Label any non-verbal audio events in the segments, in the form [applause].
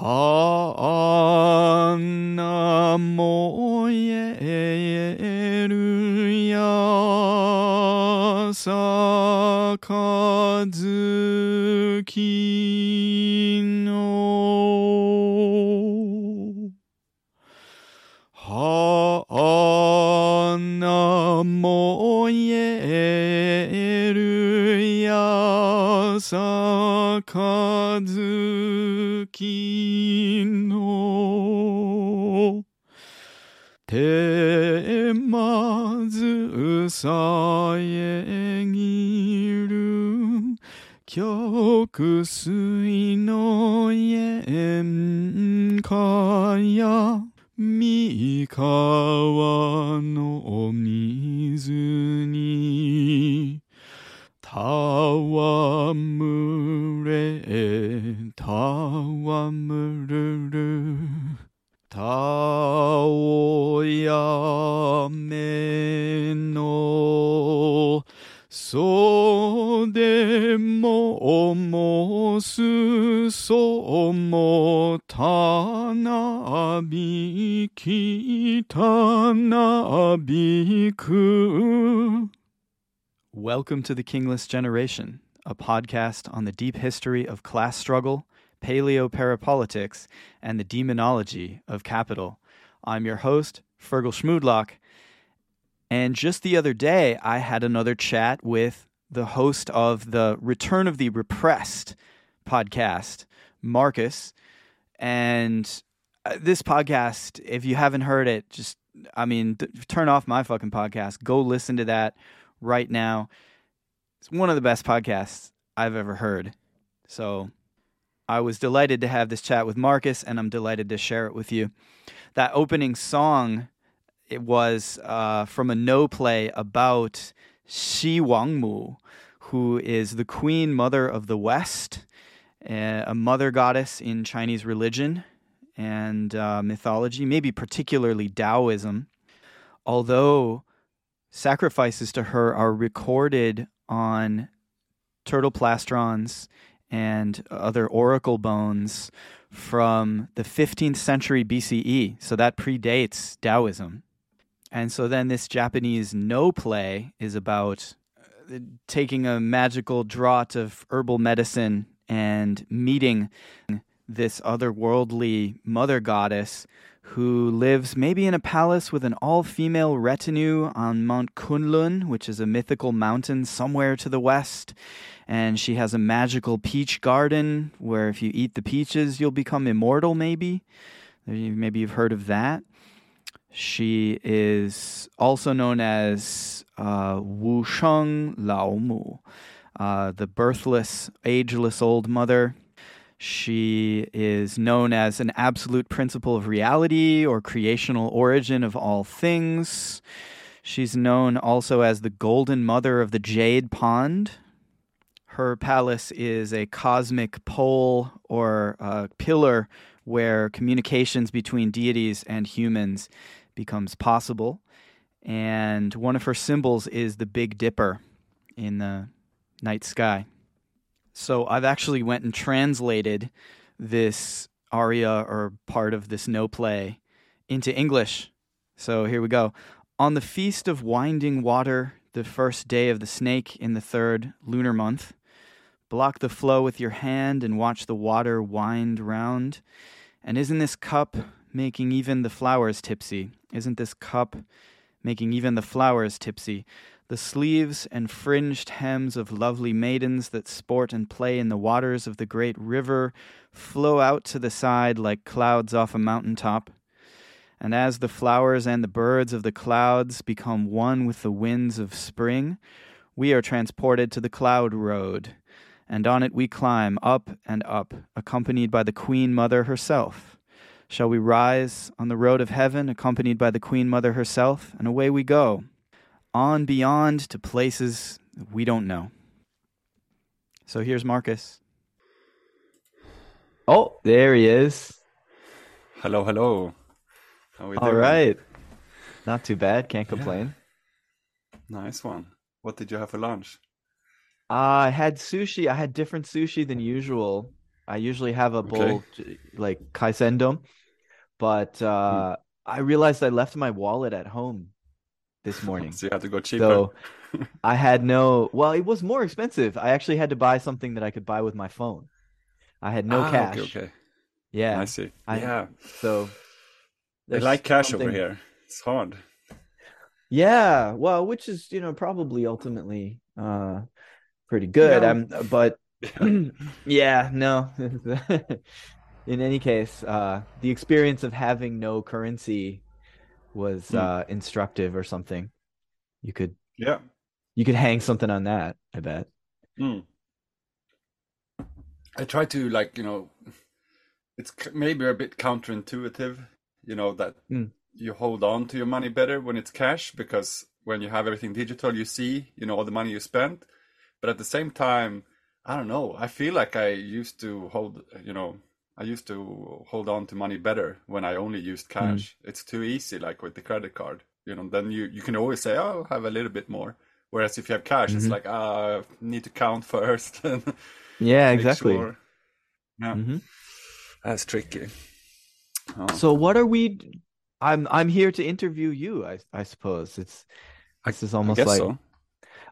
ha 水の縁かや。Welcome to the Kingless Generation, a podcast on the deep history of class struggle, paleo parapolitics, and the demonology of capital. I'm your host, Fergal Schmoodlock, and just the other day, I had another chat with the host of the Return of the Repressed podcast, Marcus. And uh, this podcast, if you haven't heard it, just, I mean, d- turn off my fucking podcast. Go listen to that right now. It's one of the best podcasts I've ever heard. So I was delighted to have this chat with Marcus, and I'm delighted to share it with you. That opening song, it was uh, from a noh play about Xiwangmu, who is the queen mother of the West, uh, a mother goddess in Chinese religion and uh, mythology, maybe particularly Taoism. Although sacrifices to her are recorded on turtle plastrons and other oracle bones from the 15th century BCE. So that predates Taoism. And so then this Japanese noh play is about uh, taking a magical draught of herbal medicine and meeting this otherworldly mother goddess who lives maybe in a palace with an all female retinue on Mount Kunlun, which is a mythical mountain somewhere to the west. And she has a magical peach garden where if you eat the peaches, you'll become immortal, maybe. Maybe you've heard of that. She is also known as uh, Wu Sheng Lao Mu, uh, the birthless, ageless old mother. She is known as an absolute principle of reality or creational origin of all things. She's known also as the golden mother of the jade pond. Her palace is a cosmic pole or a pillar where communications between deities and humans becomes possible. And one of her symbols is the Big Dipper in the night sky. So I've actually went and translated this aria or part of this noh play into English. So here we go. On the feast of winding water, the first day of the snake in the third lunar month, block the flow with your hand and watch the water wind round. And isn't this cup making even the flowers tipsy? Isn't this cup making even the flowers tipsy? The sleeves and fringed hems of lovely maidens that sport and play in the waters of the great river flow out to the side like clouds off a mountain top. And as the flowers and the birds of the clouds become one with the winds of spring, we are transported to the cloud road, and on it we climb up and up, accompanied by the Queen Mother herself. Shall we rise on the road of heaven, accompanied by the Queen Mother herself, and away we go on beyond to places we don't know. So here's Marcus. Oh, there he is. Hello, hello. How we All doing? right. Not too bad. Can't complain. Yeah. Nice one. What did you have for lunch? Uh, I had sushi. I had different sushi than usual. I usually have a bowl okay. like kaisendon, but uh, mm. I realized I left my wallet at home this morning. so you had to go cheaper. So [laughs] I had no. Well, it was more expensive. I actually had to buy something that I could buy with my phone. I had no ah, cash. Okay, okay. Yeah, I see. I, yeah. So they like cash something... over here. It's hard. Yeah, well, which is you know probably ultimately uh pretty good. Yeah. Um, but [laughs] [clears throat] yeah, no. [laughs] In any case, uh, the experience of having no currency was mm. uh, instructive or something. You could yeah, you could hang something on that. I bet. Mm. I try to like you know, it's maybe a bit counterintuitive, you know that mm. you hold on to your money better when it's cash because when you have everything digital, you see you know all the money you spent, but at the same time, I don't know. I feel like I used to hold you know I used to hold on to money better when I only used hmm. cash. Mm. It's too easy, like with the credit card. You know, then you you can always say, "Oh, I'll have a little bit more." Whereas if you have cash, mm-hmm. it's like, "Ah, uh, need to count [laughs] first." yeah, exactly. Sure. Yeah, mm-hmm. that's tricky. Oh. So, what are we? I'm I'm here to interview you. I I suppose it's this is almost like so.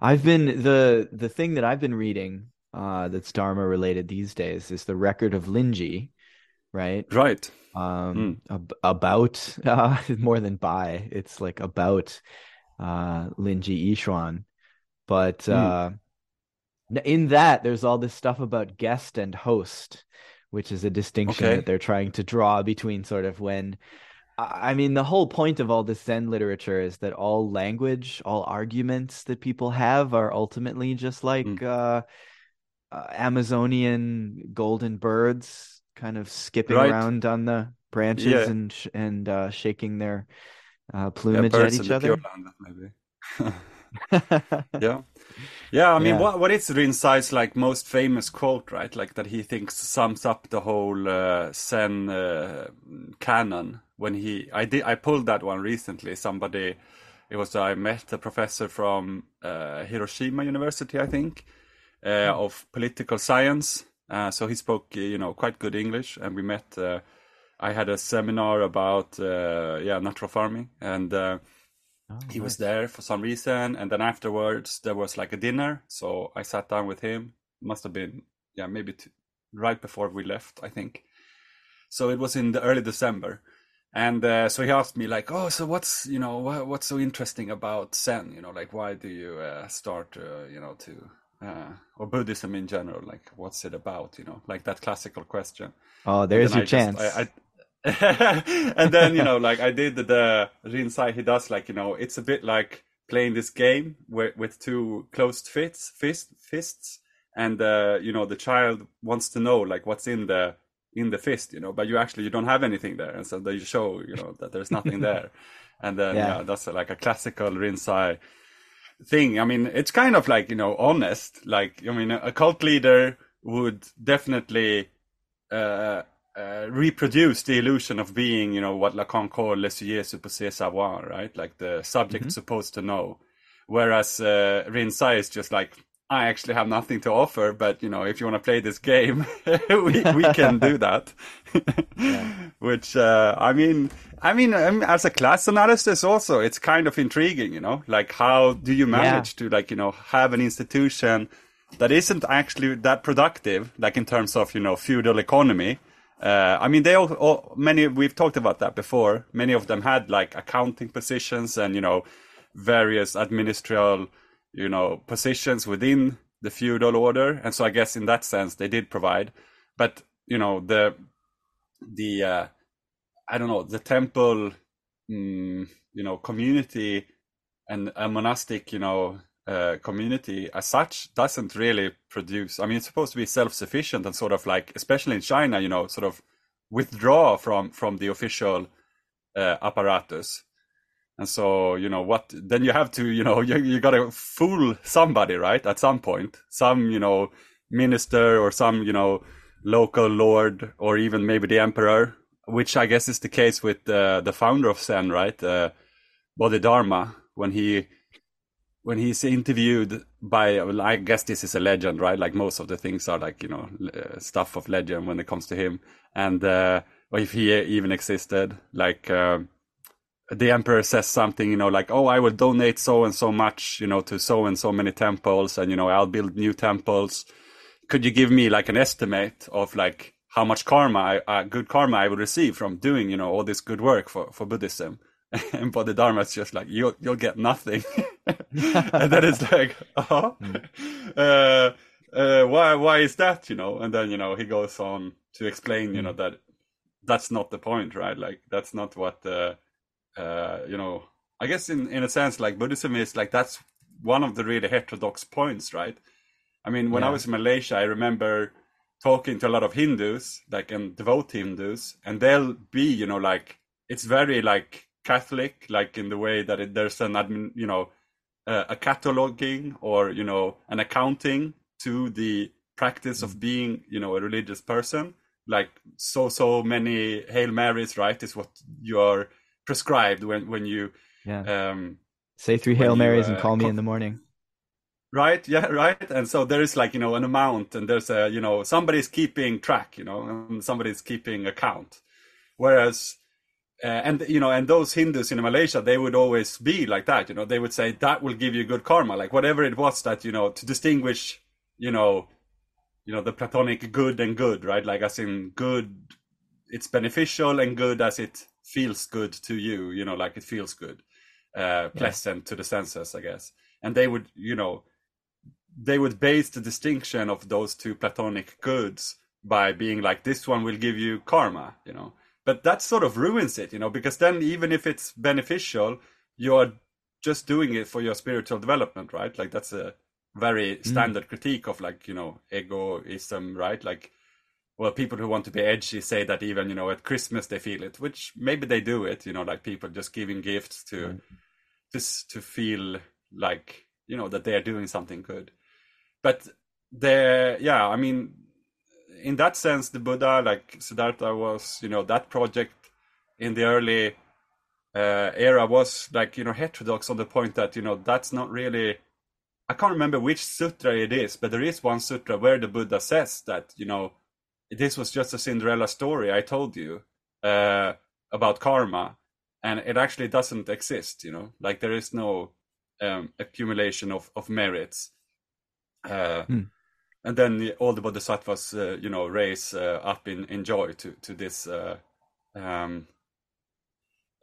I've been the the thing that I've been reading uh, that's Dharma related these days is the record of Linji, right? Right. Um, mm. ab- about [laughs] uh, more than by, it's like about uh, Linji Yixuan, but mm. uh, in that there's all this stuff about guest and host, which is a distinction okay. that they're trying to draw between sort of when. I mean, the whole point of all this Zen literature is that all language, all arguments that people have are ultimately just like mm. uh, uh, Amazonian golden birds kind of skipping right. around on the branches yeah. and sh- and uh, shaking their uh, plumage [laughs] yeah, at each other. Yeah, yeah. I mean, yeah. what what is Rinzai's like most famous quote, right? Like that he thinks sums up the whole uh, Zen uh, canon. When he, I did, I pulled that one recently. Somebody, it was I met a professor from uh, Hiroshima University, I think, uh, of political science. Uh, so he spoke, uh, you know, quite good English, and we met. I had a seminar about yeah natural farming, and oh, he nice. was there for some reason. And then afterwards there was like a dinner, so I sat down with him. Must have been yeah maybe t- right before we left, I think. So it was in the early December, and uh, so he asked me like, "Oh, so what's you know what, what's so interesting about Zen? You know, like why do you uh, start uh, you know to uh, or Buddhism in general? Like, what's it about? You know, like that classical question. Oh, there's your I chance. Just, I, I... [laughs] and then you know, like I did the. He does like you know, it's a bit like playing this game with, with two closed fists, fist, fists, and uh, you know, the child wants to know like what's in the in the fist, you know, but you actually you don't have anything there, and so they show you know that there's nothing [laughs] there, and then yeah, yeah that's a, like a classical Rinzai thing. I mean, it's kind of like you know honest. Like I mean, a cult leader would definitely uh, uh, reproduce the illusion of being, you know, what Lacan called le sujet supposé savoir, right? Like the subject mm-hmm. supposed to know. Whereas uh, Rinzai is just like, I actually have nothing to offer, but you know, if you want to play this game, [laughs] we we can do [laughs] that. yeah. [laughs] Which uh, I mean, I mean, um, as a class analysis, also it's kind of intriguing, you know, like how do you manage yeah. to like you know have an institution that isn't actually that productive, like in terms of you know feudal economy. Uh, I mean, they all, all, many we've talked about that before. Many of them had like accounting positions and you know various administrative you know positions within the feudal order, and so I guess in that sense they did provide. But you know the the uh, I don't know the temple, mm, you know, community and a monastic, you know, uh, community as such doesn't really produce. I mean, it's supposed to be self-sufficient and sort of like, especially in China, you know, sort of withdraw from from the official uh, apparatus. And so, you know, what then you have to, you know, [laughs] you, you got to fool somebody, right? At some point, some, you know, minister or some, you know, local lord or even maybe the emperor which I guess is the case with uh, the founder of Zen, right? Uh, Bodhidharma, when he when he's interviewed by, well, I guess this is a legend, right? Like most of the things are like you know stuff of legend when it comes to him, and uh, if he even existed, like. Uh, the emperor says something, you know, like, "Oh, I will donate so and so much, you know, to so and so many temples, and you know, I'll build new temples. Could you give me like an estimate of like how much karma, I, uh, good karma, I would receive from doing, you know, all this good work for for Buddhism?" [laughs] and Bodhidharma is just like, "You'll you'll get nothing," [laughs] and then it's like, "Oh, [laughs] uh, uh, why why is that?" You know, and then you know he goes on to explain, you know, that that's not the point, right? Like that's not what. Uh, uh, you know, I guess in in a sense, like Buddhism is like that's one of the really heterodox points, right? I mean, when Yeah. I was in Malaysia, I remember talking to a lot of Hindus, like and devout Hindus, and they'll be, you know, like it's very like Catholic, like in the way that it, there's an admin, you know, uh, a cataloging or you know an accounting to the practice of being, you know, a religious person. Like so so many Hail Marys, right, is what you are prescribed when when you Yeah. um Say three Hail you, Marys and uh, call me in the morning. right yeah right. And so there is like you know an amount and there's a you know somebody's keeping track you know and somebody's keeping account. Whereas uh, and you know and those hindus in malaysia they would always be like that you know. They would say that will give you good karma. Like whatever it was that you know to distinguish you know you know the platonic good and good right? Like as in good it's beneficial and good as it feels good to you you know like it feels good uh pleasant to the senses i guess. And they would you know they would base the distinction of those two platonic goods by being like this one will give you karma you know? But that sort of ruins it you know because then even if it's beneficial you're just doing it for your spiritual development right? Like that's a very standard critique of like you know egoism right? Like well people who want to be edgy say that even you know at christmas they feel it which maybe they do it you know like people just giving gifts to just to feel like you know that they are doing something good. But the yeah i mean in that sense the buddha like siddhartha was you know that project in the early uh, era was like you know heterodox on the point that you know that's not really i can't remember which sutra it is but there is one sutra where the buddha says that you know this was just a cinderella story i told you uh, about karma and it actually doesn't exist you know like there is no um, accumulation of, of merits uh, Hmm. and then the- all the bodhisattvas uh, you know raise uh, up in, in joy to to this uh, um,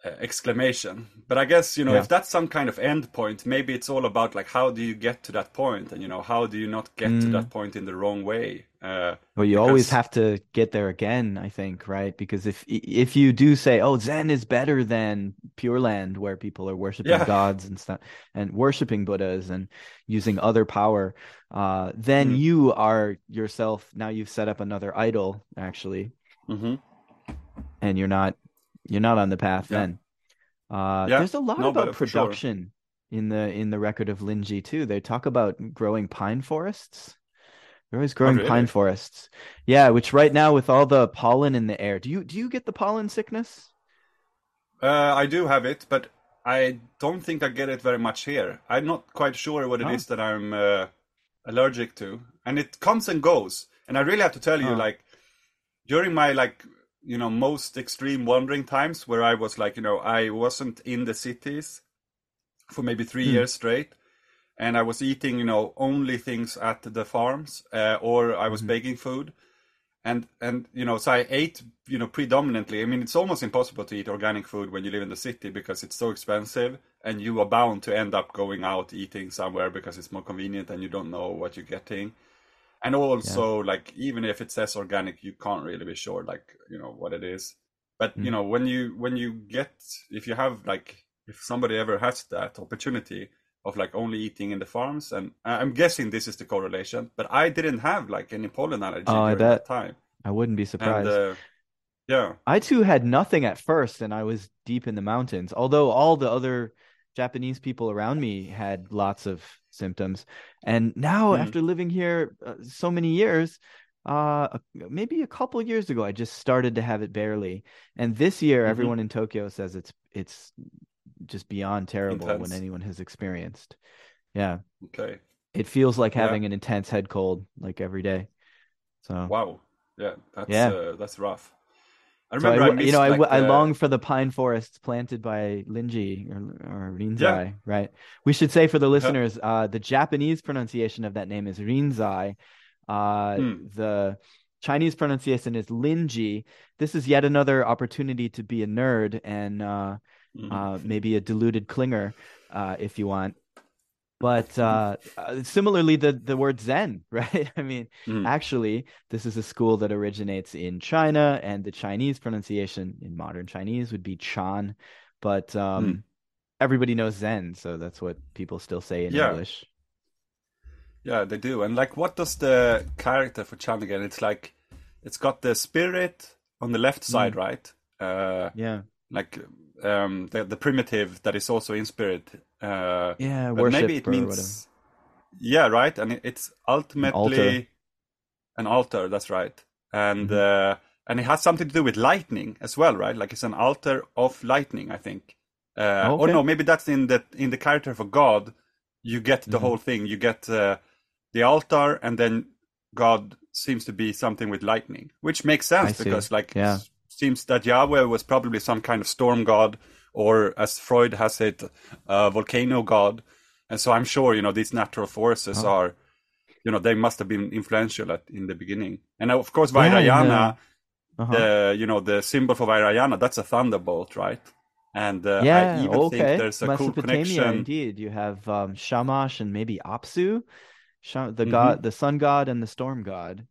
uh, exclamation but i guess you know Yeah. if that's some kind of end point maybe it's all about like how do you get to that point and you know how do you not get to Mm. that point in the wrong way uh, Well, you always have to get there again, I think, right? Because if if you do say, "Oh, Zen is better than Pure Land," where people are worshiping Yeah. gods and stuff and worshiping Buddhas and using other power, uh, then Mhm. you are yourself now you've set up another idol, actually, mhm. and you're not you're not on the path Yeah. then. Uh, Yeah. there's a lot No, about for sure. production in the in the record of Linji too. They talk about growing pine forests. They're always growing really? pine forests. Yeah, which right now with all the pollen in the air, do you do you get the pollen sickness? Uh, I do have it, but I don't think I get it very much here. I'm not quite sure what it is Oh. that I'm uh, allergic to, and it comes and goes. And I really have to tell you, Oh. like during my like you know most extreme wandering times, where I was like you know I wasn't in the cities for maybe three Hmm. years straight, and I was eating you know only things at the farms, uh, or I was Mhm. baking food. And and you know so i ate you know predominantly. I mean it's almost impossible to eat organic food when you live in the city because it's so expensive and you are bound to end up going out eating somewhere because it's more convenient and you don't know what you're getting. And also like even if it says organic you can't really be sure like you know what it is. But you Mm. know when you when you get if you have like if somebody ever has that opportunity of like only eating in the farms and i'm guessing this is the correlation but i didn't have like any pollen allergy Oh, during that time I wouldn't be and surprised. uh, yeah I too had nothing at first, and I was deep in the mountains. Although all the other Japanese people around me had lots of symptoms, and now Mhm. after living here uh, so many years, uh, maybe a couple years ago, I just started to have it barely. And this year, Mhm. everyone in Tokyo says it's it's just beyond terrible when anyone has experienced. Yeah. Okay. It feels like Yeah. having an intense head cold like every day. So Wow. Yeah, that's Yeah. uh, that's rough. I So I remember missed you know, I, like w- I the- long for the pine forests planted by Linji or, or Rinzai, right? We should say for the listeners, uh, the Japanese pronunciation of that name is Rinzai. Uh, Hmm. The Chinese pronunciation is Linji. This is yet another opportunity to be a nerd and uh, Mhm. uh, maybe a deluded clinger, uh, if you want. But uh, uh, similarly, the the word Zen, [laughs] right? I mean, Mm. actually, this is a school that originates in China, and the Chinese pronunciation in modern Chinese would be Chan. But um, Mm. everybody knows Zen, so that's what people still say in Yeah. English. Yeah, they do. And like, what does the character for Chan again? It's like, it's got the spirit on the left Mm. side, right? Uh, Yeah, like um, the the primitive that is also in spirit. Uh, yeah, worship maybe it or whatever. means, yeah, right. And it's ultimately altar. an altar. That's right. And Mhm. uh, and it has something to do with lightning as well, right? Like it's an altar of lightning, I think. Uh, Oh, Or no, maybe that's in the in the character for God. You get the Mhm. whole thing. You get uh, the altar, and then God seems to be something with lightning, which makes sense because, like, Yeah. Seems that Yahweh was probably some kind of storm god, or as Freud has it, a volcano god. And so I'm sure you know these natural forces Oh. are, you know, they must have been influential at, in the beginning. And of course, Yeah, in Uh-huh. the you know the symbol for Vajrayana, that's a thunderbolt, right? And uh, yeah, I even okay. think there's a cool connection. indeed. You have um, Shamash and maybe Apsu, the Mhm. god, the sun god, and the storm god.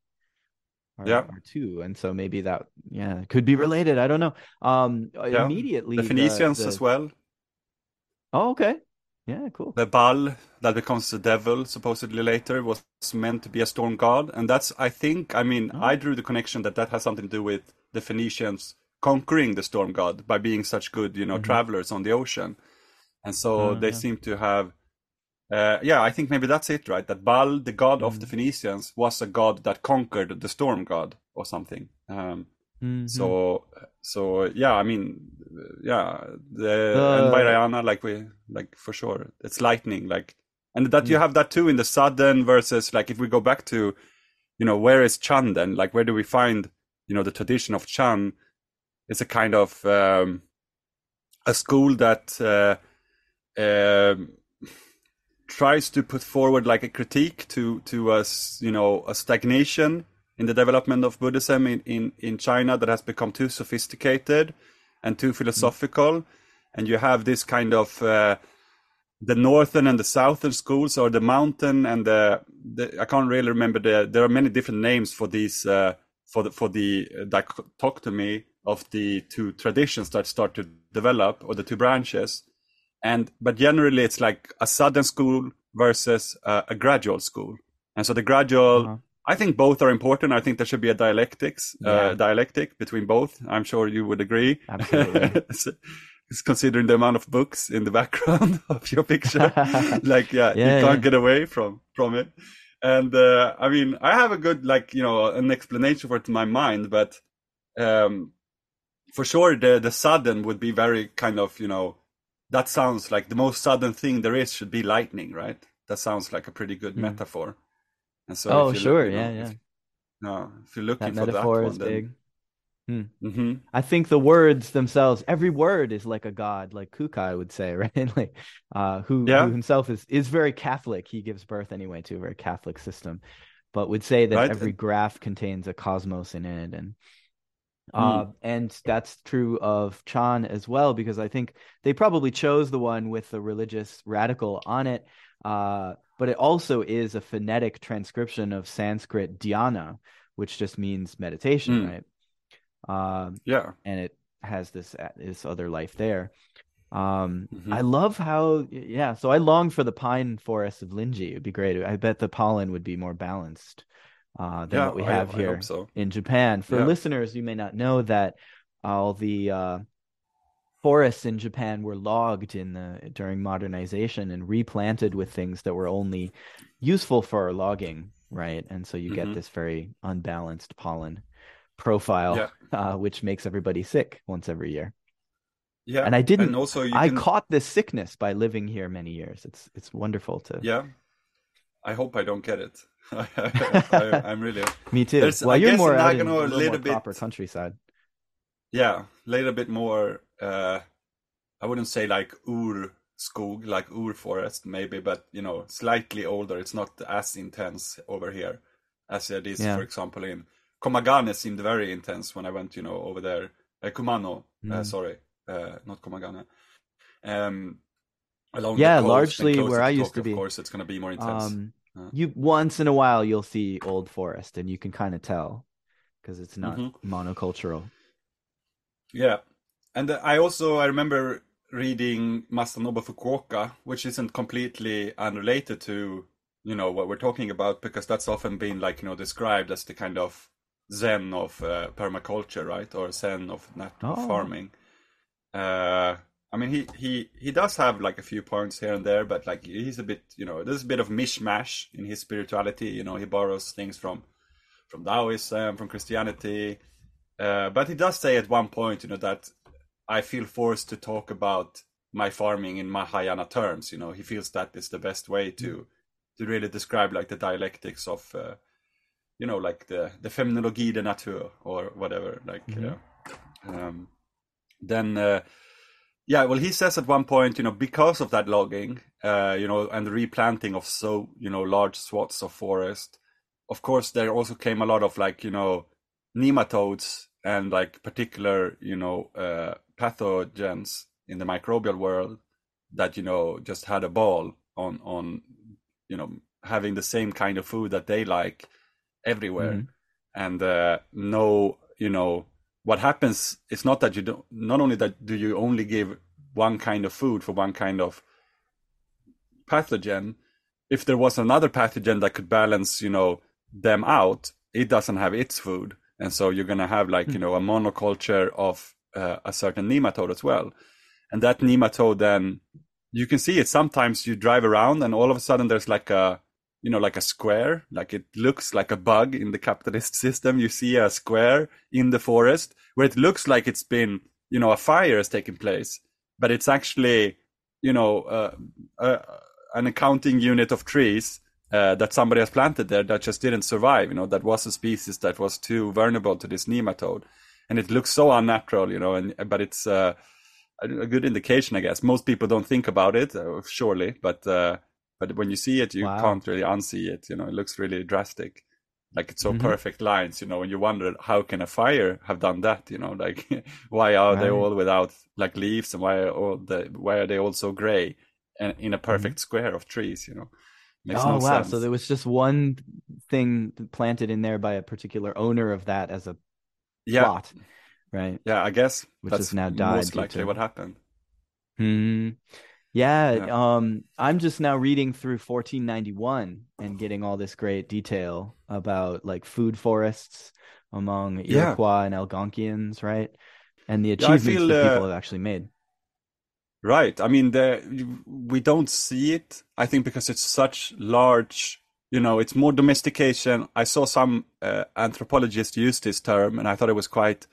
Are, Yeah. are two, and so maybe that, yeah, could be related. I don't know. Um, Yeah. immediately The Phoenicians the- as well. Oh, okay. Yeah, cool. The Baal that becomes the devil supposedly later was meant to be a storm god, and that's I think I mean Oh. I drew the connection that that has something to do with the Phoenicians conquering the storm god by being such good you know Mhm. travelers on the ocean, and so Oh, they yeah. seem to have. Uh, yeah, I think maybe that's it, right? That Baal, the god of the Mhm. Phoenicians, was a god that conquered the storm god or something. Um, Mhm. So, so yeah, I mean, yeah, the The- and Vajrayana, like we, like for sure, it's lightning, like, and that you Mm. have that too in the southern versus, like, if we go back to, you know, where is Chan then? Like, where do we find, you know, the tradition of Chan? It's a kind of um, a school that uh, um, tries to put forward like a critique to to us, you know, a stagnation in the development of Buddhism in, in, in China that has become too sophisticated and too philosophical. And you have this kind of uh, the northern and the southern schools, or the mountain and the, the I can't really remember the. There are many different names for these uh, for the for the dichotomy of the two traditions that start to develop, or the two branches. And but generally, it's like a southern school versus uh, a gradual school. And so the gradual Uh-huh. I think both are important. I think there should be a dialectics, Yeah. uh, dialectic between both. I'm sure you would agree. Absolutely. [laughs] Considering the amount of books in the background [laughs] of your picture, [laughs] like yeah, Yeah, you can't yeah. get away from from it. And uh, I mean, I have a good like you know an explanation for it in my mind, but um, for sure the the sudden would be very kind of you know that sounds like the most sudden thing there is should be lightning, right? That sounds like a pretty good Hmm. metaphor. And so oh, sure. look, you know, yeah, yeah. if- no, if you're looking That for that metaphor one, is then big. hmm I think the words themselves, every word is like a god, like Kukai would say, [laughs] right? Like, uh, who, Yeah. who himself is is very Catholic. He gives birth anyway to a very Catholic system, but would say that Right. every graph contains a cosmos in it, and Hmm. uh, and that's true of Chan as well, because I think they probably chose the one with the religious radical on it. Uh, but it also is a phonetic transcription of Sanskrit dhyana, which just means meditation, Hmm. right? Um, yeah, and it has this this other life there. Um, Mhm. I love how yeah. So I long for the pine forest of Linji. It'd be great. I bet the pollen would be more balanced uh, than yeah, what we have I here hope so. in Japan. For Yeah. listeners, you may not know that all the uh, forests in Japan were logged in the during modernization and replanted with things that were only useful for logging, right? And so you Mhm. get this very unbalanced pollen profile, Yeah. uh, which makes everybody sick once every year. Yeah, And I didn't- And also, you I can, caught this sickness by living here many years. It's it's wonderful to. Yeah, I hope I don't get it. I, I'm really [laughs] Me too. There's- well, I you're more in out in a little, bit- proper countryside. yeah, a little bit more. Uh, I wouldn't say like ur skog, like ur forest, maybe, but you know, slightly older. It's not as intense over here as it is, Yeah. for example, in Komagane. Seemed very intense when I went, you know, over there. Uh, Kumano, uh, Mm. sorry, uh, not Komagane. Um, along Yeah, the coast largely where I used Tokyo, to be. Of course, it's going to be more intense. Um. You once in a while you'll see old forest, and you can kind of tell because it's not Mhm. monocultural. Yeah, and I also I remember reading Masanobu Fukuoka, which isn't completely unrelated to you know what we're talking about because that's often been like you know described as the kind of Zen of uh, permaculture, right, or Zen of natural Oh. farming. Uh, I mean, he he he does have like a few points here and there, but like he's a bit you know there's a bit of mishmash in his spirituality. You know, he borrows things from from Taoism, from Christianity. Uh, but he does say at one point, you know, that I feel forced to talk about my farming in Mahayana terms. You know, he feels that is the best way to to really describe like the dialectics of, uh, you know, like the the feminologie de nature or whatever. Like, Mhm. uh, um, then, uh, yeah. Well, he says at one point, you know, because of that logging, uh, you know, and the replanting of so you know large swaths of forest, of course, there also came a lot of like you know nematodes and like particular you know uh, pathogens in the microbial world that you know just had a ball on on you know having the same kind of food that they like everywhere Mhm. and uh, no you know what happens is not that you don't not only that do you only give one kind of food for one kind of pathogen if there was another pathogen that could balance you know them out it doesn't have its food. And so you're going to have like you know a monoculture of uh, a certain nematode as well. And that nematode then you can see it sometimes you drive around and all of a sudden there's like a you know like a square like it looks like a bug in the capitalist [laughs] system you see a square in the forest where it looks like it's been you know a fire has taken place but it's actually you know uh, uh, an accounting unit of trees uh, that somebody has planted there that just didn't survive. You know, that was a species that was too vulnerable to this nematode, and it looks so unnatural. You know, and but it's uh, a, good indication, I guess. Most people don't think about it, uh, surely, but uh, but when you see it, you Wow. can't really unsee it. You know, it looks really drastic. Like it's so Mhm. perfect lines, you know, and you wonder how can a fire have done that? You know, [laughs] like why are they all without like leaves, and why are all the why are they all so gray and in a perfect square of trees? You know, makes Mm-hmm. oh no wow! sense. So there was just one thing planted in there by a particular owner of that as a yeah, plot, right? yeah, I guess Which that's has now died most likely to- what happened. Hmm. Yeah, Yeah. um, I'm just now reading through 1491 and getting all this great detail about like food forests among Yeah. Iroquois and Algonquians, right? And the achievements feel, that people uh, have actually made. Right. I mean, the, we don't see it. I think because it's such large, you know, it's more domestication. I saw some uh, anthropologist use this term, and I thought it was quite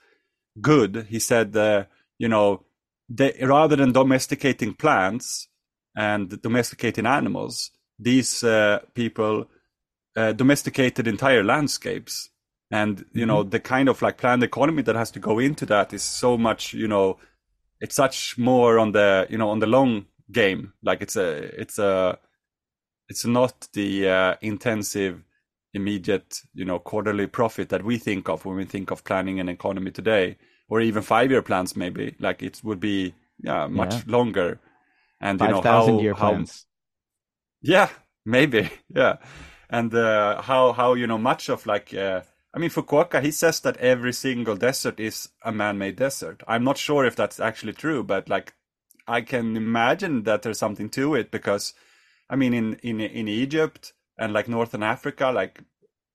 good. He said, uh, you know, they, rather than domesticating plants and domesticating animals, these uh, people uh, domesticated entire landscapes. And you know, the kind of like planned economy that has to go into that is so much, you know, it's such more on the you know on the long game. Like it's a it's a it's not the uh, intensive immediate you know quarterly profit that we think of when we think of planning an economy today or even five year plans maybe like it would be yeah much Yeah. longer and you know how year how plans. yeah, [laughs] maybe. Yeah. And uh, how how you know much of like uh, I mean Fukuoka he says that every single desert is a man-made desert. I'm not sure if that's actually true, but like I can imagine that there's something to it because I mean in in in Egypt and like northern Africa like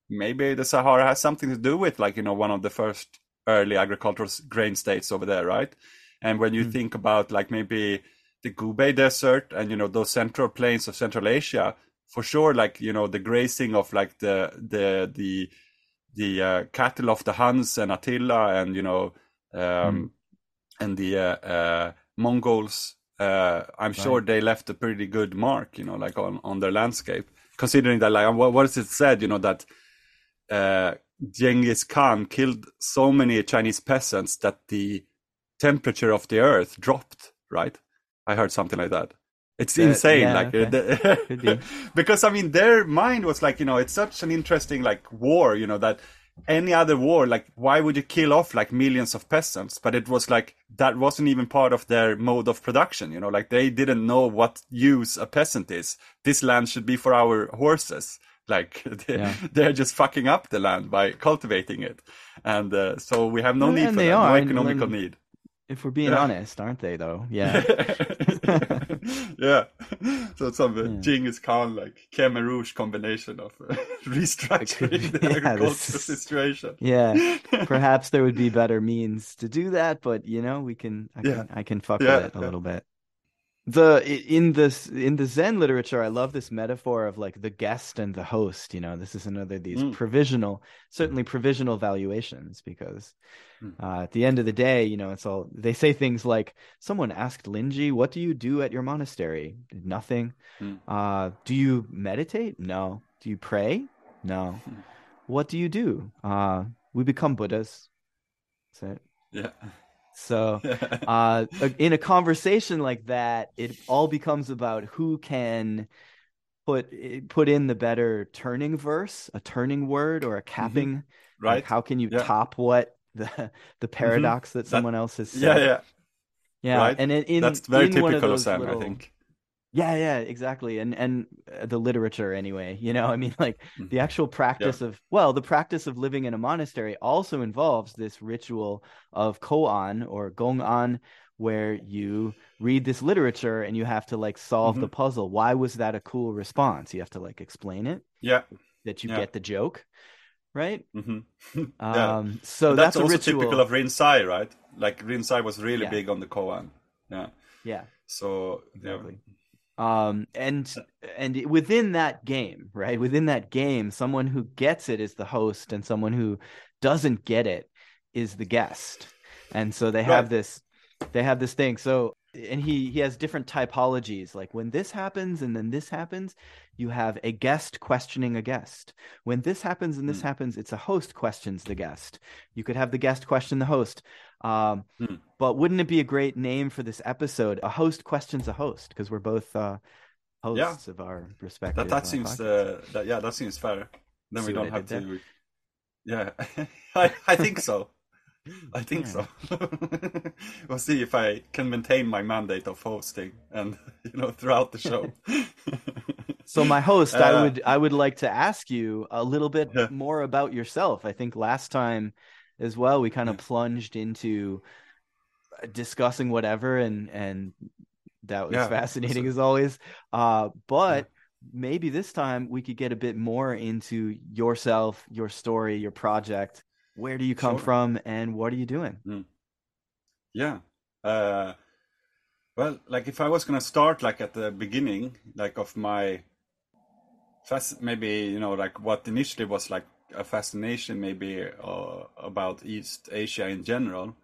maybe the Sahara has something to do with like you know one of the first early agricultural grain states over there, right? And when you Hmm. think about like maybe the Gobi Desert and you know those central plains of Central Asia, for sure, like you know the grazing of like the the the the uh, cattle of the Huns and Attila and you know um, and the uh, uh, Mongols, uh, I'm sure they left a pretty good mark, you know, like on, on their landscape. Considering that, like, what, what is it said, you know, that uh, Genghis Khan killed so many Chinese peasants that the temperature of the earth dropped, right? I heard something like that. It's That- insane, yeah, like okay. uh, be. [laughs] because I mean, their mind was like, you know, it's such an interesting like war, you know, that any other war, like, why would you kill off like millions of peasants? But it was like that wasn't even part of their mode of production, you know, like they didn't know what use a peasant is. This land should be for our horses. Like [laughs] they, Yeah. they're just fucking up the land by cultivating it, and uh, so we have no Well, need and for they that, no are, and economical need. If we're being Yeah. honest, aren't they though? Yeah. [laughs] yeah. [laughs] So it's some uh, Yeah. Genghis Khan like Khmer Rouge combination of uh, restructuring the Yeah, agricultural is- situation. yeah. Perhaps there would be better means to do that, but you know, we can I Yeah. can I can fuck with it a little bit. The in this in the Zen literature, I love this metaphor of like the guest and the host. You know, this is another these Mm. provisional, certainly provisional valuations, because Mm. uh, at the end of the day, you know, it's all they say things like, "Someone asked Linji, what do you do at your monastery? Nothing. Mm. Uh, do you meditate? No. Do you pray? No. [laughs] What do you do? Uh, we become Buddhas. That's it. Yeah. So, [laughs] uh, in a conversation like that, it all becomes about who can put eh, put in the better turning verse, a turning word, or a mm-hmm. capping. Like, right. how can you Yeah. top what the [laughs] the mm-hmm. paradox that someone else has yeah, said? yeah. yeah. right. And in, in That's very in one of typical of Sam, little- I think. Yeah, yeah, exactly. And and uh, the literature anyway, you know, I mean like the actual practice of well, the practice of living in a monastery also involves this ritual of koan or gong'an where you read this literature and you have to like solve the puzzle. Why was that a cool response? You have to like explain it Yeah. that you Yeah. get the joke, right? [laughs] hmm Um so that's, that's, a also ritual. typical of Rinzai, right? Like Rinzai was really Yeah. big on the koan. Yeah. yeah. So yeah. Um and and within that game right within that game someone who gets it is the host and someone who doesn't get it is the guest. And so they have this they have this thing. So and he he has different typologies like when this happens and then this happens you have a guest questioning a guest when this happens and this Hmm. happens it's a host questions the guest you could have the guest question the host um Hmm. but wouldn't it be a great name for this episode a host questions a host because we're both uh hosts of our respective That that uh, seems uh, that yeah that seems fair. Then See we don't have to. Yeah, [laughs] I I think so. [laughs] I think Yeah. so. [laughs] we'll see if I can maintain my mandate of hosting and [laughs] you know throughout the show. So my host, I Uh, would I would like to ask you a little bit Yeah. more about yourself. I think last time as well we kind of Yeah. plunged into discussing whatever and and that was fascinating so- as always. Uh but maybe this time we could get a bit more into yourself, your story, your project. Where do you come Sure. from and what are you doing? Yeah. Uh, well, like if I was gonna start like at the beginning, like of my fas maybe you know like what initially was like a fascination maybe uh, about East Asia in general.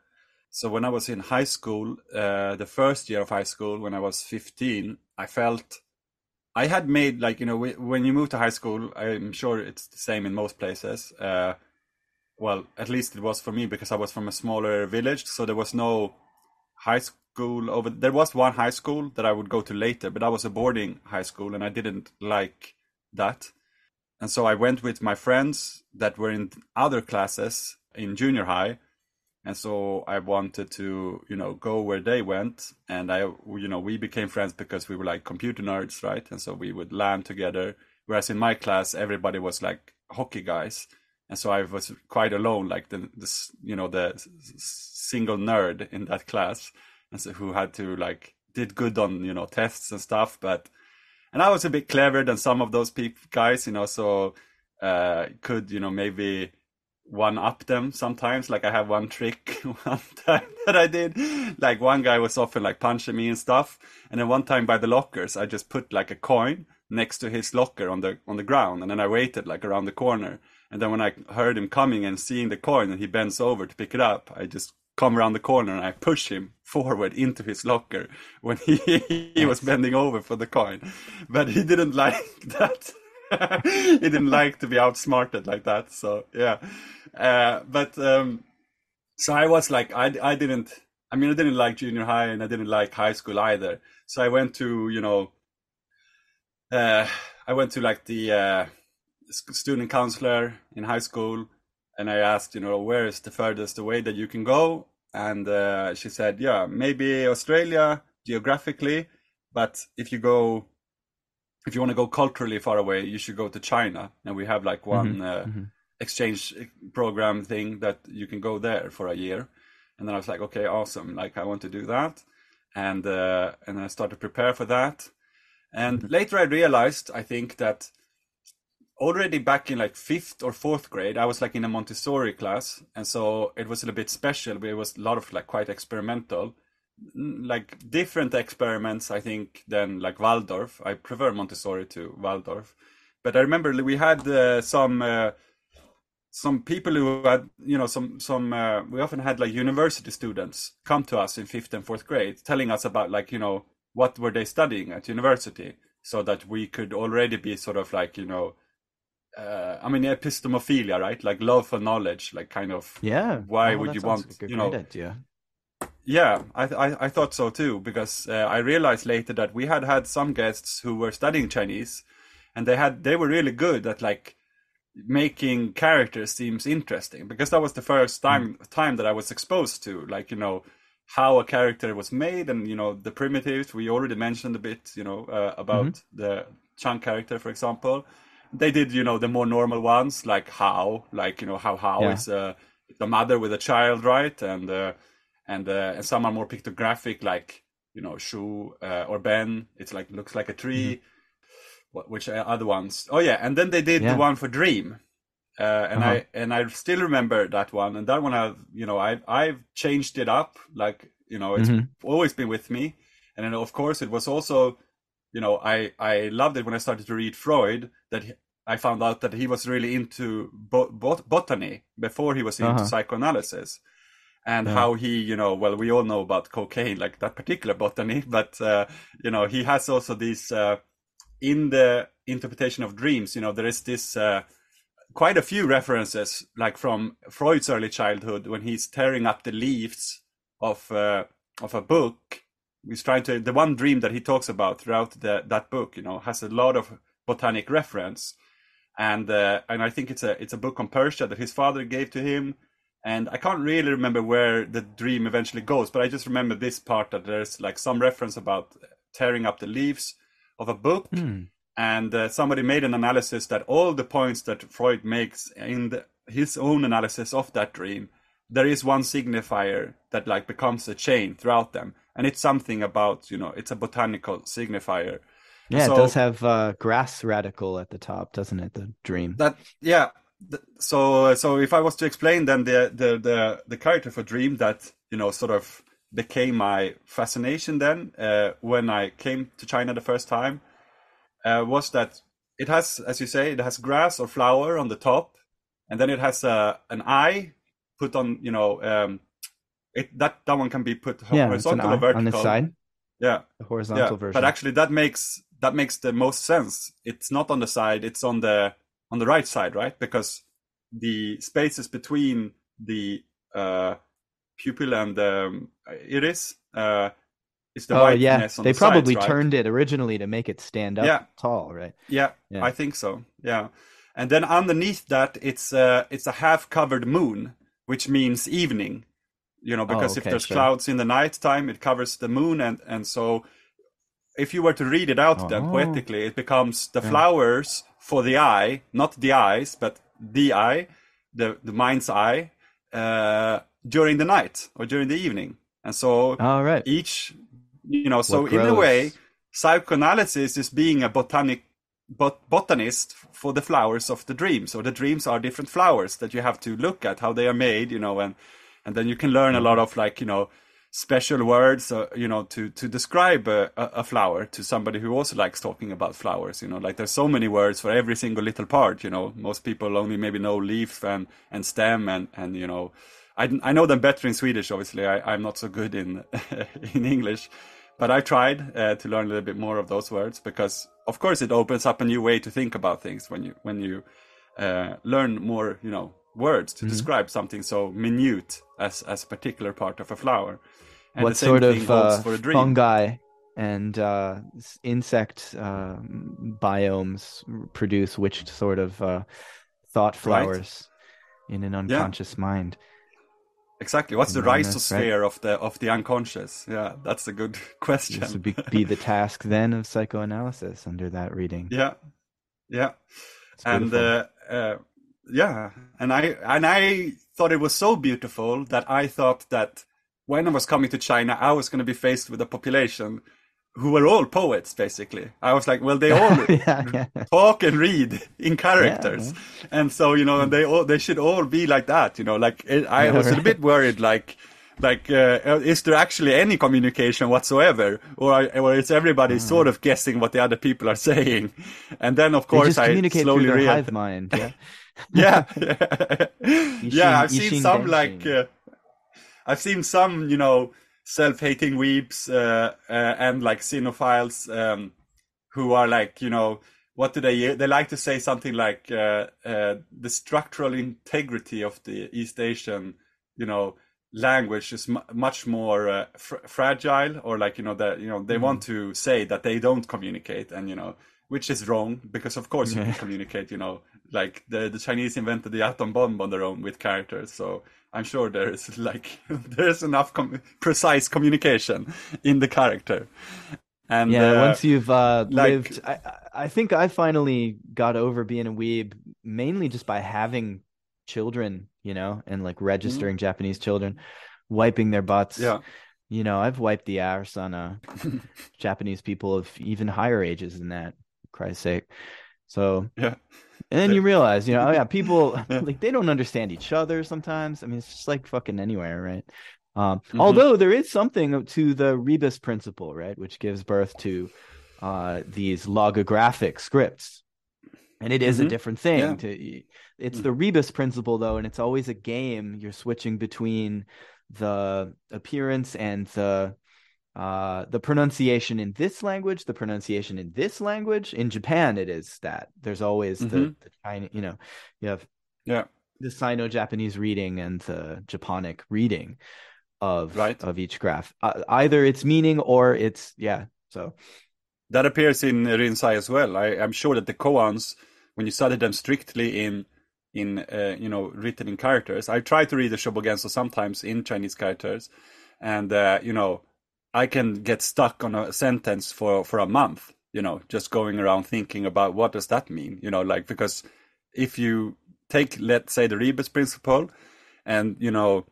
So when I was in high school, uh, the first year of high school, when I was 15, I felt I had made like you know wh- when you move to high school, I'm sure it's the same in most places. Uh, well, at least it was for me because I was from a smaller village, so there was no high school over. There was one high school that I would go to later, but that was a boarding high school, and I didn't like that. And so I went with my friends that were in other classes in junior high, and so I wanted to, you know, go where they went, and I, you know, we became friends because we were like computer nerds, right? And so we would LAN together. Whereas in my class, everybody was like hockey guys, and so I was quite alone, like the, you know, the single nerd in that class, and so who had to like did good on you know tests and stuff, but and I was a bit cleverer than some of those peop guys, you know, so uh, could you know maybe one up them sometimes. Like I have one trick [laughs] one time that I did. Like one guy was often like punching me and stuff, and then one time by the lockers, I just put like a coin next to his locker on the on the ground, and then I waited like around the corner. And then when I heard him coming and seeing the coin, and he bends over to pick it up, I just come around the corner and I push him forward into his locker when he, [laughs] he was bending over for the coin. But he didn't [laughs] like that. [laughs] he didn't like to be outsmarted like that. So yeah. Uh, but um, so I was like, I, I didn't, I mean, I didn't like junior high and I didn't like high school either. So I went to, you know, uh, I went to like the uh, student counselor in high school and I asked, you know, where is the furthest away that you can go? And uh, she said, yeah, maybe Australia geographically, but if you go, if you want to go culturally far away, you should go to China. And we have like one Mhm, uh, mhm. exchange program thing that you can go there for a year. And then I was like, okay, awesome. Like I want to do that. And, uh, and I started to prepare for that. And later I realized, I think that already back in like fifth or fourth grade, I was like in a Montessori class, and so it was a little bit special. But it was a lot of like quite experimental, like different experiments. I think than like Waldorf. I prefer Montessori to Waldorf, but I remember we had uh, some. Uh, some people who had, you know, some some uh, we often had like university students come to us in fifth and fourth grade, telling us about like you know what were they studying at university, so that we could already be sort of like you know uh, I mean, epistemophilia, right? Like love for knowledge, like kind of. Yeah. Why Oh, would you want, like you know- idea. Yeah, I, I I thought so too because uh, I realized later that we had had some guests who were studying Chinese, and they had they were really good at like making characters seems interesting because that was the first time time that I was exposed to like you know how a character was made and you know the primitives we already mentioned a bit you know uh, about the Chang character for example they did you know the more normal ones like how like you know how how Yeah. is uh, the mother with a child right? And uh, and uh, and some are more pictographic like you know Shu uh, or Ben. It's like looks like a tree. What, which are other ones? Oh yeah. And then they did Yeah. the one for Dream. Uh, and Uh-huh. I and I still remember that one. And that one I you know I I've changed it up. Like you know it's Mhm. always been with me. And then of course it was also you know I I loved it when I started to read Freud that he, I found out that he was really into bo- bot- botany before he was into Uh-huh. psychoanalysis and Yeah. how he you know well we all know about cocaine like that particular botany [laughs] but uh, you know he has also these uh, in the interpretation of dreams you know there is this uh, quite a few references like from Freud's early childhood when he's tearing up the leaves of uh, of a book he's trying to the one dream that he talks about throughout the, that book you know has a lot of botanic reference. And uh, and I think it's a it's a book on Persia that his father gave to him. And I can't really remember where the dream eventually goes but I just remember this part that there's like some reference about tearing up the leaves of a book. Hmm. and uh, somebody made an analysis that all the points that Freud makes in the, his own analysis of that dream, there is one signifier that like becomes a chain throughout them, and it's something about you know it's a botanical signifier. Yeah, So- it does have uh, grass radical at the top, doesn't it? The dream. That yeah. So so if I was to explain then the the the, the character for Dream that you know sort of became my fascination then uh, when I came to China the first time uh, was that it has, as you say, it has grass or flower on the top, and then it has a an eye put on. You know, um, it that that one can be put yeah, horizontal or vertical. on the side, Yeah, the yeah. horizontal version. But actually, that makes that makes the most sense. It's not on the side; it's on the on the right side, right? Because the spaces between the uh, pupil and the um, iris uh, is the oh yeah, on they the probably sides, right? turned it originally to make it stand up Yeah. tall, right? Yeah, Yeah. I think so. Yeah, and then underneath that, it's uh, it's a half-covered moon, which means evening. You know, because if Oh, okay, there's sure. clouds in the night time, it covers the moon, and and so if you were to read it out then Oh. poetically, it becomes the Yeah. flowers for the eye, not the eyes, but the eye, the the mind's eye, uh, during the night or during the evening, and so All right. each you know so in a way psychoanalysis is being a botanic bot, botanist for the flowers of the dreams or the dreams are different flowers that you have to look at how they are made you know and and then you can learn a lot of like you know special words uh, you know to to describe a, a, flower to somebody who also likes talking about flowers you know. Like there's so many words for every single little part you know. Most people only maybe know leaf and and stem and and you know. I, I know them better in Swedish. Obviously, I, I'm not so good in [laughs] in English, but I tried uh, to learn a little bit more of those words because, of course, it opens up a new way to think about things when you when you uh, learn more, you know, words to mm-hmm. describe something so minute as as a particular part of a flower. And what sort of uh, fungi and uh, insect uh, biomes produce which sort of uh, thought flowers right. in an unconscious yeah. mind? Exactly. What's the rhizosphere right? of the of the unconscious? Yeah, that's a good [laughs] question. This would be, be the task then of psychoanalysis under that reading. Yeah, yeah, and uh, uh, yeah, and I and I thought it was so beautiful that I thought that when I was coming to China, I was going to be faced with a population who were all poets basically. I was like, well, they all [laughs] yeah, yeah. talk and read in characters, yeah, and so you know, they all they should all be like that. You know, like it, I was right. a bit worried, like. Like, uh, is there actually any communication whatsoever, or or is everybody mm. sort of guessing what the other people are saying? And then, of course, I slowly through hive mind. Yeah, [laughs] yeah, [laughs] yeah. I've seen some like, uh, I've seen some, you know, self-hating weebs uh, uh, and like xenophiles um, who are like you know what do they they like to say something like uh, uh, the structural integrity of the east asian you know language is m- much more uh, fr- fragile or like you know that you know they mm. want to say that they don't communicate and you know which is wrong because of course you can communicate you know like the the chinese invented the atom bomb on their own with characters so I'm sure there is [laughs] like [laughs] there's enough com- precise communication in the character. And yeah, uh, once you've uh, like, lived, I, I think I finally got over being a weeb mainly just by having children, you know, and like registering mm-hmm. Japanese children, wiping their butts. Yeah. You know, I've wiped the arse on uh, [laughs] Japanese people of even higher ages than that, Christ's sake. So yeah, and then you realize, you know, oh yeah, people [laughs] like they don't understand each other sometimes. I mean, it's just like fucking anywhere, right? Um, mm-hmm. Although there is something to the rebus principle, right, which gives birth to uh, these logographic scripts, and it is mm-hmm. a different thing. Yeah. To it's mm. the rebus principle though, and it's always a game. You're switching between the appearance and the uh, the pronunciation in this language, the pronunciation in this language. In Japan, it is that there's always mm-hmm. the, the China, you know, you have yeah the Sino-Japanese reading and the Japonic reading of right. of each graph. Uh, either its meaning or it's yeah. So that appears in Rinzai as well. I, am sure that the koans, when you study them strictly in in uh, you know written in characters, I try to read the Shobogenzo sometimes in Chinese characters, and uh, you know I can get stuck on a sentence for for a month, you know, just going around thinking about what does that mean, you know, like because if you take let's say the rebus principle and you know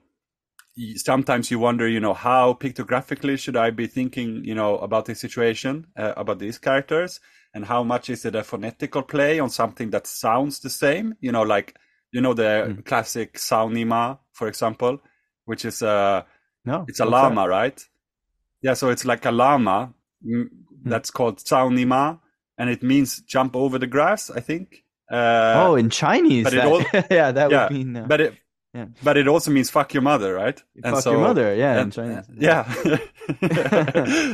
sometimes you wonder you know how pictographically should i be thinking you know about this situation uh, about these characters and how much is it a phonetical play on something that sounds the same you know like you know the mm. classic caonima for example which is a no it's a llama that? right yeah, so it's like a llama mm, hmm. that's called Nima, and it means jump over the grass, I think. Uh, oh, in Chinese. But that, it all, [laughs] yeah, that yeah, would mean. Uh, but it, yeah. but it also means fuck your mother, right? And fuck so, your mother, yeah, and, in Chinese. Yeah.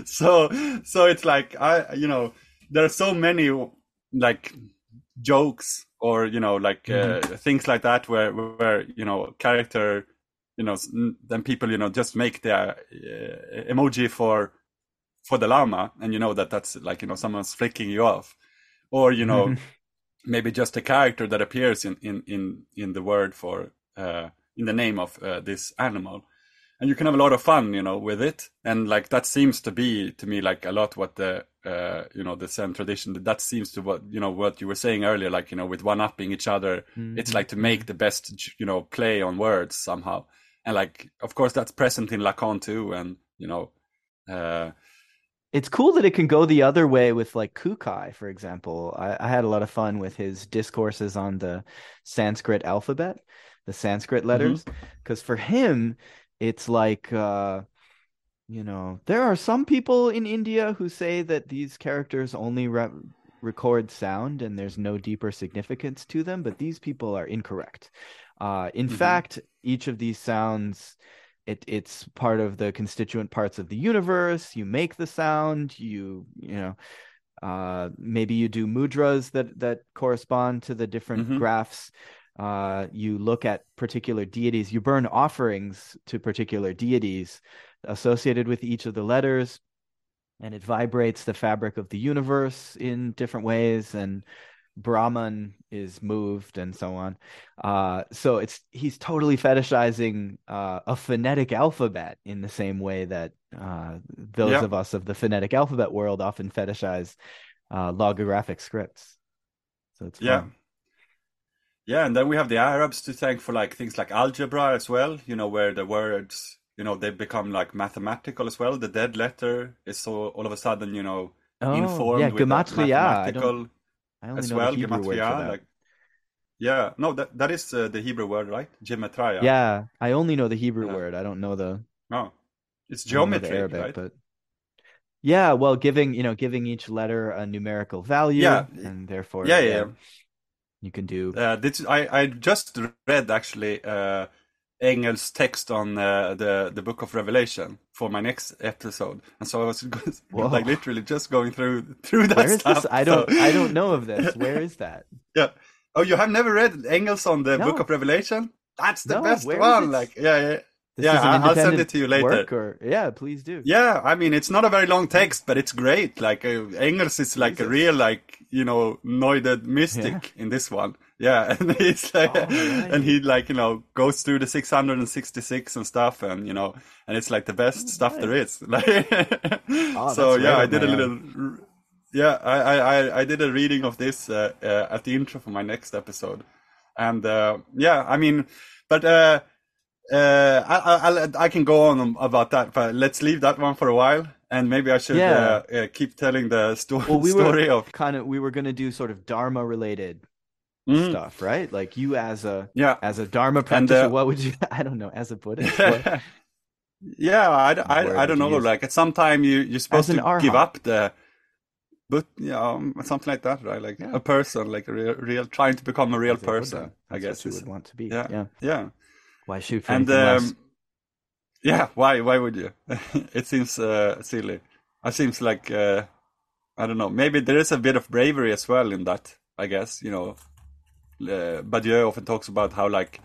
[laughs] so, so it's like I, you know, there are so many like jokes or you know like uh, mm-hmm. things like that where where you know character you know then people you know just make their uh, emoji for for the llama and you know that that's like you know someone's flicking you off. Or you know [laughs] maybe just a character that appears in in in in the word for uh in the name of uh, this animal. And you can have a lot of fun you know with it. And like that seems to be to me like a lot what the uh you know the zen tradition that seems to what you know what you were saying earlier like you know with one upping each other mm-hmm. it's like to make the best you know play on words somehow and like of course that's present in Lacan too, and you know. Uh, it's cool that it can go the other way with like Kukai, for example. I, I, had a lot of fun with his discourses on the Sanskrit alphabet, the Sanskrit letters, because mm-hmm. for him, it's like, uh, you know, there are some people in India who say that these characters only re- record sound and there's no deeper significance to them, but these people are incorrect Uh, in Mhm. fact, each of these sounds, it it's part of the constituent parts of the universe. You make the sound. You you know, uh, maybe you do mudras that that correspond to the different Mhm. graphs. Uh, you look at particular deities. You burn offerings to particular deities associated with each of the letters and it vibrates the fabric of the universe in different ways and brahman is moved and so on uh so it's he's totally fetishizing uh a phonetic alphabet in the same way that uh those Yeah. of us of the phonetic alphabet world often fetishize uh logographic scripts so it's Yeah. fun. Yeah, and then we have the Arabs to thank for like things like algebra as well, you know, where the words, you know, they become like mathematical as well. The dead letter is so all of a sudden, you know, oh informed yeah with gematria mathematical I only as know well, the Hebrew word for that like yeah, no, that that is uh, the Hebrew word, right? Gematria. yeah I only know the Hebrew Yeah. word I don't know the No, it's I the geometry, Arabic, right? but yeah, well, giving you know, giving each letter a numerical value, Yeah. and therefore, Yeah, yeah, you can do. Uh, this, I, I just read actually uh, Engel's text on uh, the the Book of Revelation for my next episode, and so I was [laughs] like literally just going through through that Where is stuff. this? I don't, so- I don't know of this. [laughs] Where is that? yeah. Oh, you have never read Engels on the No. Book of Revelation? That's the No, best one. Like, yeah, yeah, This yeah. I'll send it to you later. Or yeah, please do. Yeah, I mean, it's not a very long text, but it's great. Like uh, Engels is like a real, like you know, noided mystic in this one. Yeah, [laughs] and he's like, Oh, right. and he like you know goes through the 666 and stuff, and you know, and it's like the best stuff there is. [laughs] Like, Oh, so yeah, I did a little. Yeah, I, I, I- I did a reading of this uh, uh, at the intro for my next episode, and uh, yeah, I mean, but uh, uh, I, I, I'll- can go on about that, but let's leave that one for a while, and maybe I should Yeah. uh, uh, keep telling the sto- Well, we [laughs] story of. kind of we were gonna do sort of dharma related Mm, stuff, right? Like you as a yeah, as a dharma practitioner, uh, what would you? [laughs] I don't know. As a Buddhist, [laughs] what, yeah, I, I, I don't know. use? Like at some time you you're supposed to give up the, but yeah, um, something like that, right? Like Yeah. a person, like a real, real, trying to become a real as a person. I guess you would want to be. yeah. yeah. yeah. Why shoot for and um, yeah, why why would you? [laughs] it seems uh, silly. It seems like uh, I don't know. Maybe there is a bit of bravery as well in that. I guess you know. Uh, Badiou often talks about how like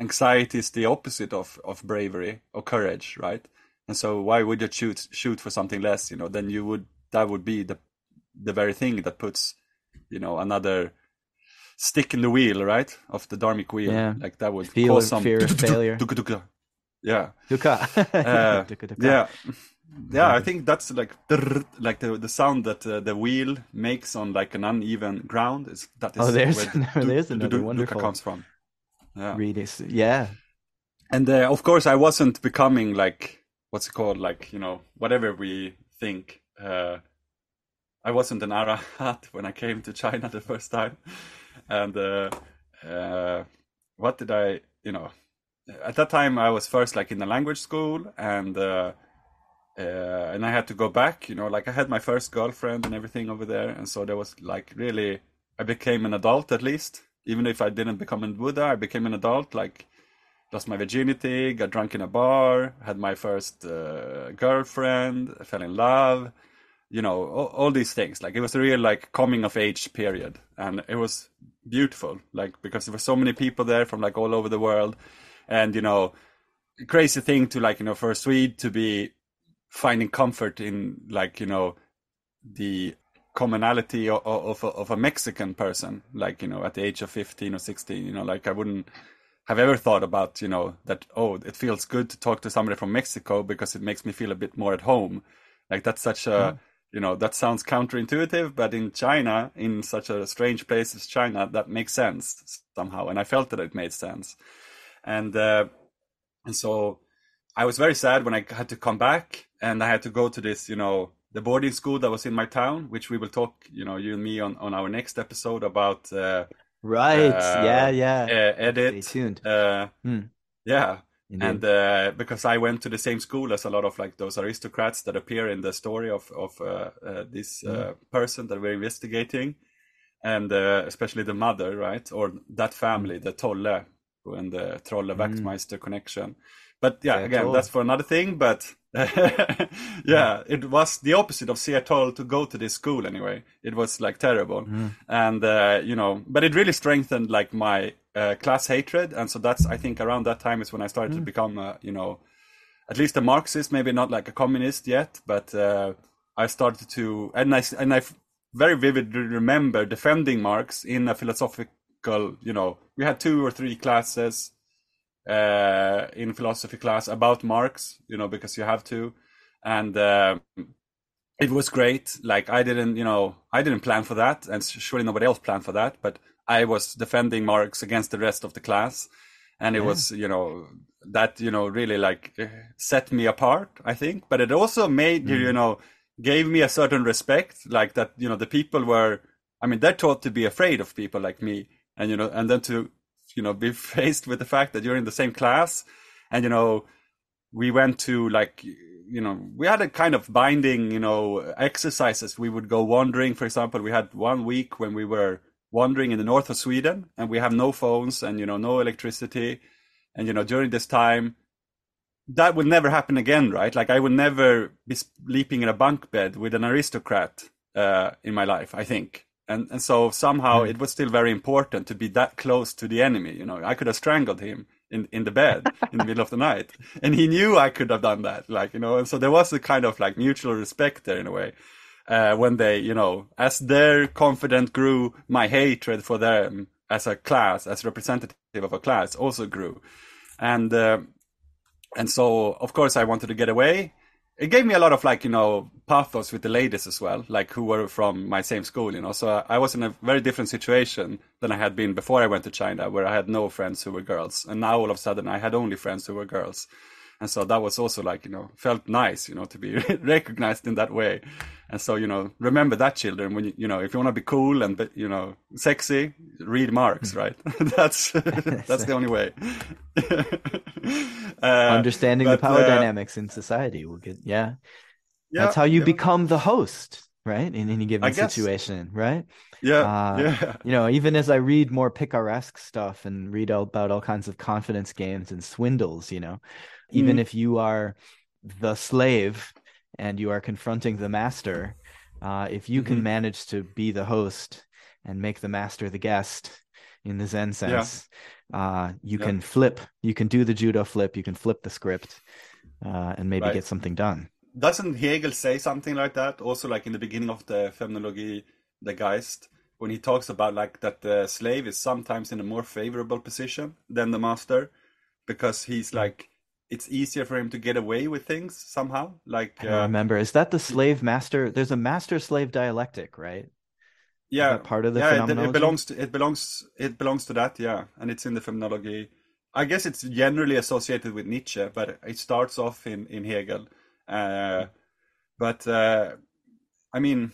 anxiety is the opposite of of bravery or courage, right? And so why would you shoot shoot for something less? You know, then you would that would be the the very thing that puts you know another stick in the wheel, right, of the dharmic wheel. Yeah. Like that would Feel cause some fear of [laughs] failure. yeah, Dukkha. Uh, [laughs] yeah, yeah. I think that's like the like the the sound that uh, the wheel makes on like an uneven ground. Is that is Oh, there's where [laughs] another- there's another wonderful- comes from. Yeah, Reading, yeah. and uh, of course I wasn't becoming like what's it called like you know whatever we think. Uh, I wasn't an arahat [laughs] when I came to China the first time, and uh, uh, what did I you know at that time I was first like in the language school and. Uh, and I had to go back, you know, like I had my first girlfriend and everything over there, and so there was like really, I became an adult at least, even if I didn't become a Buddha, I became an adult, like lost my virginity, got drunk in a bar, had my first uh, girlfriend, fell in love, you know, all, all these things. Like it was a real like coming of age period, and it was beautiful, like because there were so many people there from like all over the world, and you know, crazy thing to like you know for a Swede to be finding comfort in like you know the commonality of, of, of a Mexican person, like you know at the age of fifteen or sixteen, you know, like I wouldn't have ever thought about you know that oh it feels good to talk to somebody from Mexico because it makes me feel a bit more at home, like that's such a you know that sounds counterintuitive, but in China, in such a strange place as China, that makes sense somehow, and I felt that it made sense, and uh, and so I was very sad when I had to come back and I had to go to this, you know, the boarding school that was in my town, which we will talk, you know, you and me on, on our next episode about uh, Right. Uh, yeah, uh, yeah. edit. Stay tuned. Uh, Hmm. Yeah, Indeed. and uh, because I went to the same school as a lot of like those aristocrats that appear in the story of of uh, uh, this uh, person that we're investigating, and uh, especially the mother, right, or that family, the Tolle, and the Trolle Wachtmeister connection. But yeah, Sehr again, that's for another thing. But [laughs] yeah, it was the opposite of Seattle to go to this school anyway. It was like terrible, and uh, you know, but it really strengthened like my uh, class hatred, and so that's I think around that time is when I started to become, uh, you know, at least a Marxist, maybe not like a communist yet, but uh, I started to, and I and I very vividly remember defending Marx in a philosophical, you know, we had two or three classes uh, in philosophy class about Marx, you know, because you have to, and uh, it was great. Like I didn't, you know, I didn't plan for that, and surely nobody else planned for that, but I was defending Marx against the rest of the class, and it was, you know, that you know really like eh, set me apart. I think, but it also made you, you know, gave me a certain respect, like that, you know, the people were. I mean, they're taught to be afraid of people like me, and you know, and then to you know be [laughs] faced with the fact that you're in the same class. And you know we went to like you know we had a kind of binding you know exercises. We would go wandering for example. We had one week when we were wandering in the north of sweden and we have no phones and you know no electricity. And you know during this time that would never happen again right? Like i would never be sleeping in a bunk bed with an aristocrat uh, in my life i think and and so somehow it was still very important to be that close to the enemy you know. I could have strangled him in in the bed in the middle of the night. [laughs] And he knew i could have done that like you know. And so there was a kind of like mutual respect there in a way uh, when they you know as their confidence grew my hatred for them as a class as representative of a class also grew. And uh, and so of course i wanted to get away it gave me a lot of like you know pathos with the ladies as well like who were from my same school you know? So uh, i was in a very different situation than i had been before i went to china where i had no friends who were girls. And now all of a sudden i had only friends who were girls and so that was also like you know felt nice you know to be [laughs] recognized in that way and so you know remember that children when you you know if you want to be cool and be- you know sexy read marx right [laughs] that's [laughs] that's the only way uh, Understanding the power uh, dynamics in society will get yeah. yeah, That's how you yeah, become the host, right? In any given situation, right? yeah uh, yeah You know, even as I read more picaresque stuff and read all about all kinds of confidence games and swindles, you know, even Mm. if you are the slave and you are confronting the master, uh, if you can Mhm. manage to be the host and make the master the guest in the Zen sense, uh, you Yeah. can flip, you can do the judo flip, you can flip the script, uh, and maybe Right. get something done. doesn't Hegel say something like that? Also, like in the beginning of the Phenomenology, the Geist, when he talks about like that the slave is sometimes in a more favorable position than the master, because he's like it's easier for him to get away with things somehow. Like I uh, remember. Is that the slave master? There's a master slave dialectic, right? yeah, part of the yeah, it, it belongs to it belongs it belongs to that. Yeah, and it's in the Phenomenology. I guess it's generally associated with Nietzsche, but it starts off in in Hegel. Uh, but uh, I mean,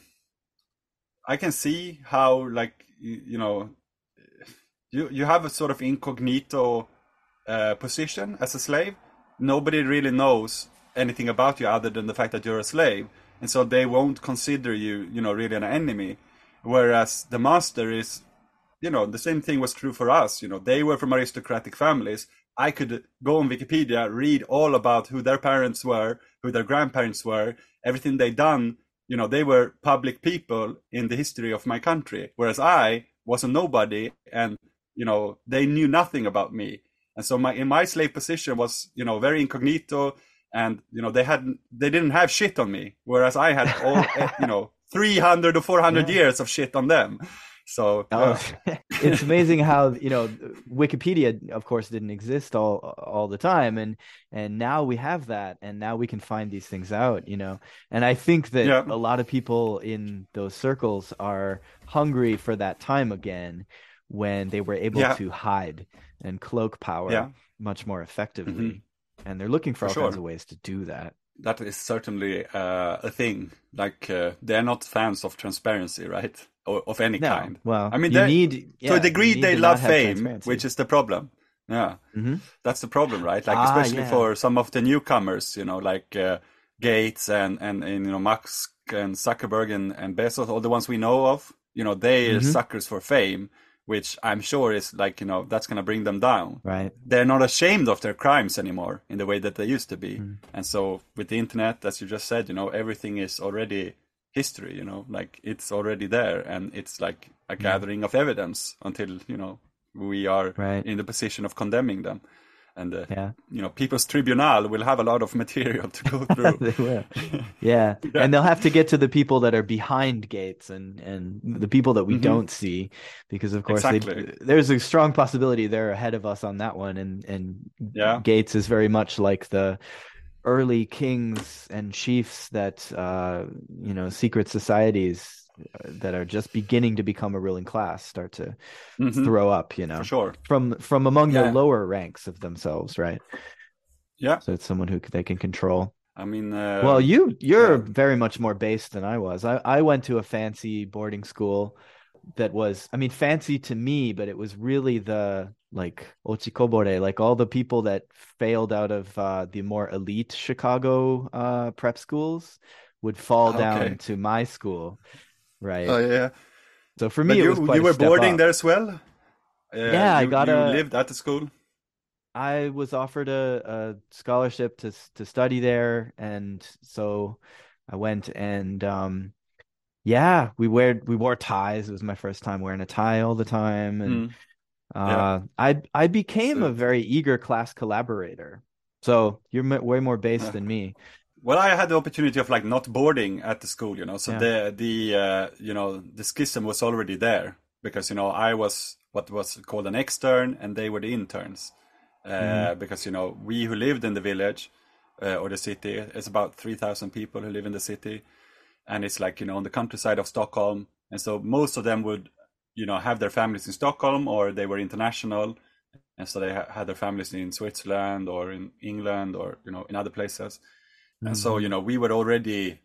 I can see how like you, you know you you have a sort of incognito uh, position as a slave. Nobody really knows anything about you other than the fact that you're a slave, and so they won't consider you, you know, really an enemy. Whereas the master is, you know, the same thing was true for us. You know, they were from aristocratic families. I could go on Wikipedia, read all about who their parents were, who their grandparents were, everything they done. You know, they were public people in the history of my country, whereas I was a nobody, and you know, they knew nothing about me. And so my in my slave position was, you know, very incognito, and you know, they had they didn't have shit on me, whereas I had all, [laughs] eh, you know, three hundred or four hundred Yeah. years of shit on them. So Oh, [laughs] it's amazing how you know Wikipedia, of course, didn't exist all all the time, and and now we have that, and now we can find these things out, you know. And I think that Yeah. a lot of people in those circles are hungry for that time again, when they were able Yeah. to hide and cloak power Yeah. Mm-hmm. much more effectively, and they're looking for, For all kinds of ways to do that. that is certainly uh, a thing. Like uh, they're not fans of transparency, right? Or of any No, kind. well, I mean, you need to a degree, they love fame, which is the problem. Yeah, Mhm. that's the problem, right? Like Ah, especially yeah. for some of the newcomers, you know, like uh, Gates and, and and you know Musk and Zuckerberg and, and Bezos, all the ones we know of. You know, they are Mhm. suckers for fame, which I'm sure is like you know that's going to bring them down. Right. They're not ashamed of their crimes anymore in the way that they used to be. Mm. And so with the internet, as you just said, you know everything is already history. You know, like it's already there, and it's like a gathering of evidence until you know we are Right. in the position of condemning them. And uh, Yeah. you know, People's Tribunal will have a lot of material to go [laughs] through. they will. [laughs] Yeah. And they'll have to get to the people that are behind gates and and the people that we Mhm. don't see because of course they- there's a strong possibility they're ahead of us on that one and and Yeah. Gates is very much like the early kings and chiefs that uh you know secret societies that are just beginning to become a ruling class start to Mhm, throw up you know For sure. from from among Yeah. the lower ranks of themselves right Yeah. so it's someone who they can control I mean, uh, well, you you're yeah. very much more based than I was. I I went to a fancy boarding school that was I mean fancy to me, but it was really the like ochikobore, like all the people that failed out of uh the more elite Chicago uh prep schools would fall Okay. down to my school. Right. Oh yeah. so for me it you you were boarding up. there as well. Uh, Yeah, I you, got you a- lived at the school. I was offered a, a scholarship to to study there, and so I went and um, yeah, we wear we wore ties. It was my first time wearing a tie all the time, and Mm. uh, I I became a very eager class collaborator. So you're way more based Yeah. than me. Well, I had the opportunity of like not boarding at the school, you know. So Yeah. the the uh, you know the schism was already there because you know I was what was called an extern and they were the interns. Uh, Mm-hmm. Because you know we who lived in the village uh, or the city, it's about three thousand people who live in the city, and it's like you know on the countryside of Stockholm, and so most of them would you know have their families in Stockholm or they were international, and so they ha- had their families in Switzerland or in England or you know in other places. And so, you know, we were already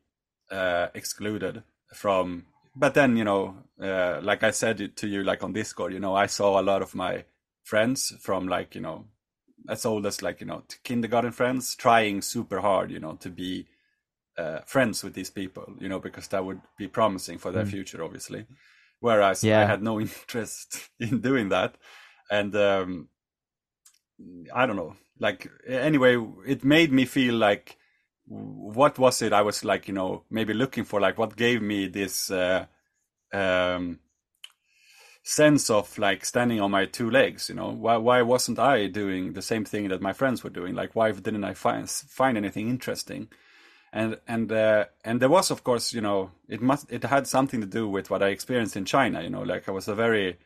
uh, excluded from. But then, you know, uh, like I said it to you, like on Discord, you know, I saw a lot of my friends from like, you know, as old as like, you know, kindergarten friends trying super hard, you know, to be uh, friends with these people, you know, because that would be promising for their Mm. future, obviously. Whereas I had no [laughs] interest in doing that. And um, I don't know. Like anyway, it made me feel like what was it I was like, you know, maybe looking for like what gave me this uh, um, sense of like standing on my two legs, you know? Why why wasn't I doing the same thing that my friends were doing? Like why didn't I find find anything interesting? And and uh, and there was of course, you know, it must it had something to do with what I experienced in China, you know, like I was a very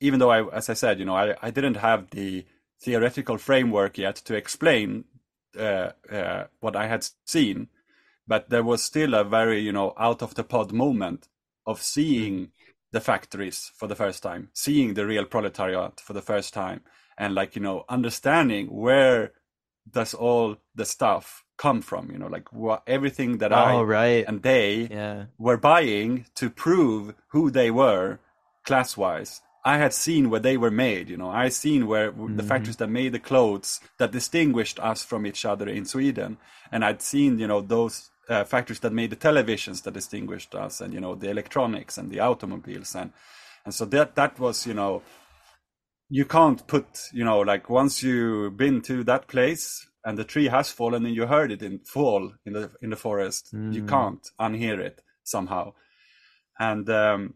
even though I, as I said, you know, I, I didn't have the theoretical framework yet to explain uh, uh, what I had seen, but there was still a very, you know, out of the pod moment of seeing the factories for the first time, seeing the real proletariat for the first time, and like, you know, understanding where does all the stuff come from, you know, like what everything that I Oh, right. and they Yeah. were buying to prove who they were class wise. I had seen where they were made, you know, I seen where the Mhm. factories that made the clothes that distinguished us from each other in Sweden. And I'd seen, you know, those uh, factories that made the televisions that distinguished us and, you know, the electronics and the automobiles. And, and so that, that was, you know, you can't put, you know, like once you've been to that place and the tree has fallen and you heard it in fall in the, in the forest, you Mm. can't unhear it somehow. And, um,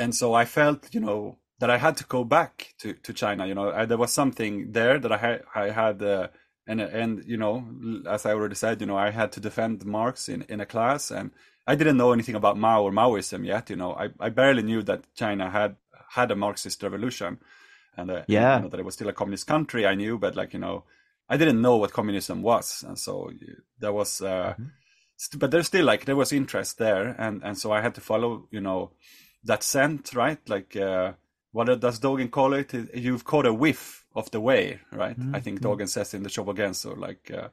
and so I felt, you know, that I had to go back to, to China. You know, I, there was something there that I had, I had, uh, and and you know, as I already said, you know, I had to defend Marx in in a class, and I didn't know anything about Mao or Maoism yet. You know, I I barely knew that China had had a Marxist revolution, and uh, Yeah. you know, that it was still a communist country. I knew, but like you know, I didn't know what communism was, and so there was. Uh, Mhm. st- but there's still like there was interest there, and and so I had to follow, you know, that scent, right? Like, uh, what does Dogen call it? You've caught a whiff of the way, right? I think Mhm. Dogen says in the Shobogenzo, like, uh,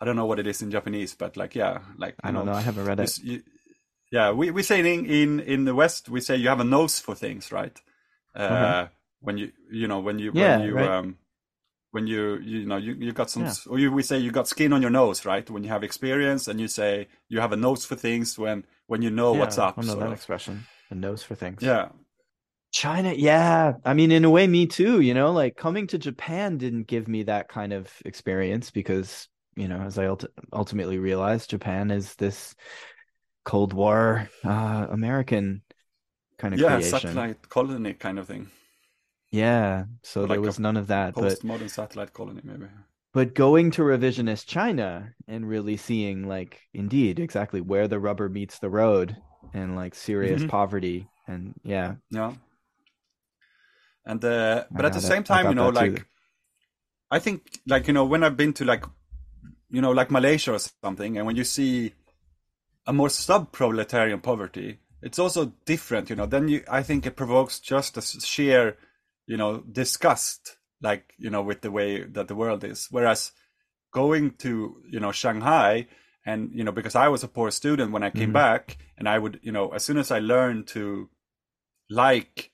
I don't know what it is in Japanese, but like, yeah, like, I don't know. I haven't read it. you- yeah, we, we say in, in in the West, we say you have a nose for things, right? Uh, Okay. When you, you know, when you, Yeah, when you, right. um, when you, you know, you, you got some, Yeah. or you, we say you got skin on your nose, right? When you have experience and you say you have a nose for things when, when you know what's up. I know that of. expression. A nose for things. Yeah. China, yeah. I mean, in a way, me too, you know, like coming to Japan didn't give me that kind of experience because, you know, as I ult ultimately realized, Japan is this Cold War uh American kind of Yeah, creation. satellite colony kind of thing. Yeah, so Or there was none of that, but Postmodern satellite colony, maybe. but going to revisionist China and really seeing like indeed exactly where the rubber meets the road and like serious Mhm. poverty and yeah, Yeah. And uh, I but at the it. same I time, you know, that too. like I think, like you know, when I've been to like, you know, like Malaysia or something, and when you see a more sub-proletarian poverty, it's also different, you know. Then you, I think, it provokes just a sheer, you know, disgust, like you know, with the way that the world is. Whereas going to you know Shanghai and you know because I was a poor student when I came Mhm. back and I would you know as soon as I learned to like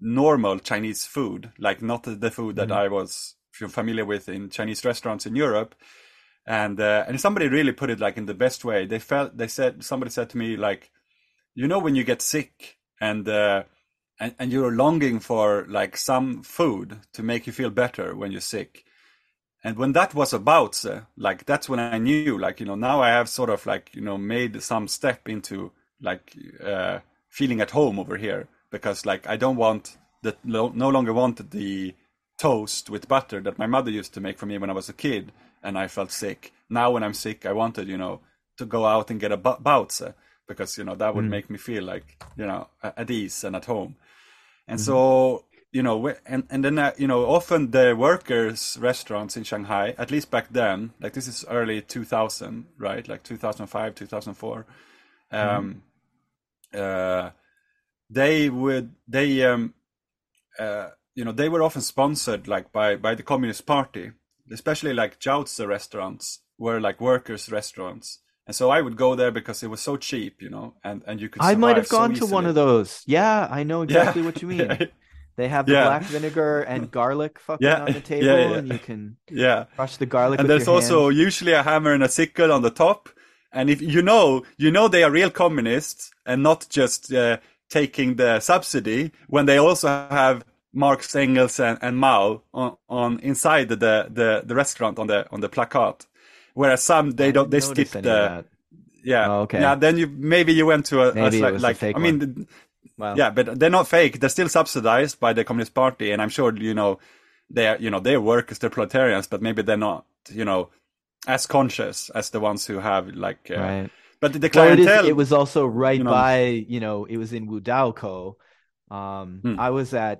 normal Chinese food like not the food that Mhm. I was familiar with in Chinese restaurants in Europe and uh, and somebody really put it like in the best way they felt they said somebody said to me like you know when you get sick and uh, and, and you're longing for like some food to make you feel better when you're sick and when that was about uh, like that's when i knew like you know now i have sort of like you know made some step into like uh, feeling at home over here because like i don't want that no, longer wanted the toast with butter that my mother used to make for me when i was a kid and i felt sick now when i'm sick i wanted you know to go out and get a ba- baozi because you know that would Mm. make me feel like you know at ease and at home and Mhm. so you know and and then uh, you know often the workers restaurants in shanghai at least back then like this is early 2000 right like 2005 2004 um uh they would they um uh you know they were often sponsored like by by the communist party especially like jiaozi restaurants were like workers restaurants and so i would go there because it was so cheap you know and and you could I might have so gone to one of those. Yeah, I know exactly Yeah. what you [laughs] mean. They have the Yeah. black vinegar and garlic [laughs] fucking Yeah. on the [laughs] table, yeah, and you can [laughs] yeah crush the garlic and there's also hand. usually a hammer and a sickle on the top and if you know you know they are real communists and not just uh, taking the subsidy when they also have Marx, Engels, and, and Mao on, on inside the, the the restaurant on the on the placard, whereas some they don't they skip the yeah Oh, okay. yeah then you maybe you went to a, a Maybe it sli- was the like I mean the- Wow. yeah but they're not fake they're still subsidized by the Communist Party and I'm sure you know they're you know they're workers they're proletarians but maybe they're not you know as conscious as the ones who have like uh, Right. but the Well, it is. clientele It was also right you know- by, you know, it was in Wudaokou. Um, Hmm. I was at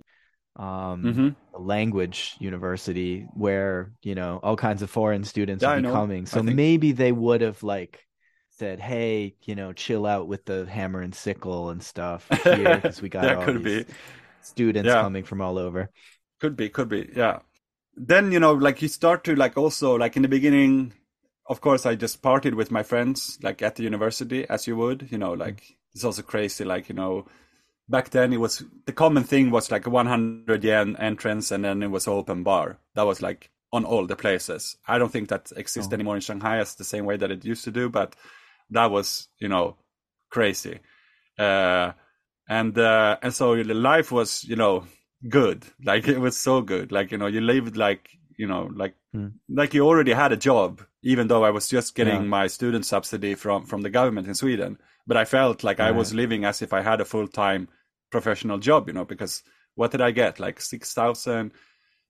um Mhm. a language university where, you know, all kinds of foreign students Yeah, would be coming. So maybe they would have like said, "Hey, you know, chill out with the hammer and sickle and stuff [laughs] here because we got Yeah, all could these be. students Yeah. coming from all over." Could be, could be, yeah. Then you know, like you start to like also like in the beginning. Of course, I just partied with my friends like at the university, as you would. You know, like mm-hmm. it's also crazy. Like you know, back then it was the common thing was like a 100 yen entrance, and then it was open bar. That was like on all the places. I don't think that exists Oh. anymore in Shanghai as the same way that it used to do, but that was you know crazy. Uh, and uh, and so the life was you know good [laughs] like it was so good like you know you lived like you know like Hmm. like you already had a job even though i was just getting Yeah. my student subsidy from from the government in sweden but i felt like i was living as if i had a full-time professional job you know because what did i get like 6000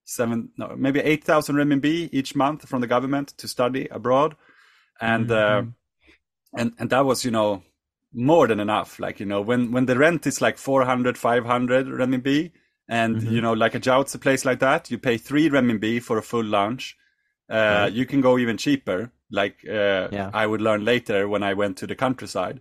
seven no maybe 8000 renminbi each month from the government to study abroad and uh, Mhm. And and that was you know more than enough like you know when when the rent is like 400 500 renminbi and Mhm. you know like a jiaozi place like that you pay 3 renminbi for a full lunch uh, Right. you can go even cheaper like uh, Yeah. i would learn later when i went to the countryside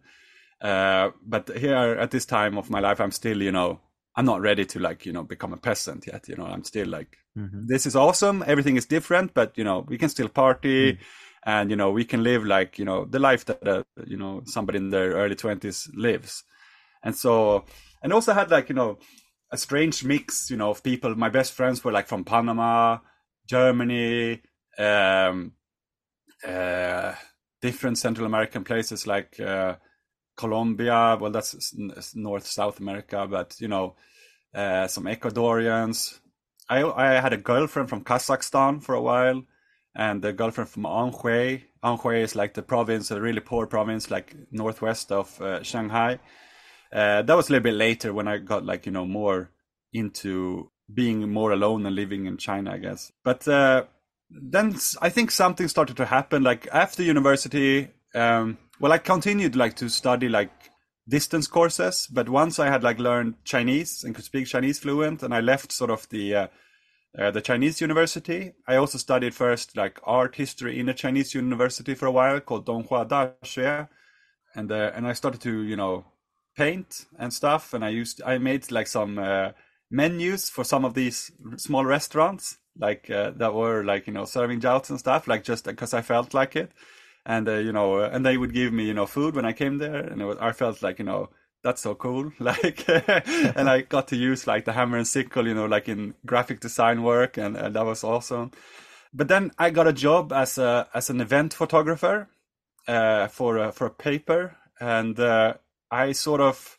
uh, but here at this time of my life i'm still you know i'm not ready to like you know become a peasant yet you know i'm still like Mhm. this is awesome everything is different but you know we can still party and you know we can live like you know the life that uh, you know somebody in their early 20s lives. And so and also had like you know a strange mix you know of people. My best friends were like from panama germany um uh different central american places like uh colombia. Well that's north south america but you know uh, some Ecuadorians. I I had a girlfriend from Kazakhstan for a while, and the girlfriend from Anhui. Anhui is like the province, a really poor province, like northwest of uh, Shanghai. Uh, that was a little bit later when I got like you know more into being more alone and living in China, I guess. But uh, then I think something started to happen. Like after university, um, well, I continued like to study like distance courses, but once I had like learned Chinese and could speak Chinese fluent, and I left sort of the uh, the Chinese university. I also studied first like art history in a Chinese university for a while called Donghua Daxue, and uh, and I started to you know paint and stuff, and I used I made like some uh, menus for some of these small restaurants like uh, that were like you know serving jouts and stuff like just because I felt like it. And uh, you know and they would give me you know food when I came there. And was, I felt like you know that's so cool. [laughs] Like [laughs] and I got to use like the hammer and sickle you know like in graphic design work and, and that was awesome. But then I got a job as a as an event photographer uh, for a, for a paper and uh, I sort of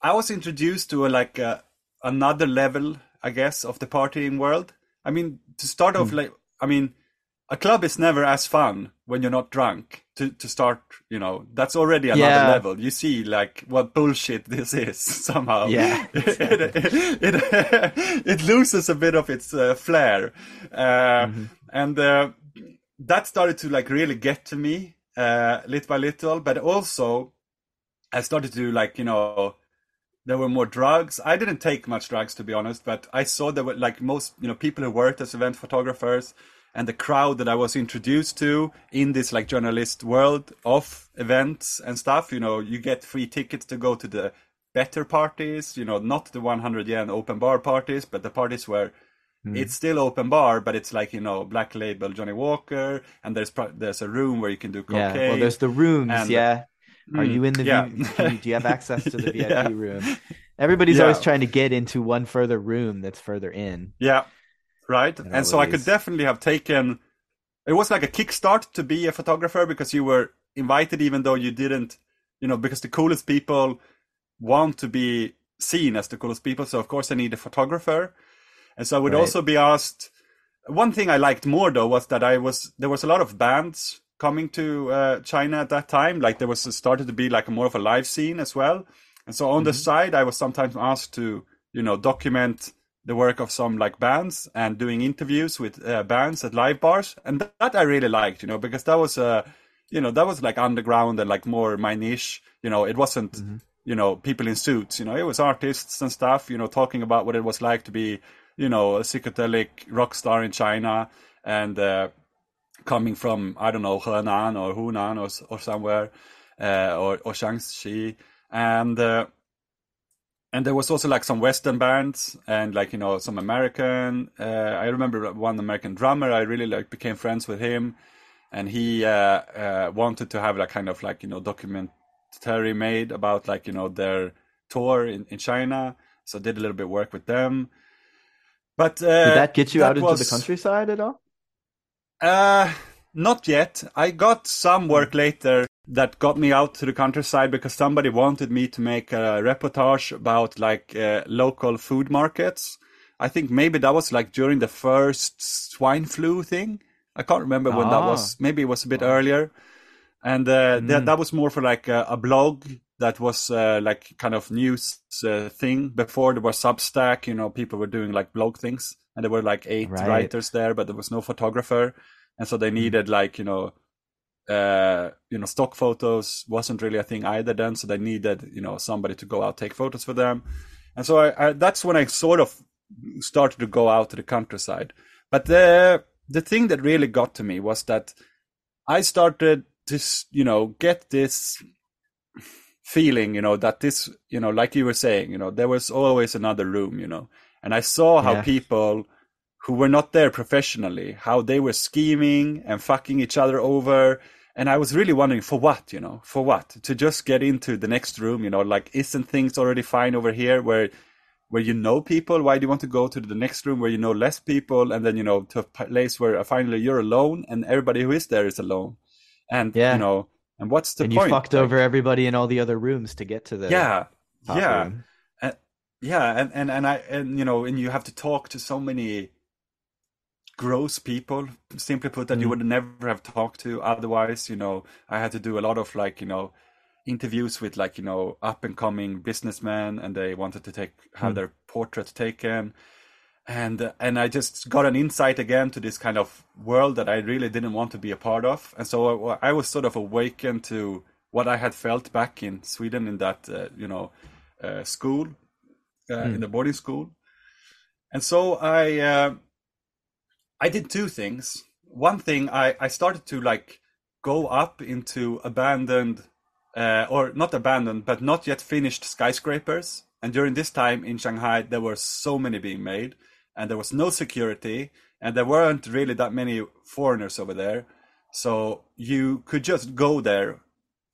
I was introduced to a, like a, another level I guess of the partying world. I mean to start off like I mean a club is never as fun when you're not drunk to, to start you know that's already another Yeah. level. You see like what bullshit this is [laughs] somehow. Yeah, [laughs] it, it, it loses a bit of its uh, flair. Uh, and uh, that started to like really get to me uh, little by little. But also i started to like you know there were more drugs. I didn't take much drugs to be honest, but I saw there were like most you know people who worked as event photographers and the crowd that I was introduced to in this like journalist world of events and stuff. You know, you get free tickets to go to the better parties. You know, not the 100 yen open bar parties, but the parties where it's still open bar, but it's like you know black label Johnnie Walker, and there's pro- there's a room where you can do cocaine. yeah. Well, there's the rooms. and- yeah. Are Mm, you in the? yeah. V- do, you, do you have access to the VIP [laughs] Yeah. room? Everybody's Yeah. always trying to get into one further room that's further in. Yeah, right. It and so I could definitely have taken. It was like a kickstart to be a photographer because you were invited, even though you didn't, you know, because the coolest people want to be seen as the coolest people. So of course I need a photographer, and so I would Right. also be asked. One thing I liked more though was that I was there was a lot of bands coming to uh, China at that time. Like there was started to be like a more of a live scene as well. And so on the side, I was sometimes asked to, you know, document the work of some like bands and doing interviews with uh, bands at live bars, and th- that I really liked, you know, because that was uh, you know, that was like underground and like more my niche. You know, it wasn't, you know, people in suits. You know, it was artists and stuff. You know, talking about what it was like to be, you know, a psychedelic rock star in China and. Uh, coming from I don't know Henan or Hunan or or somewhere uh, or or Shaanxi and uh, and there was also like some Western bands and like you know some American. Uh, I remember one American drummer. I really like became friends with him, and he uh, uh, wanted to have like kind of like you know documentary made about like you know their tour in, in China. So I did a little bit of work with them. But uh, Did that get you that out into the countryside at all? uh, not yet. I got some work later that got me out to the countryside because somebody wanted me to make a reportage about like uh, local food markets. I think maybe that was like during the first swine flu thing. I can't remember when that Ah. was. Maybe it was a bit earlier. And uh, that Mm. that was more for like a, a blog that was uh, like kind of news uh, thing before there was Substack. You know, people were doing like blog things, and there were like eight Right. writers there, but there was no photographer, and so they needed like you know, uh, you know, stock photos wasn't really a thing either then. So they needed you know somebody to go out take photos for them, and so I, I that's when I sort of started to go out to the countryside. But the the thing that really got to me was that I started to you know get this feeling you know that this you know like you were saying you know there was always another room you know and I saw how Yeah. people who were not there professionally how they were scheming and fucking each other over and I was really wondering for what you know for what? To just get into the next room you know like isn't things already fine over here where where you know people? Why do you want to go to the next room where you know less people and then you know to a place where finally you're alone and everybody who is there is alone? And Yeah. you know and what's the and point? you fucked Like, over everybody in all the other rooms to get to the yeah. yeah. room. yeah, and, and, and I and you know, and you have to talk to so many gross people, simply put, that you Mm. would never have talked to otherwise. You know, I had to do a lot of like, you know, interviews with like, you know, up and coming businessmen and they wanted to take have Mm. their portrait taken. And uh, and I just got an insight again to this kind of world that I really didn't want to be a part of. And so I, I was sort of awakened to what I had felt back in Sweden in that, uh, you know, uh, school, uh, Mm. in the boarding school. And so I, uh, I did two things. One thing, I, I started to like go up into abandoned, uh, or not abandoned, but not yet finished skyscrapers. And during this time in Shanghai, there were so many being made, and there was no security, and there weren't really that many foreigners over there. So you could just go there,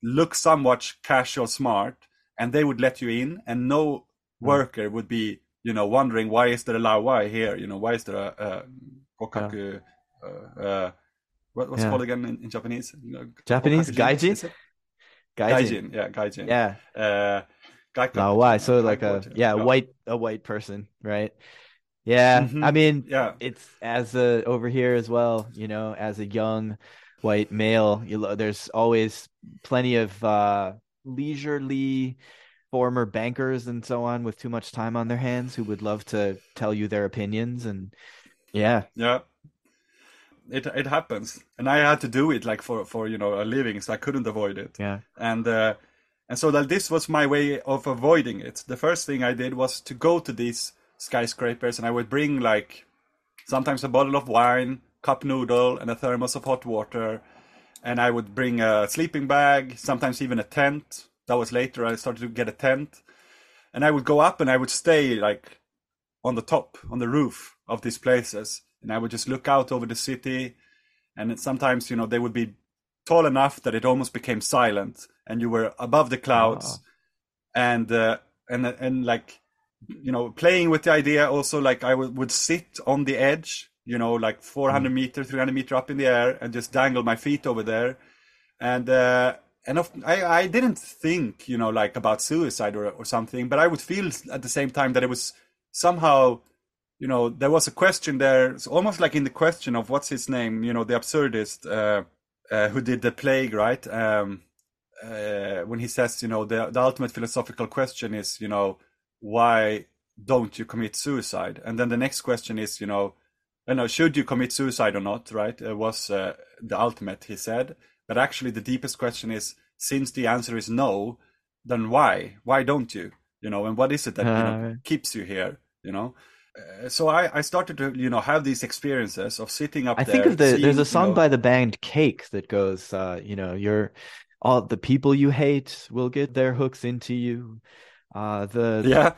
look somewhat casual smart, and they would let you in, and no worker would be, you know, wondering why is there a Lao here? You know, why is there a, a Kokaku? Uh, uh, what, what's Yeah. called again in, in Japanese? Japanese? Gaijin? Gaijin. Gaijin, yeah, gaijin. Yeah. Uh, gaikaku, laowai? So uh, like a yeah, yeah. white a white person, right? Yeah. Mhm. I mean, Yeah, it's as a over here as well, you know, as a young white male, you lo- there's always plenty of uh leisurely former bankers and so on with too much time on their hands who would love to tell you their opinions and yeah. yeah. It it happens, and I had to do it like for for you know a living, so I couldn't avoid it. Yeah. and uh, and so that this was my way of avoiding it. The first thing I did was to go to these skyscrapers, and I would bring like sometimes a bottle of wine, cup noodle, and a thermos of hot water, and I would bring a sleeping bag, sometimes even a tent. That was later. I started to get a tent, and I would go up and I would stay like on the top, on the roof of these places, and I would just look out over the city. And sometimes, you know, they would be tall enough that it almost became silent, and you were above the clouds, and uh, and and like, you know, playing with the idea. Also, like I would, would sit on the edge, you know, like 400 meter, 300 meter up in the air, and just dangle my feet over there, and. uh and of, I, I didn't think, you know, like about suicide or, or something, but I would feel at the same time that it was somehow, you know, there was a question there, it's almost like in the question of what's his name, you know, the absurdist uh, uh, who did the plague, right? Um, uh, when he says, you know, the, the ultimate philosophical question is, you know, why don't you commit suicide? And then the next question is, you know, you know, should you commit suicide or not, right? It was uh, the ultimate, he said. But actually, the deepest question is, since the answer is no, then why? Why don't you? You know, and what is it that you know, Uh. keeps you here? You know, uh, so I, I started to you know have these experiences of sitting up I there. think of the seeing, there's a song know- by the band Cake that goes uh you know you're all the people you hate will get their hooks into you. Uh the [laughs] yeah,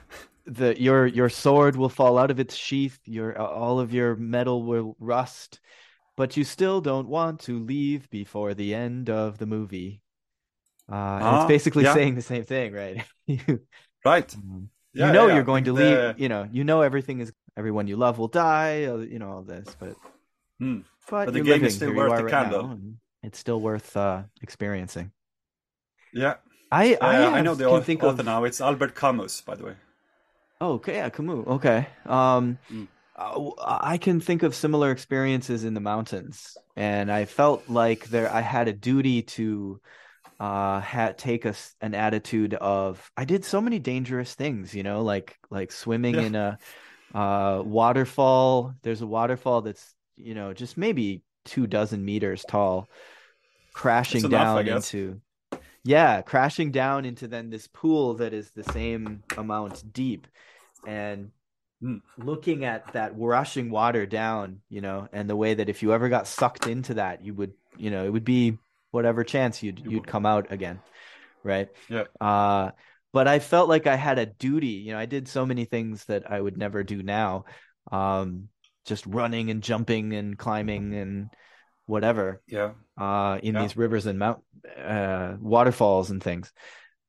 the your your sword will fall out of its sheath. Your all of your metal will rust. But you still don't want to leave before the end of the movie. Uh and it's Ah, basically yeah. saying the same thing right? You, [laughs] right. um, Yeah, you know yeah, you're going to the- leave you know you know everything is everyone you love will die uh, you know all this but Hmm. but, But the you're game living is still worth the right candle. it's still worth uh experiencing Yeah, I I, Uh, I have- know the can au- think author of now. It's Albert Camus, by the way. Oh, okay, yeah, Camus. Okay. Um, Mm. I can think of similar experiences in the mountains, and I felt like there I had a duty to uh had take us an attitude of I did so many dangerous things, you know, like like swimming Yeah. in a uh waterfall. There's a waterfall that's, you know, just maybe two dozen meters tall, crashing enough, down into yeah, crashing down into then this pool that is the same amount deep and Hmm. looking at that rushing water down, you know, and the way that if you ever got sucked into that, you would, you know, it would be whatever chance you'd You you'd come out again, right? Yeah. Uh, but I felt like I had a duty, you know, I did so many things that I would never do now. Um, just running and jumping and climbing and whatever Yeah, uh in Yeah. these rivers and mount uh waterfalls and things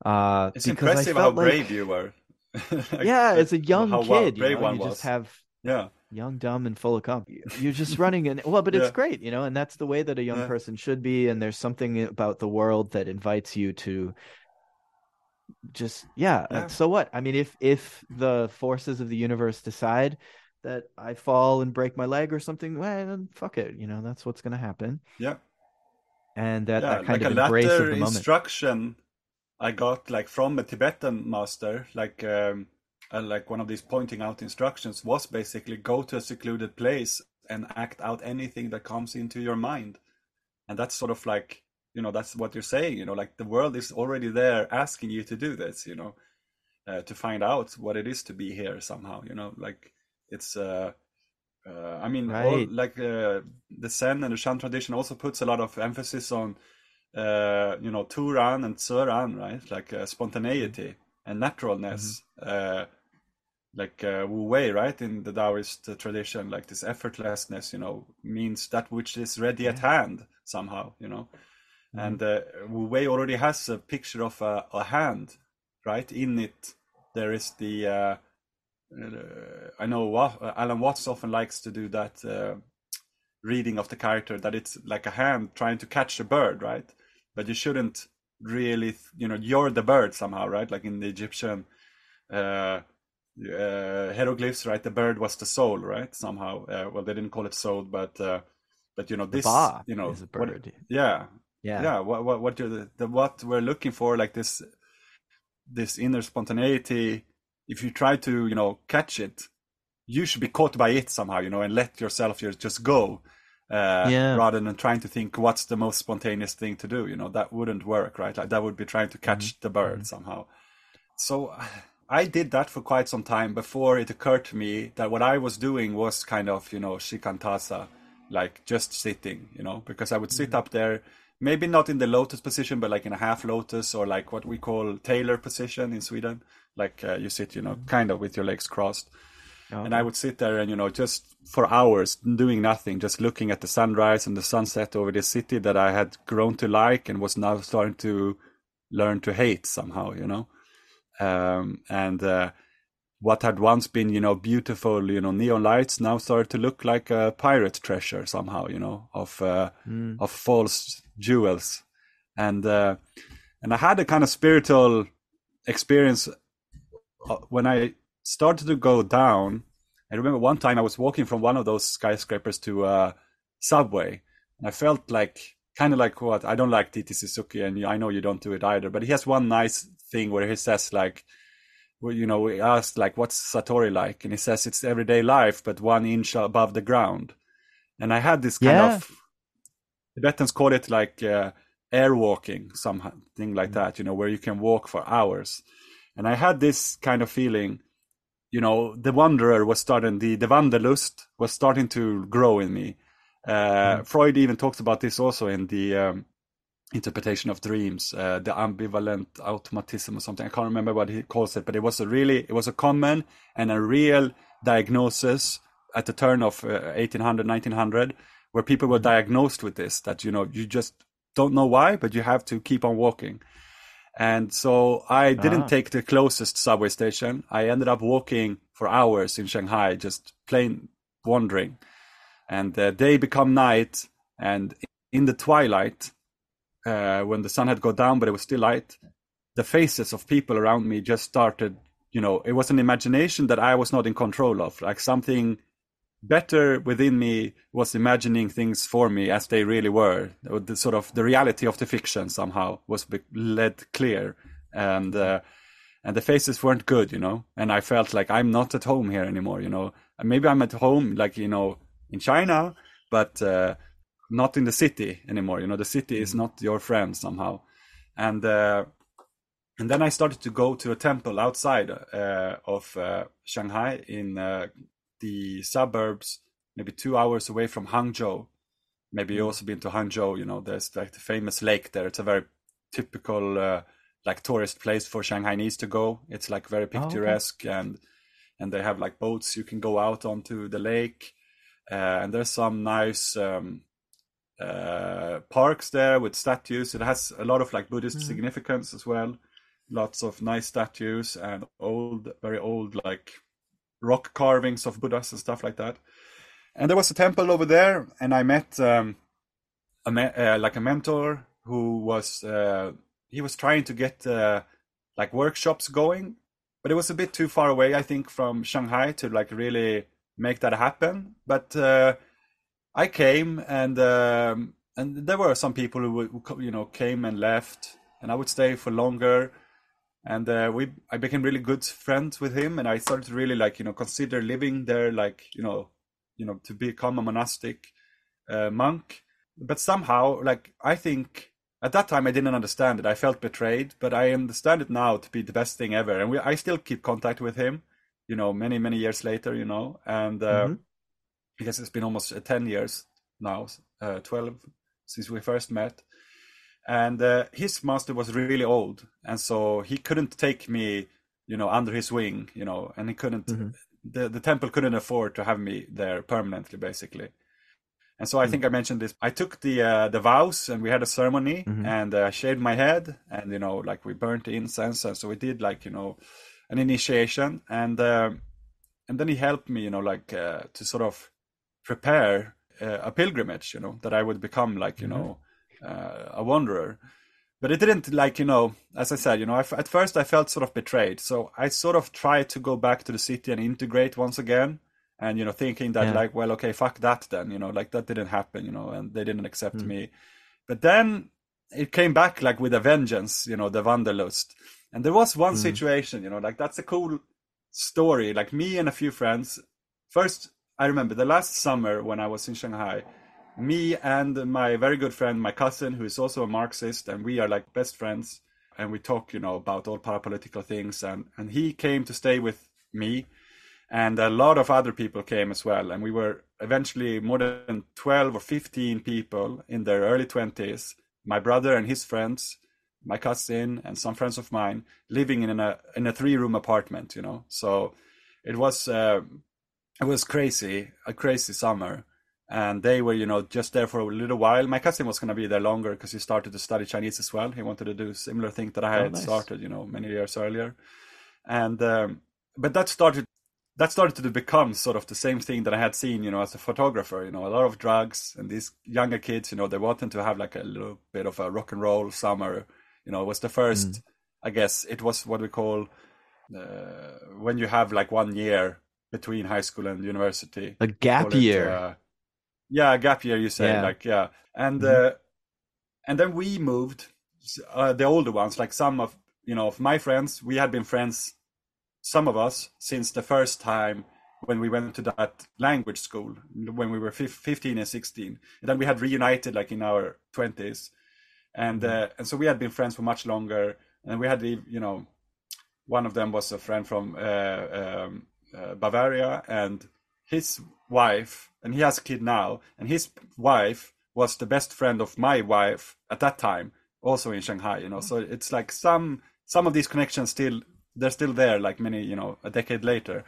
uh it's impressive how like brave you were. [laughs] Like, yeah as a young how kid you brave know one you was. just have Yeah, young dumb and full of cum you're just running and well but it's Yeah. great you know and that's the way that a young Yeah. person should be and there's something about the world that invites you to just yeah, Yeah. so what i mean if if the forces of the universe decide that i fall and break my leg or something well then fuck it you know that's what's going to happen Yeah. and that, that kind like of embrace of the moment instruction I got like from a Tibetan master, like um, uh, like one of these pointing out instructions was basically go to a secluded place and act out anything that comes into your mind, and that's sort of like you know that's what you're saying, you know, like the world is already there asking you to do this, you know, uh, to find out what it is to be here somehow, you know, like it's. Uh, uh, I mean, all, Right. like uh, the Zen and the Chan tradition also puts a lot of emphasis on uh, you know, Turan and Tsuran, right? Like uh, spontaneity and naturalness. Uh, like uh, Wu Wei, right? In the Taoist uh, tradition, like this effortlessness, you know, means that which is ready at hand somehow, you know. And uh, Wu Wei already has a picture of a, a hand, right? In it, there is the. Uh, uh, I know Alan Watts often likes to do that uh, reading of the character that it's like a hand trying to catch a bird, right? But you shouldn't really, you know, you're the bird somehow, right? Like in the Egyptian uh, uh, hieroglyphs, right? The bird was the soul, right? Somehow, uh, well, they didn't call it soul, but uh, but you know, this, ba you know, is a what- yeah, yeah yeah what what what the, the what we're looking for like this this inner spontaneity if you try to you know catch it you should be caught by it somehow you know and let yourself just go uh Yeah. rather than trying to think what's the most spontaneous thing to do you know that wouldn't work right like that would be trying to catch the bird somehow so [sighs] I did that for quite some time before it occurred to me that what I was doing was kind of, you know, shikantaza, like just sitting, you know, because I would sit up there, maybe not in the lotus position, but like in a half lotus or like what we call tailor position in Sweden. Like uh, you sit, you know, kind of with your legs crossed. And I would sit there and, you know, just for hours doing nothing, just looking at the sunrise and the sunset over this city that I had grown to like and was now starting to learn to hate somehow, you know? Um, and uh, what had once been you know beautiful you know neon lights now started to look like a pirate treasure somehow you know of uh, Mm. of false jewels. And uh, and I had a kind of spiritual experience uh, when I started to go down. I remember one time I was walking from one of those skyscrapers to a subway, and I felt like kind of like what I don't like D.T. Suzuki, and I know you don't do it either. But he has one nice thing where he says like, well, you know, we asked like, what's Satori like, and he says it's everyday life, but one inch above the ground. And I had this kind Yeah. of Tibetans call it like uh, air walking, something like that, you know, where you can walk for hours. And I had this kind of feeling, you know, the wanderer was starting, the, the wanderlust was starting to grow in me. Uh, Freud even talks about this also in the um, interpretation of dreams, uh, the ambulatory automatism or something. I can't remember what he calls it, but it was a really, it was a common and a real diagnosis at the turn of uh, 1800, 1900, where people were diagnosed with this, that, you know, you just don't know why, but you have to keep on walking. And so I didn't Ah. take the closest subway station. I ended up walking for hours in Shanghai, just plain wandering. And the day become night, and in the twilight, uh, when the sun had gone down, but it was still light, the faces of people around me just started. You know, it was an imagination that I was not in control of. Like something better within me was imagining things for me as they really were. The sort of the reality of the fiction somehow was led clear, and uh, and the faces weren't good, you know. And I felt like I'm not at home here anymore, you know. Maybe I'm at home, like you know, in China, but uh, not in the city anymore. You know, the city is not your friend somehow, and. Uh, and then I started to go to a temple outside uh, of uh, Shanghai in uh, the suburbs, maybe two hours away from Hangzhou. Maybe you also been to Hangzhou. You know, there's like the famous lake there. It's a very typical uh, like tourist place for Shanghainese to go. It's like very okay. picturesque and and they have like boats you can go out onto the lake. Uh, and there's some nice um, uh, parks there with statues. It has a lot of like Buddhist significance as well. Lots of nice statues and old, very old like rock carvings of Buddhas and stuff like that. And there was a temple over there, and I met um, a uh, like a mentor who was uh, he was trying to get uh, like workshops going, but it was a bit too far away, I think, from Shanghai to like really make that happen. But uh, I came, and um, and there were some people who, who you know came and left, and I would stay for longer. And uh, we, I became really good friends with him, and I started to really like you know consider living there, like you know, you know, to become a monastic uh, monk. But somehow, like I think at that time I didn't understand it. I felt betrayed, but I understand it now to be the best thing ever. And we, I still keep contact with him, you know, many many years later, you know, and uh, Mhm. because it's been almost uh, ten years now, uh, twelve since we first met. And uh, his master was really old, and so he couldn't take me, you know, under his wing, you know, and he couldn't. Mhm. The the temple couldn't afford to have me there permanently, basically. And so I think I mentioned this. I took the uh, the vows, and we had a ceremony, Mhm. and uh, shaved my head, and you know, like we burnt the incense, and so we did like you know, an initiation, and um and then he helped me, you know, like uh, to sort of prepare uh, a pilgrimage, you know, that I would become like you Mhm. know, uh, a wanderer. But it didn't like you know, as I said, you know, I f at first I felt sort of betrayed, so I sort of tried to go back to the city and integrate once again and you know thinking that Yeah. like well okay fuck that then you know like that didn't happen you know and they didn't accept Mm. me but then it came back like with a vengeance you know the wanderlust and there was one Mm. situation you know like that's a cool story like me and a few friends first i remember the last summer when i was in shanghai me and my very good friend my cousin who is also a marxist and we are like best friends and we talk you know about all parapolitical things and and he came to stay with me and a lot of other people came as well and we were eventually more than 12 or 15 people in their early 20s my brother and his friends my cousin and some friends of mine living in a in a three room apartment you know? So it was uh, it was crazy a crazy summer and they were you know just there for a little while my cousin was going to be there longer because he started to study chinese as well he wanted to do a similar thing that i Oh, had nice. started you know many years earlier and um, but that started that started to become sort of the same thing that I had seen, you know, as a photographer. You know, a lot of drugs and these younger kids, you know, they wanted to have like a little bit of a rock and roll summer. You know, it was the first, Mm. I guess, it was what we call uh, when you have like one year between high school and university. A gap Call it, year. uh, yeah, a gap year. You say Yeah. like yeah, and Mhm. uh, and then we moved. Uh, the older ones, like some of you know of my friends, we had been friends, some of us since the first time when we went to that language school when we were fif- 15 and 16 and then we had reunited like in our 20s and uh, and so we had been friends for much longer and we had you know one of them was a friend from uh, um, uh, Bavaria and his wife and he has a kid now and his wife was the best friend of my wife at that time also in Shanghai you know so it's like some some of these connections still they're still there like many you know a decade later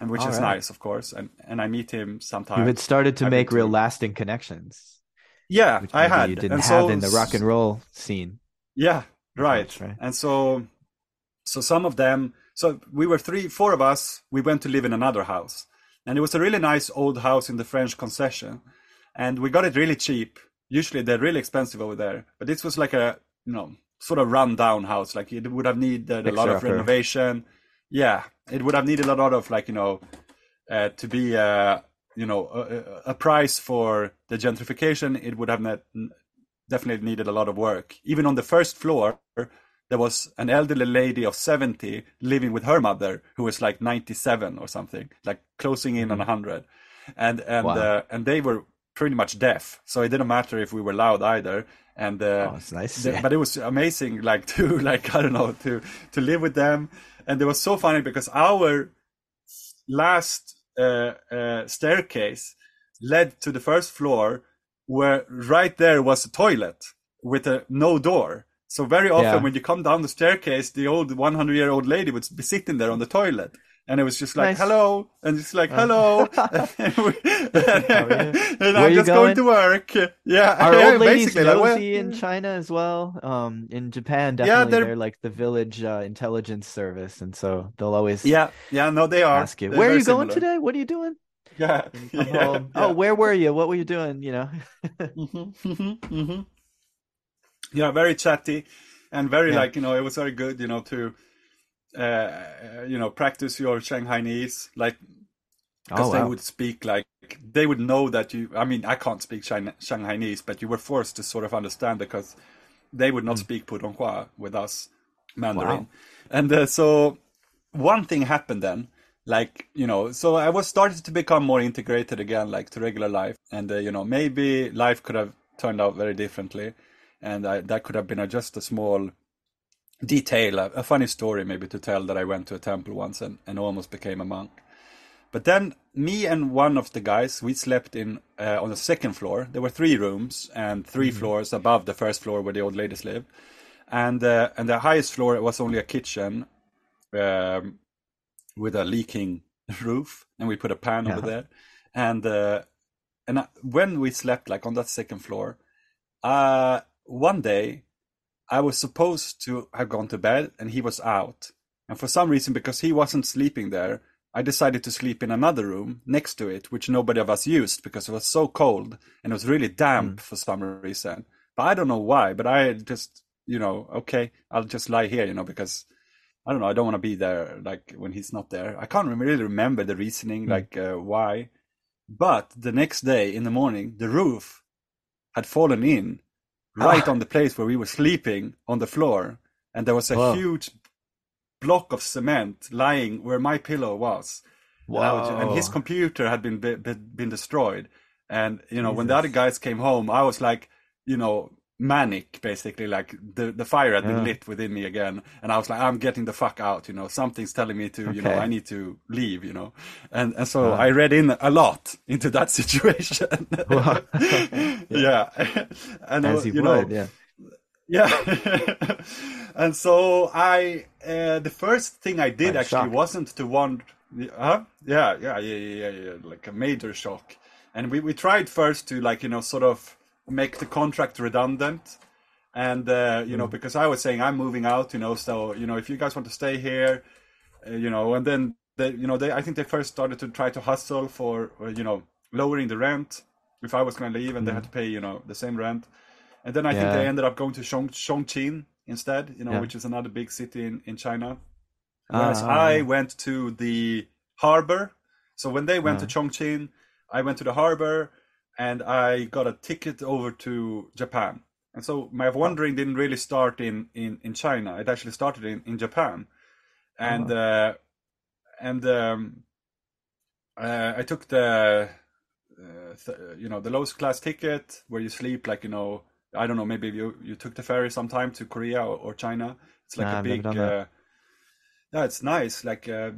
and which All is right. nice of course and and I meet him sometimes You had started to I've make real to- lasting connections, yeah I had you didn't and have so in the rock and roll scene. yeah, right. much, right? And so, so some of them. So we were three, four of us. We went to live in another house, and it was a really nice old house in the French concession, and we got it really cheap. Usually they're really expensive over there, but this was like a you know sort of run down house. Like it would have needed a lot of renovation. Yeah, it would have needed a lot of like you know uh, to be uh, you know a, a- a price for the gentrification. It would have net, definitely needed a lot of work. Even on the first floor, there was an elderly lady of 70 living with her mother who was like 97 or something, like closing in on 100. And and Wow. uh, and they were pretty much deaf, so it didn't matter if we were loud either. And uh, Oh, it's nice. the- but it was amazing like [laughs] to like i don't know to to live with them and it was so funny because our last uh, uh, staircase led to the first floor where right there was a toilet with a no door so very often Yeah. when you come down the staircase the old 100 year old lady would be sitting there on the toilet and it was just like Nice. hello and it's like Uh. hello [laughs] [laughs] and, we- and Where i'm just going? going to work [laughs] yeah Are yeah, old ladies basically, like, in China as well? Um, in Japan, Yeah, definitely they're- they're... like the village uh, intelligence service, and so they'll always Yeah, yeah, no, they are. ask you, They're "Where are very you going similar. today? What are you doing?" Yeah, When you come yeah, home, yeah. Oh, where were you? What were you doing? You know. Mhm, mhm, mhm. Yeah, very chatty, and very Yeah. like you know it was very good you know to uh, you know practice your Shanghainese like because Oh, they wow. would speak like they would know that you i mean i can't speak Shang- shanghainese but you were forced to sort of understand because they would not speak putonghua with us mandarin. Wow. and uh, so one thing happened then like you know so i was started to become more integrated again like to regular life and uh, you know maybe life could have turned out very differently and I, that could have been a, just a small detail a, a funny story maybe to tell that i went to a temple once and, and almost became a monk. But then me and one of the guys, we slept in uh, on the second floor. There were three rooms and 3 floors above the first floor where the old ladies live, and uh, and the highest floor was only a kitchen um, with a leaking [laughs] roof, and we put a pan over there, and uh, and when we slept like on that second floor, uh, one day I was supposed to have gone to bed and he was out. And for some reason, because he wasn't sleeping there, I decided to sleep in another room next to it, which nobody of us used because it was so cold and it was really damp for some reason. But I don't know why, but I just, you know, okay, I'll just lie here, you know, because I don't know, I don't want to be there like when he's not there. I can't really remember the reasoning, like uh, why. But the next day in the morning, the roof had fallen in right Ah. on the place where we were sleeping on the floor. And there was a Whoa. huge block of cement lying where my pillow was. And, was- and his computer had been, been been destroyed. And you know, when the other guys came home, I was like, you know, manic basically. Like the the fire had been Yeah. lit within me again, and I was like, I'm getting the fuck out. You know, something's telling me to, you know, I need to leave. You know, and and so. I read in a lot into that [laughs] situation. Wow. [laughs] yeah, [laughs] and As you, you know, would, yeah. yeah. and so I, uh, the first thing I did I'm actually shocked. wasn't to want, huh? Yeah, yeah, yeah, yeah, yeah, yeah, like a major shock. And we, we tried first to like, you know, sort of make the contract redundant. And, uh, you Mm. know, because I was saying I'm moving out, you know, so, you know, if you guys want to stay here, uh, you know, and then they, you know, they, I think they first started to try to hustle for, uh, you know, lowering the rent if I was going to leave and they had to pay, you know, the same rent. And then I think Mm. They ended up going to Chong, Chongqing instead, you know, Yeah. which is another big city in, in China. Whereas Ah, I yeah. went to the harbor. So when they went Ah. to Chongqing, I went to the harbor and I got a ticket over to Japan. And so my wandering didn't really start in, in, in China. It actually started in, in Japan. And uh, and um, uh, I took the uh, th- you know the lowest class ticket where you sleep like you know I don't know maybe you you took the ferry sometime to Korea or, or China. It's like Nah, a big. Uh, yeah, it's nice. Like, uh,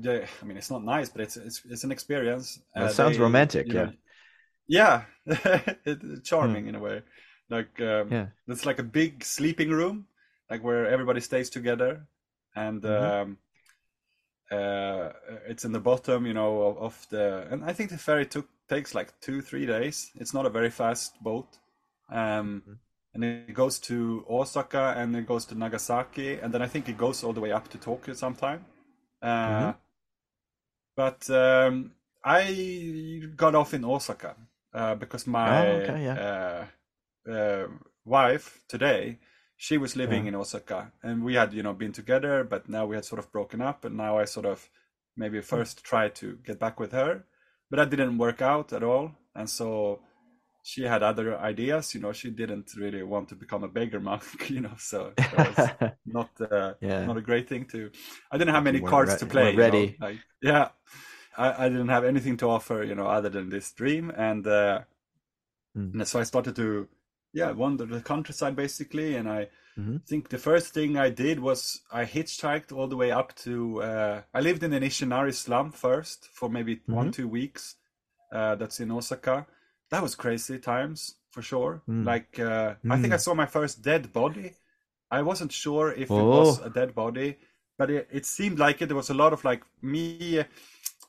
I mean, it's not nice, but it's it's it's an experience. That Uh, sounds they- romantic, you know- yeah, [laughs] it's charming in a way. Like, um. Yeah. it's like a big sleeping room, like where everybody stays together, and Mhm. um, uh, it's in the bottom, you know, of, of the. And I think the ferry took takes like two three days. It's not a very fast boat, um, Mhm. and it goes to Osaka and it goes to Nagasaki, and then I think it goes all the way up to Tokyo sometime. Uh, Mhm. But um, I got off in Osaka uh, because my Oh, okay, yeah. uh, uh, wife today she was living Yeah. in Osaka, and we had you know been together, but now we had sort of broken up, and now I sort of maybe first tried to get back with her, but that didn't work out at all, and so she had other ideas. You know, she didn't really want to become a beggar monk. [laughs] You know, so that was [laughs] not uh, Yeah. not a great thing to. I didn't have many cards re- to play. weren't you know, ready. like yeah, I, I didn't have anything to offer. You know, other than this dream, and uh, Hmm. and so I started to yeah wander the countryside basically, and I Mhm. think the first thing I did was I hitchhiked all the way up to. Uh, I lived in a Nishinari slum first for maybe one Mhm. two weeks. Uh, that's in Osaka. That was crazy times for sure. Mm. Like uh, I think I Mm. saw my first dead body. I wasn't sure if it was Oh. a dead body, but it, it seemed like it. There was a lot of like me.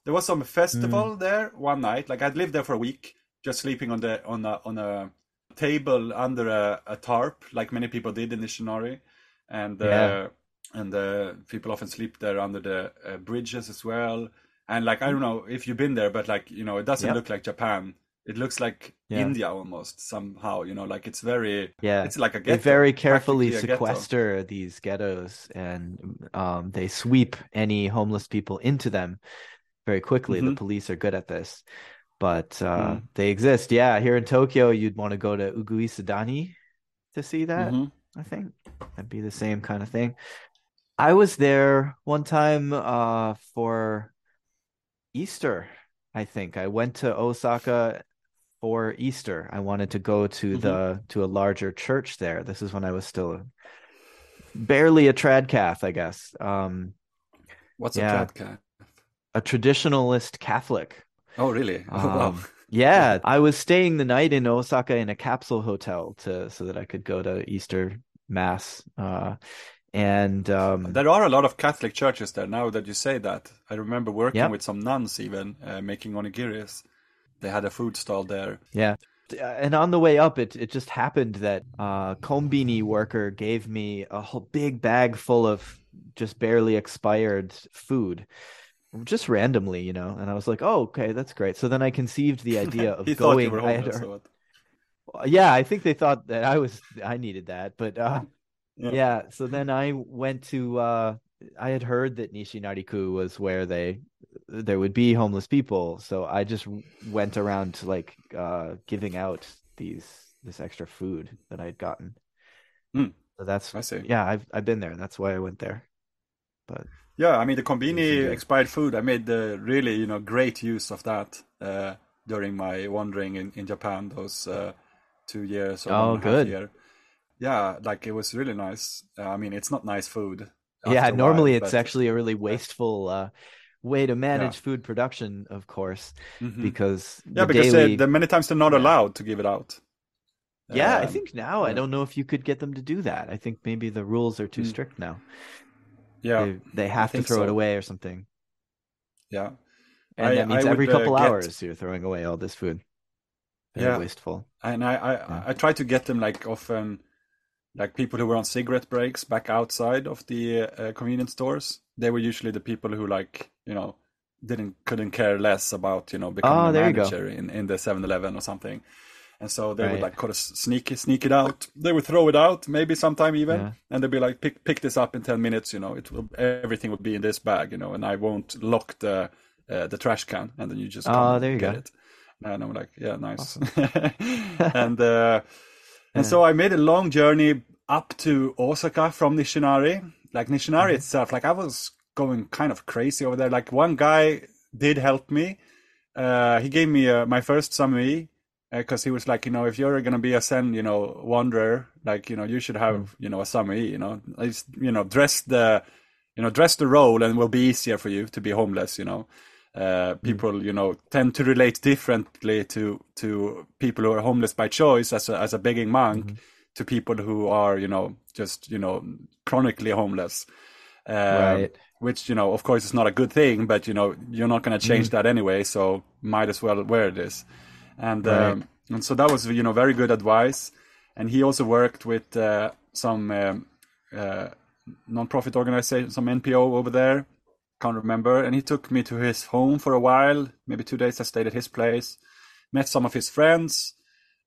There was some festival Mm. there one night. Like I'd lived there for a week, just sleeping on the on a on a table under a, a tarp, like many people did in Nishinari, and uh, Yeah. and uh, people often sleep there under the uh, bridges as well. And like I don't know if you've been there, but like you know, it doesn't Yep. look like Japan. it looks like Yeah. India almost somehow. You know, like it's very Yeah. it's like a ghetto, They very carefully a ghetto. sequester these ghettos and um, they sweep any homeless people into them very quickly. The Mhm. police are good at this, but uh, Mm. they exist. Yeah, here in Tokyo, you'd want to go to Uguisudani to see that. Mhm. I think that'd be the same kind of thing. I was there one time uh, for Easter, I think. I went to Osaka for Easter. I wanted to go to Mhm. the to a larger church there. This is when I was still barely a trad cath, I guess. Um, What's Yeah. a trad cat? A traditionalist Catholic. Oh, really? [laughs] Oh, wow. Um, [laughs] yeah, I was staying the night in Osaka in a capsule hotel to so that I could go to Easter mass. Uh, and um, There are a lot of Catholic churches there now that you say that. I remember working Yep. with some nuns even uh, making onigiris. They had a food stall there. Yeah. And on the way up, it it just happened that uh Kombini worker gave me a whole big bag full of just barely expired food, just randomly, you know. And I was like, "Oh, okay, that's great." So then I conceived the idea [laughs] of he thought you going. [laughs] I had yeah, I think they thought that I was I needed that, but uh Yeah. yeah, so then I went to uh I had heard that Nishinariku was where they there would be homeless people, so I just went around to like uh giving out these this extra food that I'd gotten. Hmm. So that's I see. yeah, I've I've been there. And that's why I went there. But Yeah, I mean the Yes, Combini expired food. I made the really you know great use of that uh, during my wandering in, in Japan those uh, two years or Oh, one and a half good. year. Yeah, like it was really nice. Uh, I mean, it's not nice food. yeah, normally while, it's but- actually a really wasteful uh way to manage food production, of course, Mhm. because yeah, because daily uh, the many times they're not Yeah. allowed to give it out. Yeah, I Um, think now I don't know if you could get them to do that. I think maybe the rules are too Mm. strict now. Yeah, They they have to throw it away or something. yeah. And I- that means I every would, uh, couple get- hours you're throwing away all this food. Very Yeah. wasteful. And I, I, Yeah. I try to get them like often, like people who were on cigarette breaks back outside of the uh, convenience stores. They were usually the people who like you know didn't couldn't care less about you know becoming Oh, a manager in in the 7-Eleven or something. And so they would like kind of sneak sneak it out. They would throw it out, maybe sometime even, Yeah. and they'd be like, "Pick, pick this up in ten minutes." You know, it will, everything would be in this bag, you know, and I won't lock the uh, the trash can, and then you just Oh, there you get go. it. And I'm like, yeah, nice. [laughs] and uh, [laughs] and Yeah. so I made a long journey up to Osaka from Nishinari. Like Nishinari Mm-hmm. itself, like I was going kind of crazy over there. Like one guy did help me. Uh, he gave me uh, my first samue because he was like, you know, if you're gonna be a Zen, you know, wanderer, like you know, you should have, Mm. you know, a samue. You know, It's, you know, dress the, you know, dress the role, and it will be easier for you to be homeless. You know, uh, people, you know, tend to relate differently to to people who are homeless by choice as a as a begging monk to people who are, you know, just you know, chronically homeless. Um, Right. Which you know, of course, is not a good thing, but you know, you're not going to change that anyway, so might as well wear this. And Right. um, and so that was you know very good advice. And he also worked with uh, some um, uh, non-profit organization, some NPO over there. Can't remember. And he took me to his home for a while, maybe two days. I stayed at his place, met some of his friends,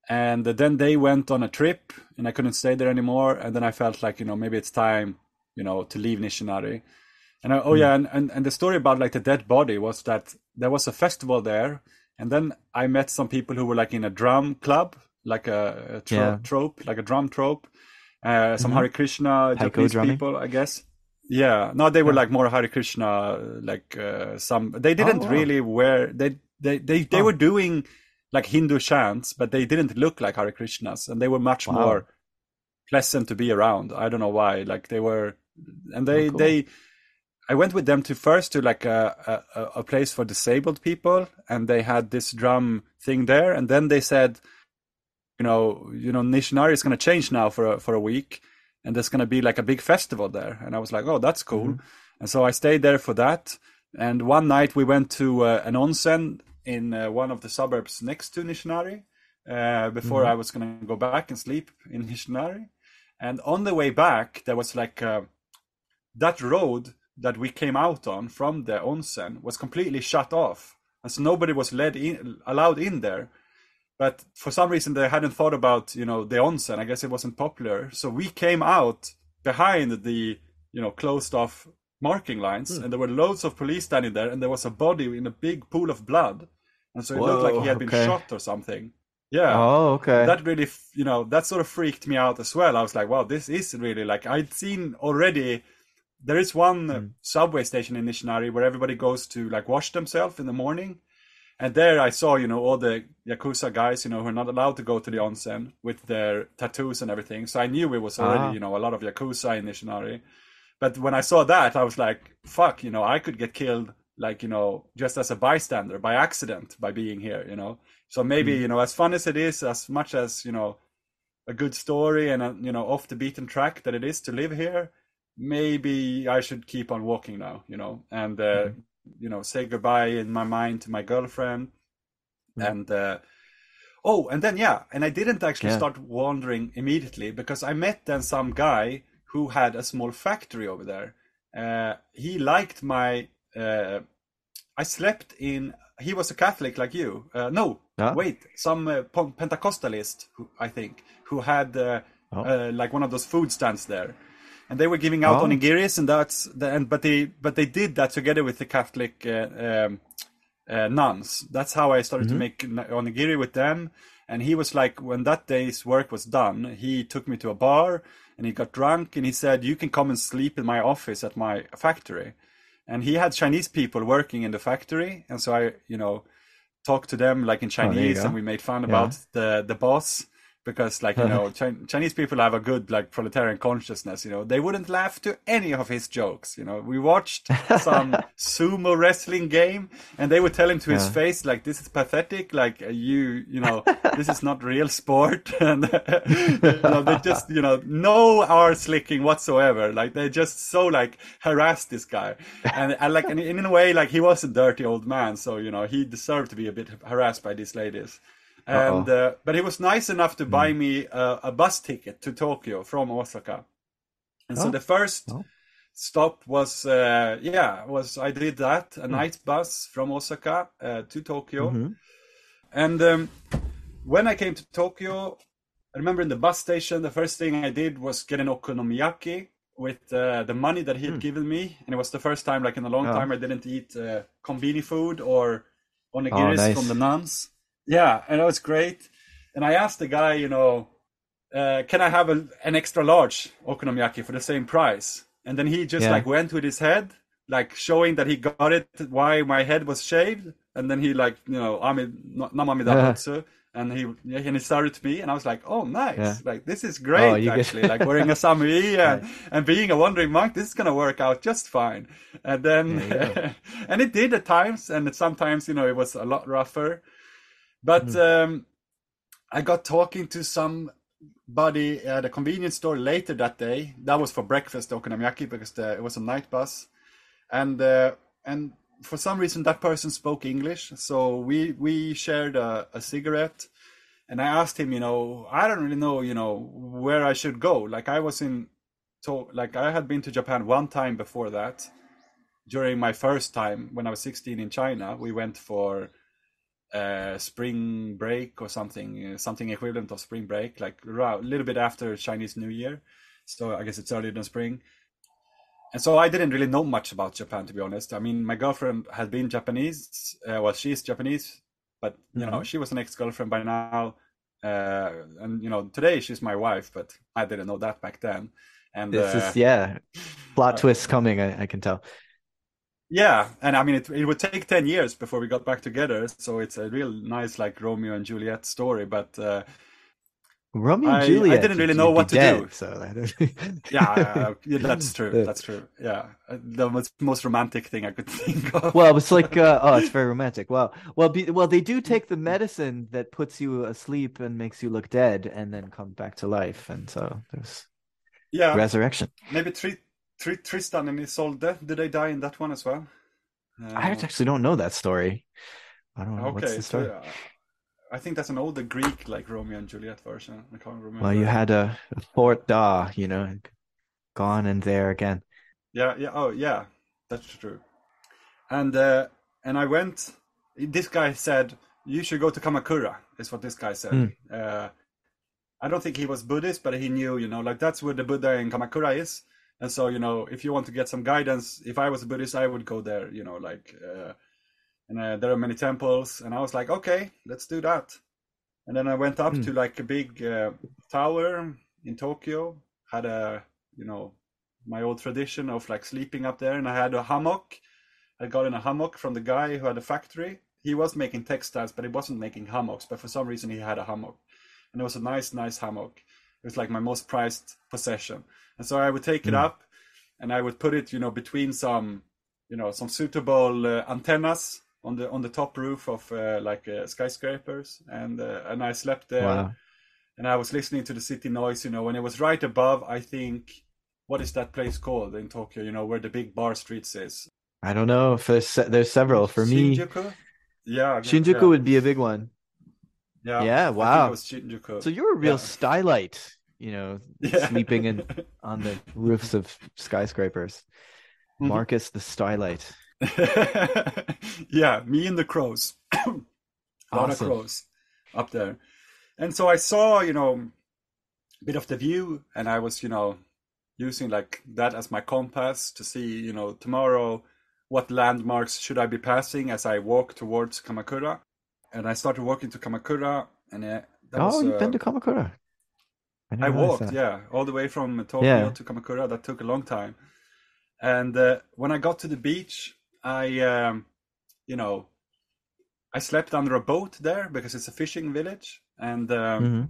and then they went on a trip, and I couldn't stay there anymore. And then I felt like you know maybe it's time, you know, to leave Nishinari. And I, oh yeah, and, and and the story about like the dead body was that there was a festival there, and then I met some people who were like in a drum club, like a, a tro- Yeah. trope, like a drum trope. Uh, some Mhm. Hare Krishna Japanese people, I guess. Yeah, no, they were Yeah. like more Hare Krishna, like uh, some. They didn't Oh, wow. really wear. They they they, they Oh. were doing like Hindu chants, but they didn't look like Hare Krishnas, and they were much Wow. more pleasant to be around. I don't know why. Like they were, and they Oh, cool. they. I went with them to first to like a, a a place for disabled people, and they had this drum thing there, and then they said, you know, you know, Nishinari is going to change now for a, for a week, and there's going to be like a big festival there, and I was like, oh, that's cool, Mm-hmm. and so I stayed there for that, and one night we went to uh, an onsen in uh, one of the suburbs next to Nishinari, uh, before Mhm. I was going to go back and sleep in Nishinari, and on the way back there was like uh, that road that we came out on from the onsen was completely shut off, and so nobody was led in, allowed in there. but for some reason they hadn't thought about you know the onsen. I guess it wasn't popular, so we came out behind the you know closed off marking lines, Hmm. and there were loads of police standing there, and there was a body in a big pool of blood, and so it looked like he Whoa, had been okay. shot or something. Yeah. Oh, okay. That really, you know, that sort of freaked me out as well. I was like, wow, this is really like I'd seen already. There is one uh, Mm. subway station in Nishinari where everybody goes to like wash themselves in the morning, and there I saw, you know, all the yakuza guys, you know, who are not allowed to go to the onsen with their tattoos and everything. So I knew it was already, Ah. you know, a lot of yakuza in Nishinari. But when I saw that, I was like, fuck, you know, I could get killed, like, you know, just as a bystander by accident by being here, you know. So maybe, you know, as fun as it is, as much as, you know, a good story and, a, you know, off the beaten track that it is to live here, maybe I should keep on walking now, you know, and, uh, you know, say goodbye in my mind to my girlfriend. Mm. And, uh, oh, and then, yeah, and I didn't actually Yeah. start wandering immediately because I met then some guy who had a small factory over there. Uh, he liked my, uh, I slept in, he was a Catholic like you. Uh, no, Ah. wait, some uh, Pentecostalist, who, I think, who had uh, Oh. uh, like one of those food stands there. And they were giving out Oh. onigiris, and that's the, and but they but they did that together with the Catholic uh, um, uh, nuns. That's how I started to make onigiri with them. And he was like, when that day's work was done, he took me to a bar and he got drunk and he said, "You can come and sleep in my office at my factory." And he had Chinese people working in the factory, and so I, you know, talked to them like in Oh, Chinese, go. and we made fun Yeah. about the the boss because, like, you know, [laughs] Chi- Chinese people have a good like proletarian consciousness. You know, they wouldn't laugh to any of his jokes. You know, we watched [laughs] some sumo wrestling game, and they would tell him to his face like, "This is pathetic. Like, you, you know, this is not real sport." [laughs] and you know, they just, you know, no arse licking whatsoever. Like, they just so like harassed this guy, and, and like, and in a way, like he was a dirty old man, so you know, he deserved to be a bit harassed by these ladies. And uh, but he was nice enough to buy me a, a bus ticket to Tokyo from Osaka. And so Oh. the first Oh. stop was uh, yeah was I did that Hmm. a night bus from Osaka uh, to Tokyo. Mhm. And um, when I came to Tokyo, I remember in the bus station, the first thing I did was get an okonomiyaki with uh, the money that he had given me, and it was the first time, like in a long Hmm. Oh. time, I didn't eat uh, konbini food or onigiris Oh, nice. from the nuns. Yeah, and it was great. And I asked the guy, you know, uh, can I have a, an extra large okonomiyaki for the same price? And then he just Yeah. like went with his head, like showing that he got it, why my head was shaved. And then he like, you know, ami. [laughs] And he yeah, and he started to me, and I was like, "Oh, nice! Yeah. Like this is great, Oh, actually. like wearing a samue [laughs] and, and being a wandering monk, this is gonna work out just fine." And then, [laughs] and it did at times, and sometimes, you know, it was a lot rougher. But Hmm. um, I got talking to somebody at a convenience store later that day. That was for breakfast, okonomiyaki, because the, it was a night bus, and uh, and for some reason that person spoke English, so we we shared a, a cigarette, and I asked him, you know, I don't really know, you know, where I should go. Like I was in, to, like I had been to Japan one time before that. During my first time when I was 16 in China, we went for uh, spring break or something, uh, something equivalent of spring break, like a little bit after Chinese New Year. So I guess it's earlier than spring. And so I didn't really know much about Japan, to be honest. I mean, my girlfriend had been Japanese. Uh, well, she's Japanese, but you know, Mhm. she was an ex-girlfriend by now. Uh, and you know, today she's my wife, but I didn't know that back then. And This uh, is yeah, plot twist coming. I, I can tell. Yeah, and I mean, it, it would take 10 years before we got back together. So it's a real nice, like Romeo and Juliet story. But uh, Romeo and I- I didn't really know what to dead, do. So I don't- yeah, yeah, [laughs] that's true. That's true. Yeah, Uh, the most, most romantic thing I could [laughs] think of. Well, it's like uh, oh, it's very romantic. Well, well, be, well, they do take the medicine that puts you asleep and makes you look dead, and then come back to life, and so there's yeah, resurrection. maybe Tri- Tristan and Isolde. Did they die in that one as well? I Uh, actually don't know that story. I don't know what's okay, the so story. uh, I think that's an older Greek, like Romeo and Juliet version. I can't remember. Well, you had a, a Fort Da, you know, gone and there again. Yeah, yeah. Oh, yeah. That's true. And uh, and I went. This guy said, you should go to Kamakura. Is what this guy said. Mm. Uh, I don't think he was Buddhist, but he knew, you know, like that's where the Buddha in Kamakura is. And so, you know, if you want to get some guidance, if I was a Buddhist, I would go there. You know, like, uh, and uh, there are many temples, and I was like, okay, let's do that. And then I went up Hmm. to like a big uh, tower in Tokyo. Had a, you know, my old tradition of like sleeping up there, and I had a hammock. I got in a hammock from the guy who had a factory. He was making textiles, but he wasn't making hammocks. But for some reason, he had a hammock, and it was a nice, nice hammock. It was like my most prized possession. And so I would take it Mm. up, and I would put it, you know, between some, you know, some suitable uh, antennas on the on the top roof of uh, like uh, skyscrapers, and uh, and I slept there Wow. and I was listening to the city noise, you know, and it was right above, I think, what is that place called in Tokyo, you know, where the big bar streets is? I don't know if there's there's several for me. Shinjuku? Yeah. Shinjuku yeah. would be a big one. Yeah. Yeah, I think wow. it was Shinjuku. So you're a real Yeah. stylite, you know, [laughs] Yeah. sleeping in [laughs] on the roofs of skyscrapers. Mhm. Marcus the stylite. [laughs] yeah, me and the crows. [coughs] a lot of crows up there. And so I saw, you know, a bit of the view, and I was, you know, using like that as my compass to see, you know, tomorrow what landmarks should I be passing as I walk towards Kamakura. And I started walking to Kamakura, and uh, oh, was, you've uh, been to Kamakura. I didn't walked, that. yeah, all the way from Tokyo Yeah. to Kamakura. That took a long time. And uh, when I got to the beach, I, um, you know, I slept under a boat there because it's a fishing village, and um, Mhm.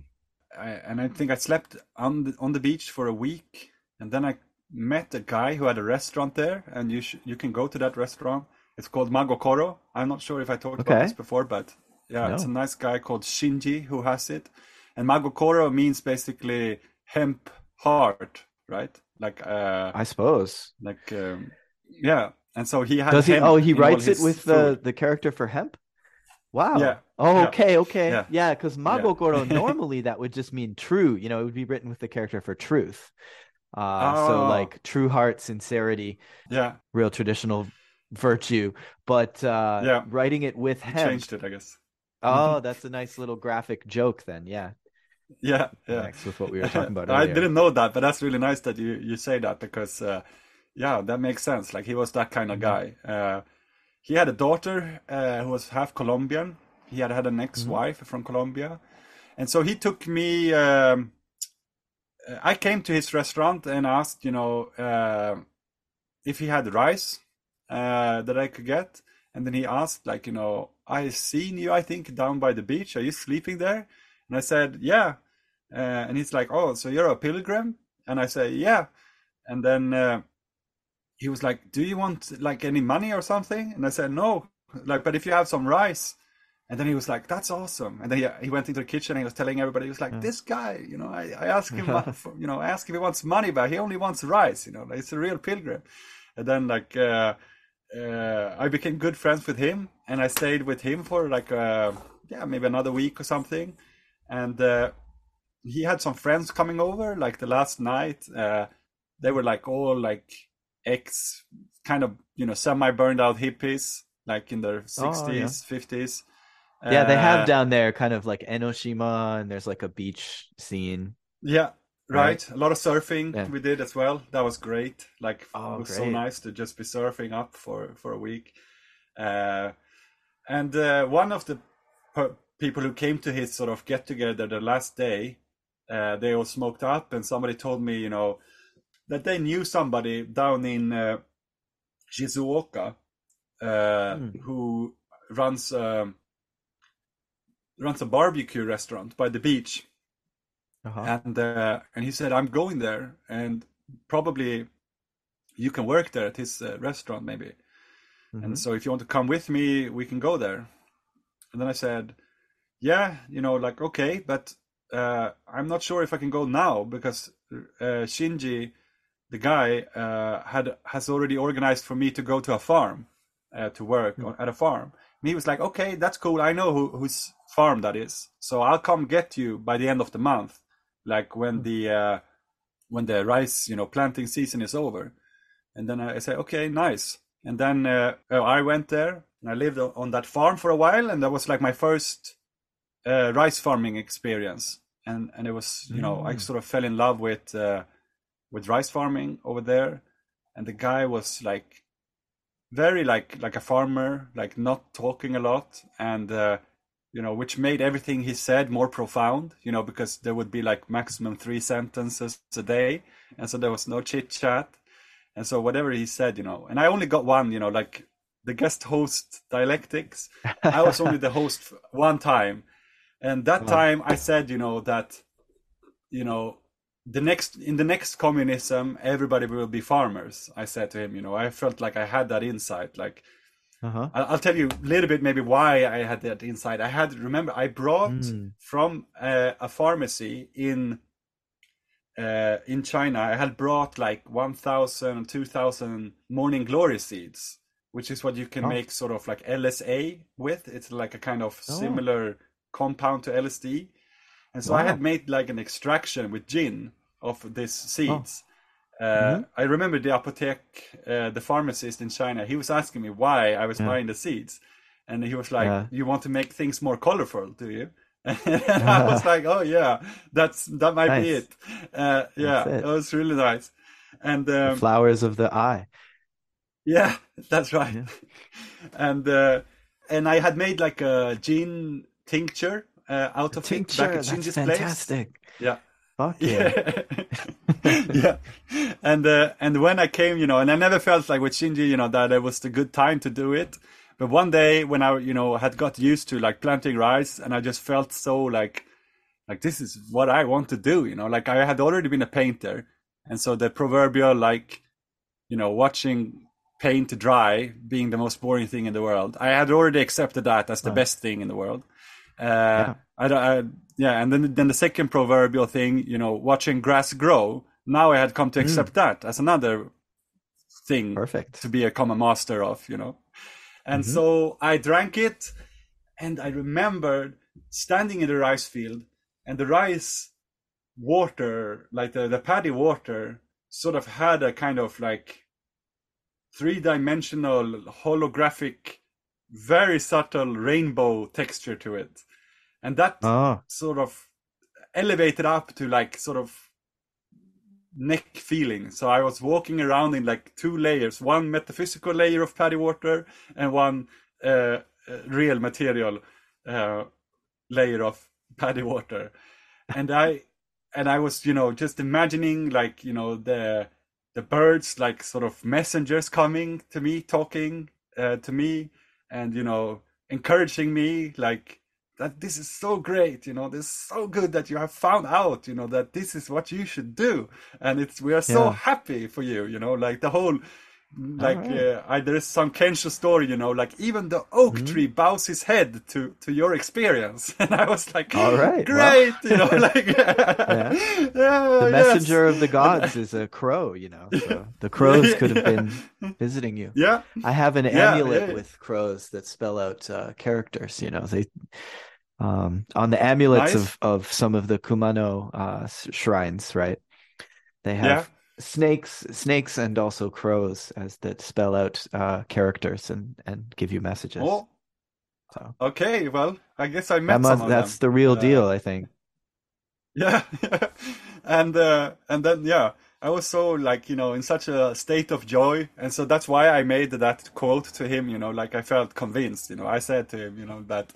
I, and I think I slept on the, on the beach for a week, and then I met a guy who had a restaurant there, and you sh- you can go to that restaurant. It's called Magokoro. I'm not sure if I talked Okay. about this before, but yeah, it's a nice guy called Shinji who has it, and Magokoro means basically hemp heart, right? Like uh, I suppose. like um, yeah, and so he had. Does he? Oh, he writes it with the food. the character for hemp. Wow. Yeah. Oh, Yeah. okay, okay. Yeah. Yeah, because Magokoro [laughs] normally that would just mean true. You know, it would be written with the character for truth. Uh, so Oh. like true heart, sincerity, yeah. real traditional virtue. But uh, Yeah. writing it with He hemp. changed it, I guess. Oh, that's a nice little graphic joke then. Yeah. Yeah, yeah. Connects with what we were talking about [laughs] I didn't know that, but that's really nice that you you say that because uh, yeah, that makes sense. Like he was that kind of Mm-hmm. guy. Uh, he had a daughter uh, who was half Colombian. He had had an ex-wife Mm-hmm. from Colombia, and so he took me. Um, uh, I came to his restaurant and asked, you know, uh, if he had rice uh, that I could get, and then he asked, like, you know, I seen you, I think, down by the beach. Are you sleeping there? And I said, yeah. Uh, and he's like, oh, so you're a pilgrim? And I say, yeah. And then uh, he was like, do you want like any money or something? And I said, no. Like, but if you have some rice. And then he was like, that's awesome. And then he, he went into the kitchen and he was telling everybody, he was like, this guy, you know, I, I asked him, [laughs] for, you know, I asked if he wants money, but he only wants rice, you know, like, he's a real pilgrim. And then like, uh, uh, I became good friends with him and I stayed with him for like, uh, yeah, maybe another week or something. And uh, he had some friends coming over like the last night. Uh, they were like all like ex kind of, you know, semi burned out hippies, like in their 60s, Oh, yeah. 50s. Yeah, they Uh, have down there kind of like Enoshima, and there's like a beach scene. Yeah, Right. right. A lot of surfing Yeah. we did as well. That was great. Like Oh, it was so nice to just be surfing up for for a week. Uh, and uh, one of the per- people who came to his sort of get together the last day, uh, they all smoked up, and somebody told me, you know, that they knew somebody down in uh, Shizuoka uh, Hmm. who runs um, runs a barbecue restaurant by the beach Uh-huh. and uh, and he said I'm going there and probably you can work there at his uh, restaurant maybe. Mhm. and so if you want to come with me we can go there. And then I said yeah you know like okay but uh, I'm not sure if I can go now because uh, Shinji the guy uh, had has already organized for me to go to a farm uh, to work on, at a farm. And he was like okay that's cool. I know who, whose farm that is. So I'll come get you by the end of the month like when the uh, when the rice you know planting season is over. And then i say okay nice. And then uh, uh, i went there and I lived on that farm for a while, and that was like my first uh, rice farming experience, and and it was you know I Mm. sort of fell in love with uh, with rice farming over there, and the guy was like very like like a farmer, like not talking a lot, and uh, you know which made everything he said more profound, you know because there would be like maximum three sentences a day, and so there was no chit chat, and so whatever he said, you know, and I only got one, you know, like the guest host dialectics. I was only the host [laughs] one time, and that Wow. time I said, you know, that, you know, the next in the next communism, everybody will be farmers. I said to him, you know, I felt like I had that insight. Like Uh-huh. I'll, I'll tell you a little bit maybe why I had that insight. I had remember I brought Mm. from uh, a pharmacy in uh, in China. I had brought like 1,000, 2,000 morning glory seeds, which is what you can Oh. make sort of like LSA with. It's like a kind of Oh. similar compound to LSD. And so I had made like an extraction with gin of these seeds. Uh, Mhm. I remember the apothec, uh, the pharmacist in China. He was asking me why I was Yeah. buying the seeds, and he was like, Yeah. "You want to make things more colorful, do you?" [laughs] and [laughs] I was like, "Oh yeah, that's that might be it." Uh, yeah, it. it was really nice, and um, flowers of the eye. yeah, [laughs] that's right. Yeah. and uh, and I had made like a gin tincture uh, out of it Tincture, back at Shinji's place. fantastic. Yeah. Fuck yeah. Yeah. [laughs] yeah. And uh, and when I came, you know, and I never felt like with Shinji, you know, that it was the good time to do it. But one day when I, you know, had got used to like planting rice and I just felt so like like this is what I want to do, you know, like I had already been a painter. And so the proverbial like, you know, watching paint dry being the most boring thing in the world. I had already accepted that as the Right. best thing in the world. Uh, I, I, yeah, and then then the second proverbial thing, you know, watching grass grow. Now I had come to accept that as another thing Perfect. to be a common master of, you know. And Mhm. so I drank it, and I remembered standing in the rice field, and the rice water, like the, the paddy water, sort of had a kind of like three dimensional holographic, very subtle rainbow texture to it. And that Oh, sort of elevated up to like sort of neck feeling. So I was walking around in like two layers, one metaphysical layer of paddy water and one uh, uh, real material uh, layer of paddy water. And I and I was, you know, just imagining like, you know, the the birds like sort of messengers coming to me, talking uh, to me and you know, encouraging me like that this is so great you know this is so good that you have found out you know that this is what you should do and it's we are so Yeah. happy for you you know like the whole like Alright. uh, I, there is some Kensho story you know like even the oak Mhm. tree bows his head to to your experience [laughs] and i was like All right, great you know [laughs] like [laughs] yeah, the yes. messenger of the gods is a crow, you know. So the crows could have been visiting you. yeah I have an Yeah, amulet yeah. with crows that spell out uh, characters. You know, they um, on the amulets Nice. of of some of the Kumano uh, shrines, right? They have yeah snakes, snakes, and also crows as that spell out uh, characters and and give you messages. oh So okay well i guess i met that some must, of that's them the real Uh, deal, I think. [laughs] Yeah, [laughs] and uh, and then yeah, I was so like you know in such a state of joy, and so that's why I made that quote to him. You know, like I felt convinced. You know, I said to him, you know that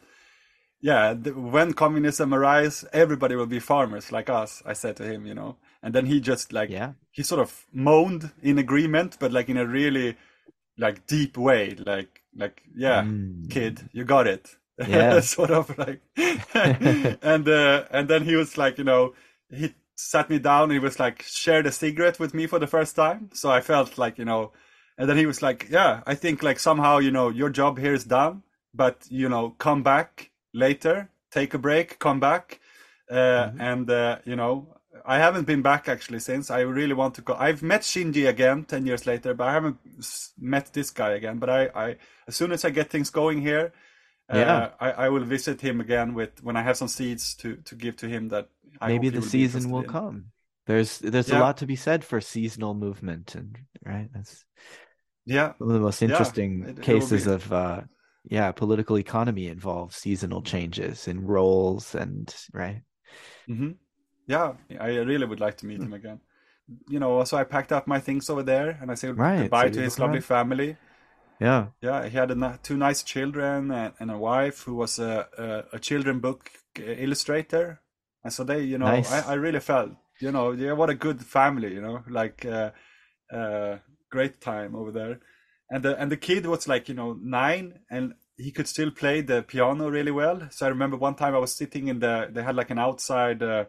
yeah, when communism arrives, everybody will be farmers like us. I said to him, you know, and then he just like Yeah. he sort of moaned in agreement, but like in a really like deep way, like like yeah, Mm. kid, you got it. Yeah. [laughs] sort of like [laughs] and uh, and then he was like, you know, he sat me down. He was like shared a cigarette with me for the first time. So I felt like, you know, and then he was like, yeah, I think like somehow, you know, your job here is done, but you know, come back later, take a break, come back, uh, and uh, you know. I haven't been back actually since. I really want to go. I've met Shinji again ten years later, but I haven't met this guy again. But I, I as soon as I get things going here, Yeah. uh, I, I will visit him again with when I have some seeds to to give to him that I Maybe the be season will in. come. There's there's a lot to be said for seasonal movement and right. That's Yeah, one of the most interesting it- it cases of uh, yeah, political economy involves seasonal changes in roles and right. hmm Yeah, I really would like to meet him again. You know, so I packed up my things over there and I said Right, goodbye so to his lovely family. Yeah. Yeah, he had a, two nice children and, and a wife who was a, a, a children book illustrator. And so they, you know, Nice. I, I really felt, you know, yeah, what a good family, you know, like uh, uh, great time over there. And the and the kid was like, you know, nine and he could still play the piano really well. So I remember one time I was sitting in the, they had like an outside, uh,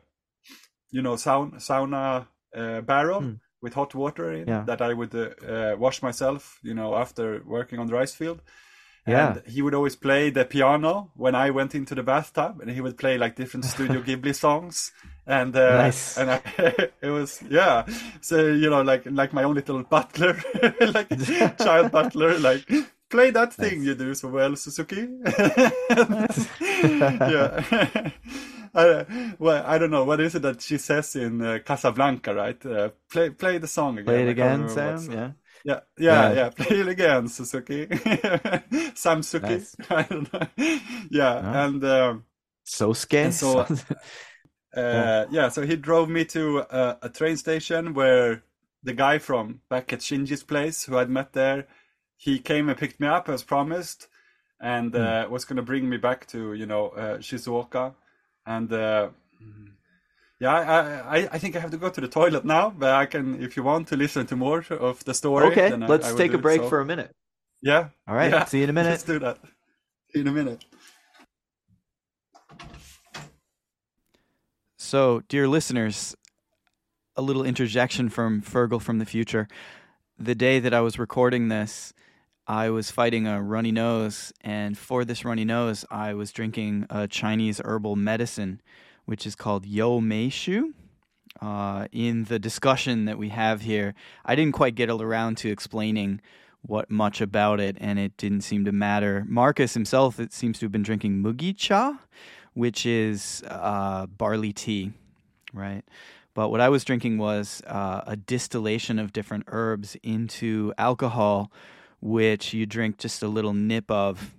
you know, sauna, sauna uh, barrel Hmm. with hot water in Yeah. that I would uh, uh, wash myself, you know, after working on the rice field. Yeah. And he would always play the piano when I went into the bathtub, and he would play like different [laughs] Studio Ghibli songs. And uh, Nice. and I, [laughs] it was yeah. So you know, like like my own little butler, [laughs] like child butler, like play that thing you do so well, Suzuki. yeah. I, [laughs] well, I don't know what is it that she says in uh, Casablanca, right? Uh, play play the song again. Play it again, Sam. song. Yeah. Yeah, yeah, Yeah. yeah. [laughs] Play it again, Suzuki. [laughs] Samsuki. Nice. I don't know. Yeah, Yeah. and um, So scary. And so- uh, yeah, so he drove me to a, a train station where the guy from back at Shinji's place, who I'd met there, he came and picked me up as promised, and uh, was going to bring me back to you know uh, Shizuoka, and. Uh, yeah, I, I I think I have to go to the toilet now, but I can, if you want to listen to more of the story. okay, I- let's I take a it, break so- for a minute. Yeah. All right. Yeah. See you in a [laughs] minute. Let's do that. See you in a minute. So, dear listeners, a little interjection from Fergal from the future. The day that I was recording this, I was fighting a runny nose, and for this runny nose, I was drinking a Chinese herbal medicine, which is called Yomeishu. Uh, in the discussion that we have here, I didn't quite get around to explaining what much about it, and it didn't seem to matter. Marcus himself, it seems to have been drinking mugi cha, which is uh, barley tea, right? But what I was drinking was uh, a distillation of different herbs into alcohol, which you drink just a little nip of,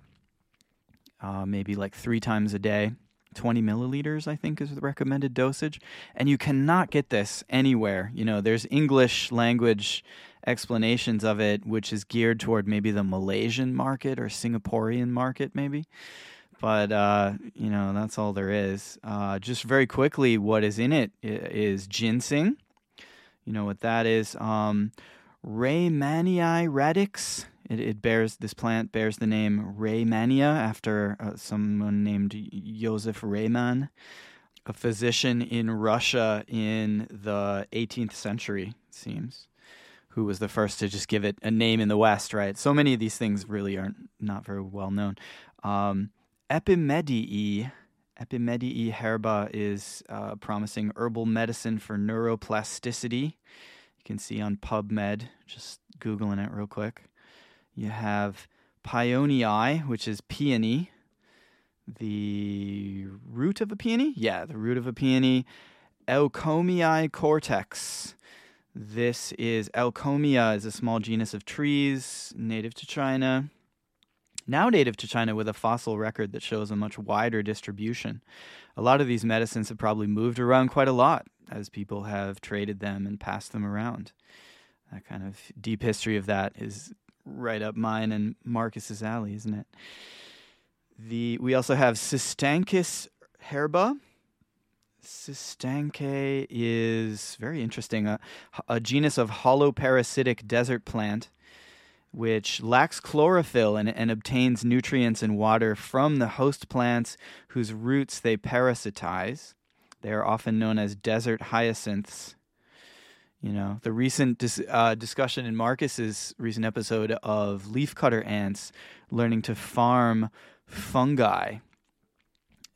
uh, maybe like three times a day. 20 milliliters, I think, is the recommended dosage. And you cannot get this anywhere. You know, there's English language explanations of it, which is geared toward maybe the Malaysian market or Singaporean market, maybe but uh, you know that's all there is. Uh, just very quickly, what is in it is ginseng. You know what that is? Um, Rehmanniae radix. It, it bears this plant bears the name Rehmannia after uh, someone named Josef Rehmann, a physician in Russia in the 18th century. It seems who was the first to just give it a name in the West, right? So many of these things really aren't not very well known. Um, Epimedii, Epimedii herba is uh, promising herbal medicine for neuroplasticity. Can see on PubMed, just Googling it real quick. You have Pionii, which is peony, the root of a peony? Yeah, the root of a peony. Eucommiae cortex. This is Eucommia is a small genus of trees native to China now native to China with a fossil record that shows a much wider distribution. A lot of these medicines have probably moved around quite a lot as people have traded them and passed them around. That kind of deep history of that is right up mine and Marcus's alley, isn't it? The we also have Cistanches herba. Cistanche is very interesting, a, a genus of holoparasitic desert plant which lacks chlorophyll and, and obtains nutrients and water from the host plants whose roots they parasitize. They are often known as desert hyacinths. You know, the recent dis- uh, discussion in Marcus's recent episode of leafcutter ants learning to farm fungi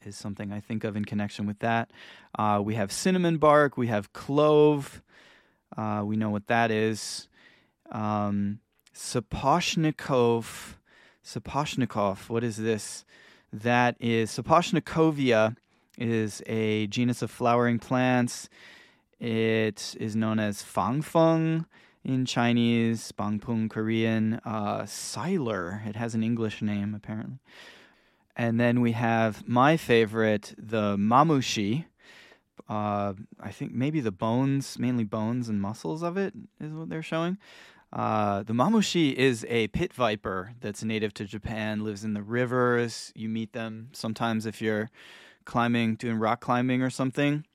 is something I think of in connection with that. Uh, we have cinnamon bark, we have clove. Uh, we know what that is. Um, Sapochnikov. Sapochnikov, what is this? That is Saposhnikovia is a genus of flowering plants. It is known as fangfeng. in Chinese, bangpung Korean, uh, siler. It has an English name apparently. And then we have my favorite, the mamushi. Uh, I think maybe the bones, mainly bones and muscles of it, is what they're showing. Uh, the mamushi is a pit viper that's native to Japan, lives in the rivers. You meet them sometimes if you're climbing, doing rock climbing or something.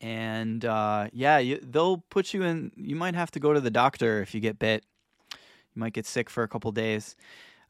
And uh, yeah, you, they'll put you in. You might have to go to the doctor if you get bit. You might get sick for a couple days.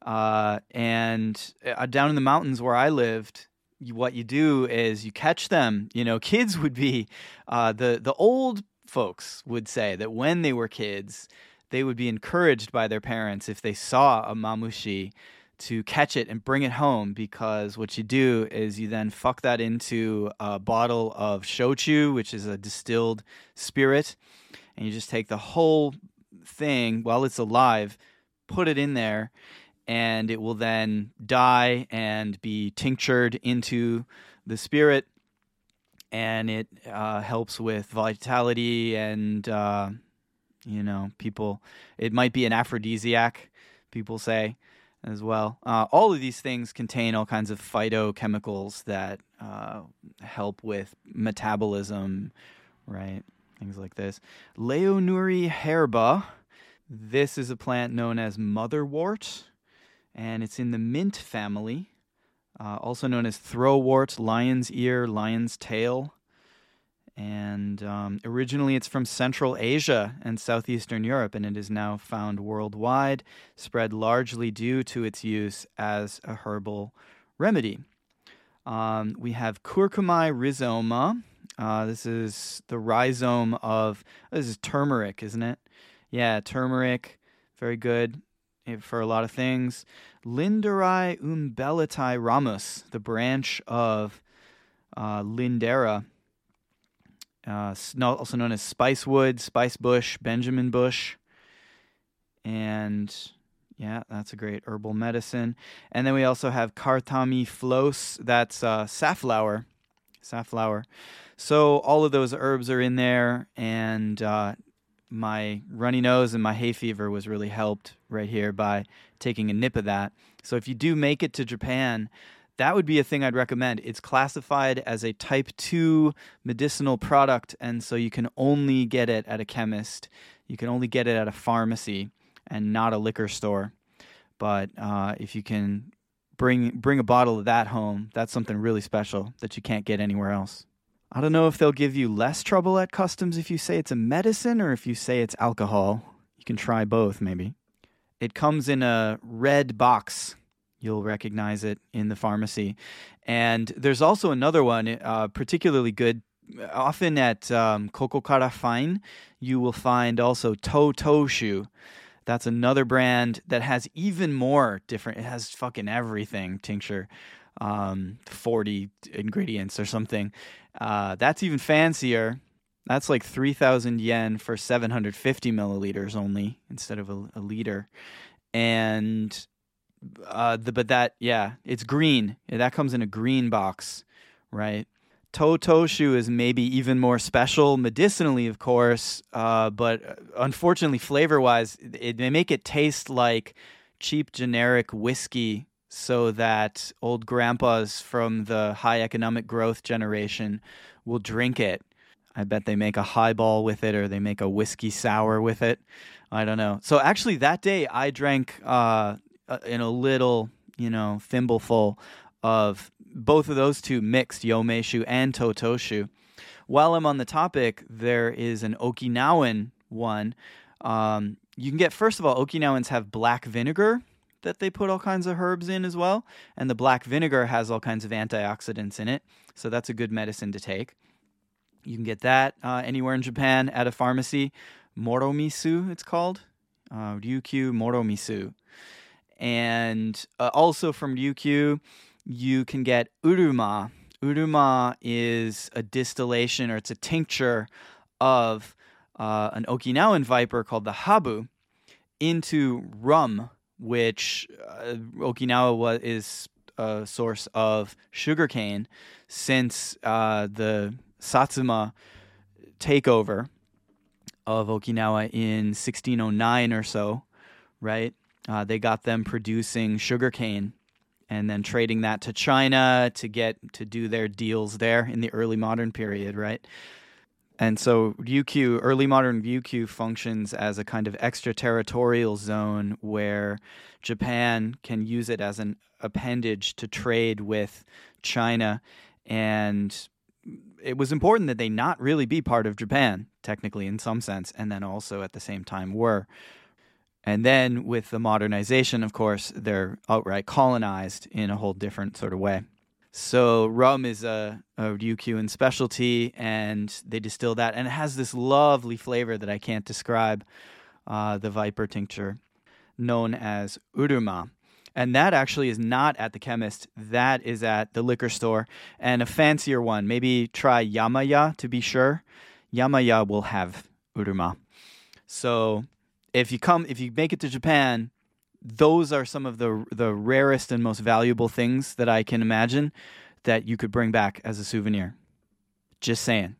Uh, and uh, down in the mountains where I lived, you, what you do is you catch them. You know, kids would be uh, the the old folks would say that when they were kids they would be encouraged by their parents if they saw a mamushi to catch it and bring it home because what you do is you then fuck that into a bottle of shochu, which is a distilled spirit, and you just take the whole thing while it's alive, put it in there, and it will then die and be tinctured into the spirit. And it uh, helps with vitality and uh, you know, people, it might be an aphrodisiac, people say as well. Uh, all of these things contain all kinds of phytochemicals that uh, help with metabolism, right? Things like this. Leonuri herba. This is a plant known as motherwort, and it's in the mint family, uh, also known as throwwort, lion's ear, lion's tail and um, originally it's from Central Asia and Southeastern Europe, and it is now found worldwide, spread largely due to its use as a herbal remedy. Um, we have Curcumae rhizoma. Uh, this is the rhizome of this is turmeric, isn't it? Yeah, turmeric, very good eh, for a lot of things. Linderae umbellatae ramus, the branch of uh, Lindera uh, also known as spicewood, spice bush, Benjamin bush, and yeah, that's a great herbal medicine. And then we also have Carthami flos, that's uh, safflower, safflower. So all of those herbs are in there, and uh, my runny nose and my hay fever was really helped right here by taking a nip of that. So if you do make it to Japan, that would be a thing I'd recommend. It's classified as a type 2 medicinal product, and so you can only get it at a chemist. You can only get it at a pharmacy and not a liquor store. But uh, if you can bring bring a bottle of that home, that's something really special that you can't get anywhere else. I don't know if they'll give you less trouble at customs if you say it's a medicine or if you say it's alcohol. You can try both, maybe. It comes in a red box You'll recognize it in the pharmacy. And there's also another one, uh, particularly good. Often at um, Cocokara Fine, you will find also Totoshu. That's another brand that has even more different. It has fucking everything tincture, um, forty ingredients or something. Uh, that's even fancier. That's like three thousand yen for seven hundred fifty milliliters only instead of a, a liter, and uh, the, but that yeah, it's green. That comes in a green box, right? Totoshu is maybe even more special medicinally, of course, uh, but unfortunately, flavor wise, may make it taste like cheap generic whiskey so that old grandpas from the high economic growth generation will drink it. I bet they make a highball with it or they make a whiskey sour with it. I don't know. So actually, that day I drank uh, uh, in a little, you know, thimbleful of both of those two mixed Yomeishu and Totoshu. While I'm on the topic, there is an Okinawan one. Um, you can get, first of all, Okinawans have black vinegar that they put all kinds of herbs in as well. And the black vinegar has all kinds of antioxidants in it. So that's a good medicine to take. You can get that uh, anywhere in Japan at a pharmacy. Moromisu, it's called. Uh, Ryukyu Moromisu. And uh, also from Ryukyu, you can get uruma. Uruma is a distillation or it's a tincture of uh, an Okinawan viper called the habu into rum, which uh, Okinawa was, is a source of sugarcane since uh, the Satsuma takeover of Okinawa in 1609 or so, right? Uh, they got them producing sugarcane and then trading that to China to get to do their deals there in the early modern period, right? And so Ryukyu, early modern Ryukyu functions as a kind of extraterritorial zone where Japan can use it as an appendage to trade with China. And it was important that they not really be part of Japan, technically, in some sense, and then also at the same time were. And then with the modernization, of course, they're outright colonized in a whole different sort of way. So rum is a, a Ryukyuan specialty, and they distill that, and it has this lovely flavor that I can't describe. Uh, the viper tincture, known as uruma, and that actually is not at the chemist. That is at the liquor store, and a fancier one. Maybe try Yamaya to be sure. Yamaya will have uruma. So if you come, if you make it to Japan, those are some of the the rarest and most valuable things that I can imagine that you could bring back as a souvenir. Just saying.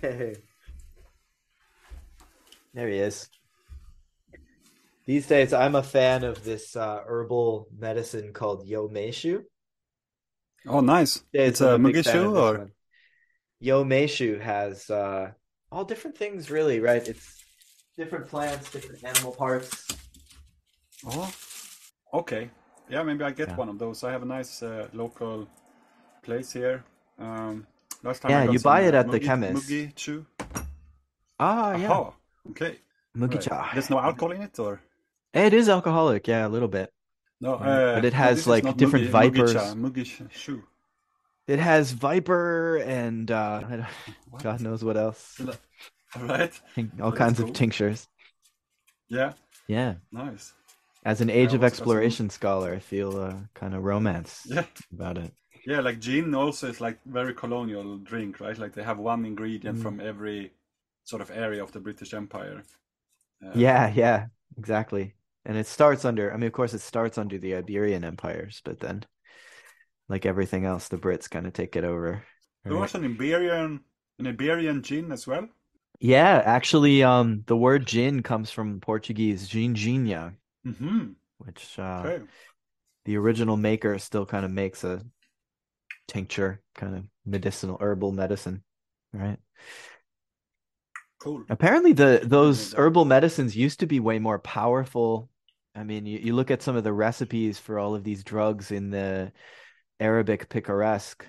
Hey. [laughs] There he is. These days, I'm a fan of this uh, herbal medicine called Yomeishu. Oh, nice. Yeah, it's I'm a mugishu of this or one. Yomeishu has uh, all different things, really, right? It's different plants, different animal parts. oh, okay. Yeah, maybe I get Yeah. one of those. I have a nice uh, local place here. Um, last time Yeah, I got you buy it uh, at the mugi- chemist. Mugichu. Ah, yeah. Aha. Okay. Right. Mugicha. There's no alcohol in it, or It is alcoholic, yeah, a little bit. no? Uh, But it has, this is like, different mugi, vipers. Mugicha, mugishu. It has viper and uh, I don't- [laughs] What? God knows what else. [laughs] All right. All kinds cool. of tinctures. Yeah. Yeah. Nice. As an Age I of Exploration scholar, I feel uh, kind of romance [laughs] Yeah. about it. Yeah, like gin also is like very colonial drink, right? Like they have one ingredient Mm. from every sort of area of the British Empire. Uh, Yeah, yeah, exactly. And it starts under, I mean, of course, it starts under the Iberian empires, but then, like everything else, the Brits kind of take it over. There was an Iberian, an Iberian gin as well. Yeah, actually, um, the word gin comes from Portuguese ginginha, Mm-hmm. which uh, Okay. the original maker still kind of makes a tincture, kind of medicinal herbal medicine, right? Cool. Apparently, the those herbal medicines used to be way more powerful. I mean, you, you look at some of the recipes for all of these drugs in the Arabic picaresque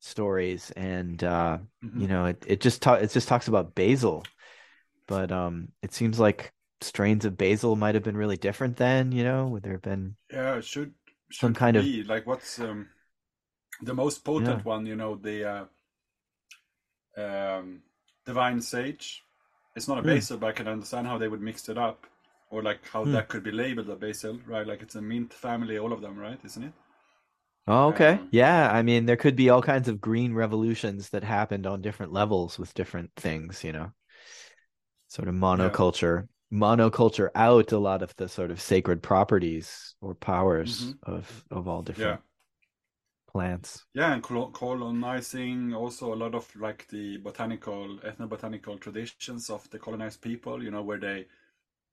stories, and uh, Mhm. you know, it, it just ta it just talks about basil, but um, it seems like strains of basil might have been really different then. You know, would there have been Yeah, it should Some should kind of- like what's um the most potent one? You know, the uh, um, divine sage. It's not a Hmm. basil, but I can understand how they would mix it up, or like how Hmm. that could be labeled a basil, right? Like it's a mint family, all of them, right? Isn't it? Oh, okay. Um, Yeah, I mean, there could be all kinds of green revolutions that happened on different levels with different things, you know. Sort of monoculture, monoculture out a lot of the sort of sacred properties or powers Mhm. of of all Yeah. different plants. Yeah, and colonizing also a lot of like the botanical, ethnobotanical traditions of the colonized people, you know, where they,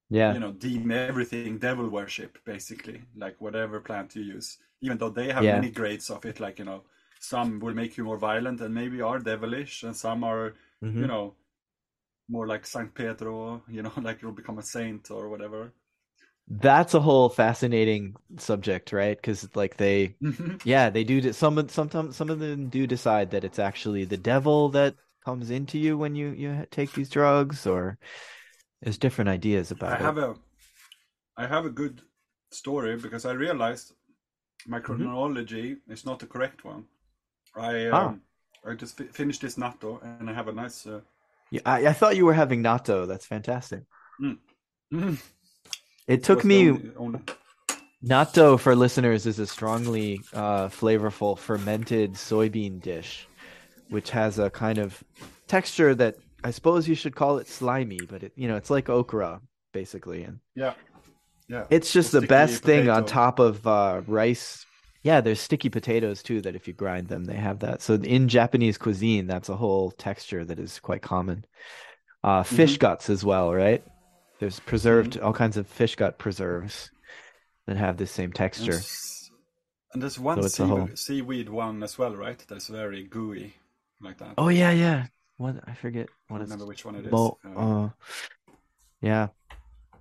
Yeah. you know, deem everything devil worship, basically, like whatever plant you use, even though they have Yeah. many grades of it, like, you know, some will make you more violent and maybe are devilish, and some are, Mhm. you know, more like Saint Pedro, you know, [laughs] like you'll become a saint or whatever. That's a whole fascinating subject, right? Because like they Yeah, they do. Some of- sometimes some of them do decide that it's actually the devil that comes into you when you you take these drugs, or there's different ideas about I about have it. a I have a good story because I realized my Mm-hmm. is not the correct one. I Ah. um, I just fi- finished this natto and I have a nice uh, Yeah, I, I thought you were having natto. That's fantastic. [laughs] it It took me only- only- natto for listeners is a strongly uh, flavorful fermented soybean dish, which has a kind of texture that I suppose you should call it slimy, but it you know it's like okra basically, and yeah yeah it's just the best thing on top of uh, rice Yeah, there's sticky potatoes too that if you grind them, they have that. So in Japanese cuisine, that's a whole texture that is quite common. Uh, fish Mhm. guts as well, right? There's preserved all kinds of fish gut preserves that have the same texture. and there's one So sea- whole- seaweed one as well, right? That's very gooey, like that. Oh yeah, yeah. What I forget I what don't remember which one it is. Mo Uh, uh yeah.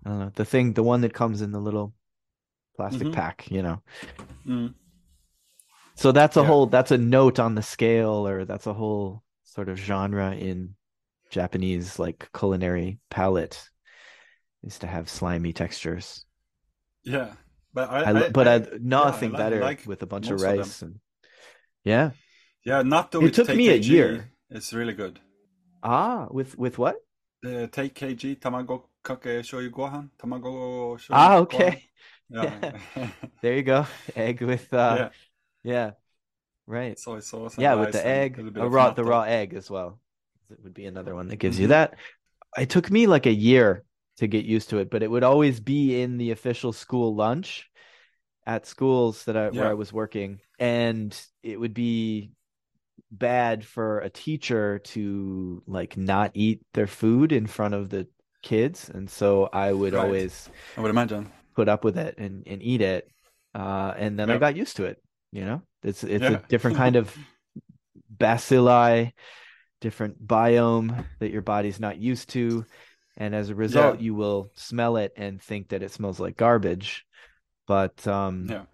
I don't know. The thing, the one that comes in the little plastic Mhm. pack, you know. mm, So that's a Yeah. whole that's a note on the scale or that's a whole sort of genre in Japanese like culinary palette is to have slimy textures. yeah, but I, I, lo- but I, yeah, nothing I li- better like with a bunch of most of rice and yeah. Yeah, natto It took me a year. It's really good. Ah, with with what? The take KG tamago kake shoyu gohan, tamago shoyu Ah, gohan. okay. [laughs] Yeah, [laughs] There you go. Egg with uh yeah, yeah. Right. soy sauce. Yeah, with the egg, a raw the raw egg as well. It would be another one that gives you Mhm. that. It took me like a year to get used to it, but it would always be in the official school lunch at schools that I where I was working, and it would be bad for a teacher to like not eat their food in front of the kids, and so I would Right. always I would imagine. put up with it and, and eat it. Uh, and then I got used to it. You know, it's it's Yeah. a different kind of [laughs] bacilli, different biome that your body's not used to. And as a result, Yeah. you will smell it and think that it smells like garbage. But um, Yeah.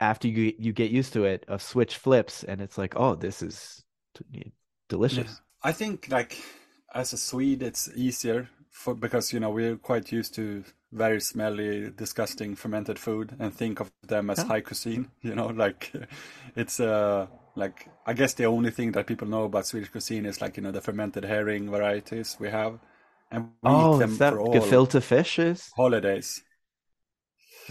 after you you get used to it, a switch flips and it's like, oh, this is t- delicious. I think like as a Swede, it's easier for because you know we're quite used to very smelly, disgusting fermented food and think of them as Yeah. high cuisine. [laughs] You know, like [laughs] it's uh like I guess the only thing that people know about Swedish cuisine is like you know the fermented herring varieties we have, and we Oh, eat them that for all gefilte fish is? holidays.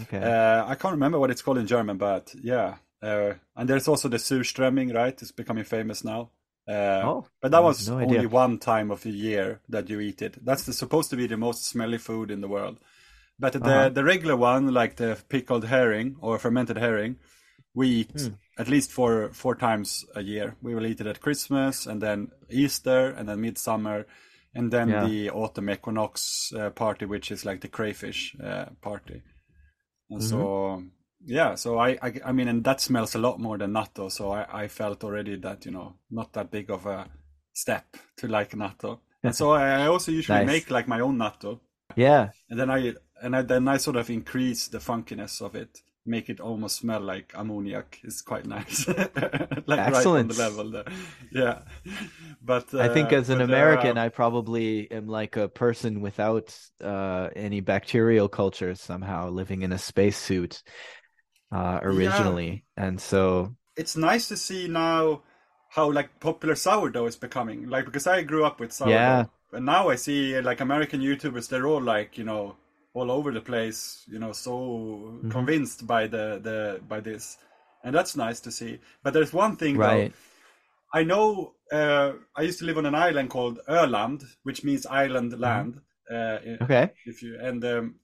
Okay. Uh, I can't remember what it's called in German, but yeah. Uh, and there's also the surströmming, right? It's becoming famous now. Uh, Oh, but that was no only idea. one time of the year that you eat it. That's the, supposed to be the most smelly food in the world. But the Uh-huh. the regular one, like the pickled herring or fermented herring, we eat Hmm. at least four four times a year. We will eat it at Christmas and then Easter and then midsummer, and then Yeah. the autumn equinox uh, party, which is like the crayfish uh, party. And Mm-hmm. so yeah, so I, I I mean, and that smells a lot more than natto. So I, I felt already that you know not that big of a step to like natto. And [laughs] so I also usually Nice. make like my own natto, Yeah. and then I and I, then I sort of increase the funkiness of it, make it almost smell like ammoniac. It's quite nice, [laughs] like right on Excellent. the level there. Yeah, but I think uh, as an but, uh, American, I probably am like a person without uh, any bacterial culture somehow living in a spacesuit uh, originally. And so, it's nice to see now how like popular sourdough is becoming. Like because I grew up with sourdough, Yeah. and now I see like American YouTubers. They're all like you know all over the place. You know, so Mm-hmm. convinced by the the by this, and that's nice to see. But there's one thing right. though. I know. Uh, I used to live on an island called Öland, which means island land. Uh, Okay. if you and um,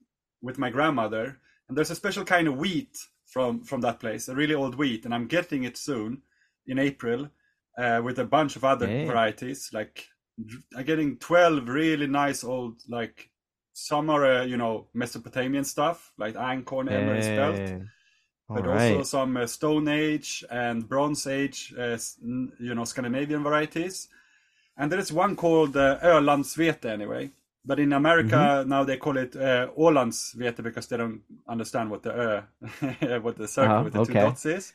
with my grandmother and there's a special kind of wheat from from that place a really old wheat and i'm getting it soon in april uh, with a bunch of other Hey. varieties like i'm getting 12 really nice old like some are uh, you know mesopotamian stuff like einkorn emmer and spelt Hey. All but also some uh, Stone Age and Bronze Age, uh, you know, Scandinavian varieties. And there is one called uh, Ölandsvete anyway. But in America Mm-hmm. now they call it uh, Ålandsvete because they don't understand what the Ö, [laughs] what the circle Uh-huh, with the two dots is.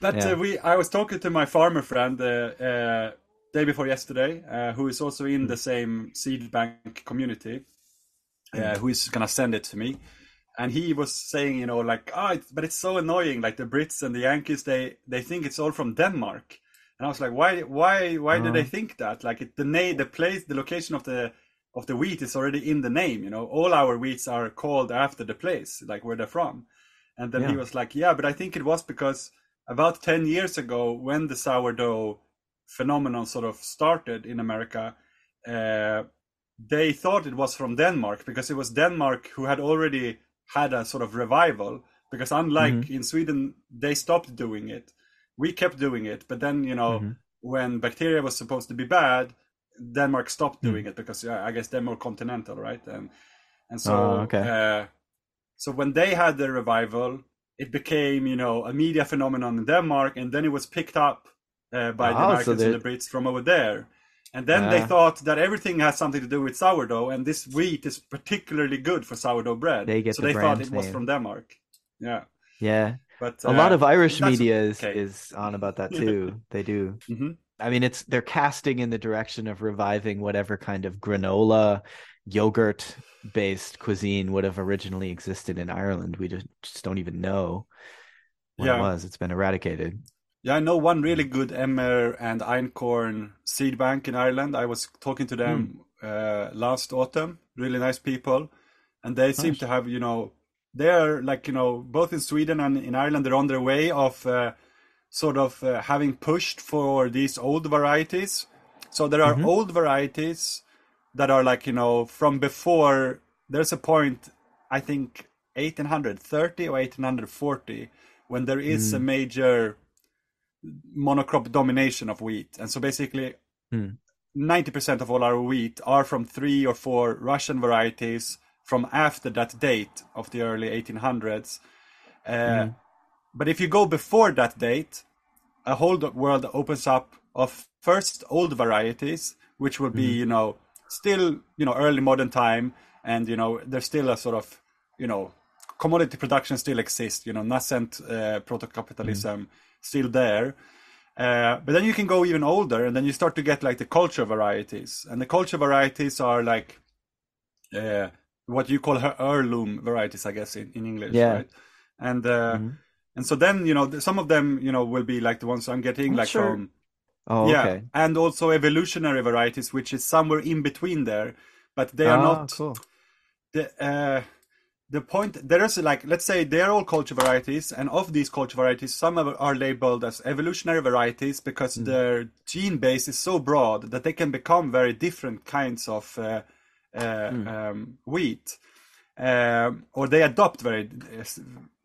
But Yeah. uh, we, I was talking to my farmer friend uh, uh, day before yesterday, uh, who is also in the same seed bank community, uh, who is gonna send it to me and he was saying, you know, like, oh, it's, but it's so annoying. Like the Brits and the Yankees, they they think it's all from Denmark, and I was like, why, why, why do they Uh-huh. think that? Like it, the name, the place, the location of the of the wheat is already in the name. You know, all our wheats are called after the place, like where they're from. And then he was like, yeah, but I think it was because about ten years ago, when the sourdough phenomenon sort of started in America. Uh, they thought it was from Denmark because it was Denmark who had already had a sort of revival because unlike Mhm. in Sweden, they stopped doing it. We kept doing it, but then you know Mhm. when bacteria was supposed to be bad, Denmark stopped Hmm. doing it because yeah, I guess they're more continental, right? And and so Oh, okay. uh, so when they had the revival, it became you know a media phenomenon in Denmark, and then it was picked up uh, by the Oh, so Americans and the Brits from over there. And then they Ah. thought that everything has something to do with sourdough, and this wheat is particularly good for sourdough bread. They get so the they thought it was from Denmark. Yeah, Yeah. but A lot uh, of Irish media is, okay. is on about that [laughs] too. they do. Mhm. I mean, it's they're casting in the direction of reviving whatever kind of granola, yogurt based cuisine would have originally existed in Ireland. We just, just don't even know what Yeah. it was. It's been eradicated. Yeah, I know one really good emmer and einkorn seed bank in Ireland. I was talking to them uh, last autumn. Really nice people, and they seem to have you know they're like you know both in Sweden and in Ireland they're on their way of uh, sort of uh, having pushed for these old varieties. So there are Mhm. old varieties that are like you know from before. There's a point I think 1830 or 1840 when there is a major monocrop domination of wheat. And so basically, Hmm. 90% of all our wheat are from three or four Russian varieties from after that date of the early 1800s. Uh, But if you go before that date, a whole world opens up of first old varieties, which will be, you know, still, you know, early modern time. And, you know, there's still a sort of, you know, commodity production still exists, you know, nascent uh, proto-capitalism still there. Uh, but then you can go even older, and then you start to get like the culture varieties, and the culture varieties are like uh, what you call her- heirloom varieties, I guess, in, in English, Yeah. right? And uh, Mhm. And so then you know some of them you know will be like the ones I'm getting I'm like sure- from Oh, yeah, okay. and also evolutionary varieties, which is somewhere in between there, but they are Ah, not cool. the uh, the point there is like let's say they're all culture varieties and of these culture varieties some are, labeled as evolutionary varieties because their gene base is so broad that they can become very different kinds of uh, uh, um, wheat um, or they adopt very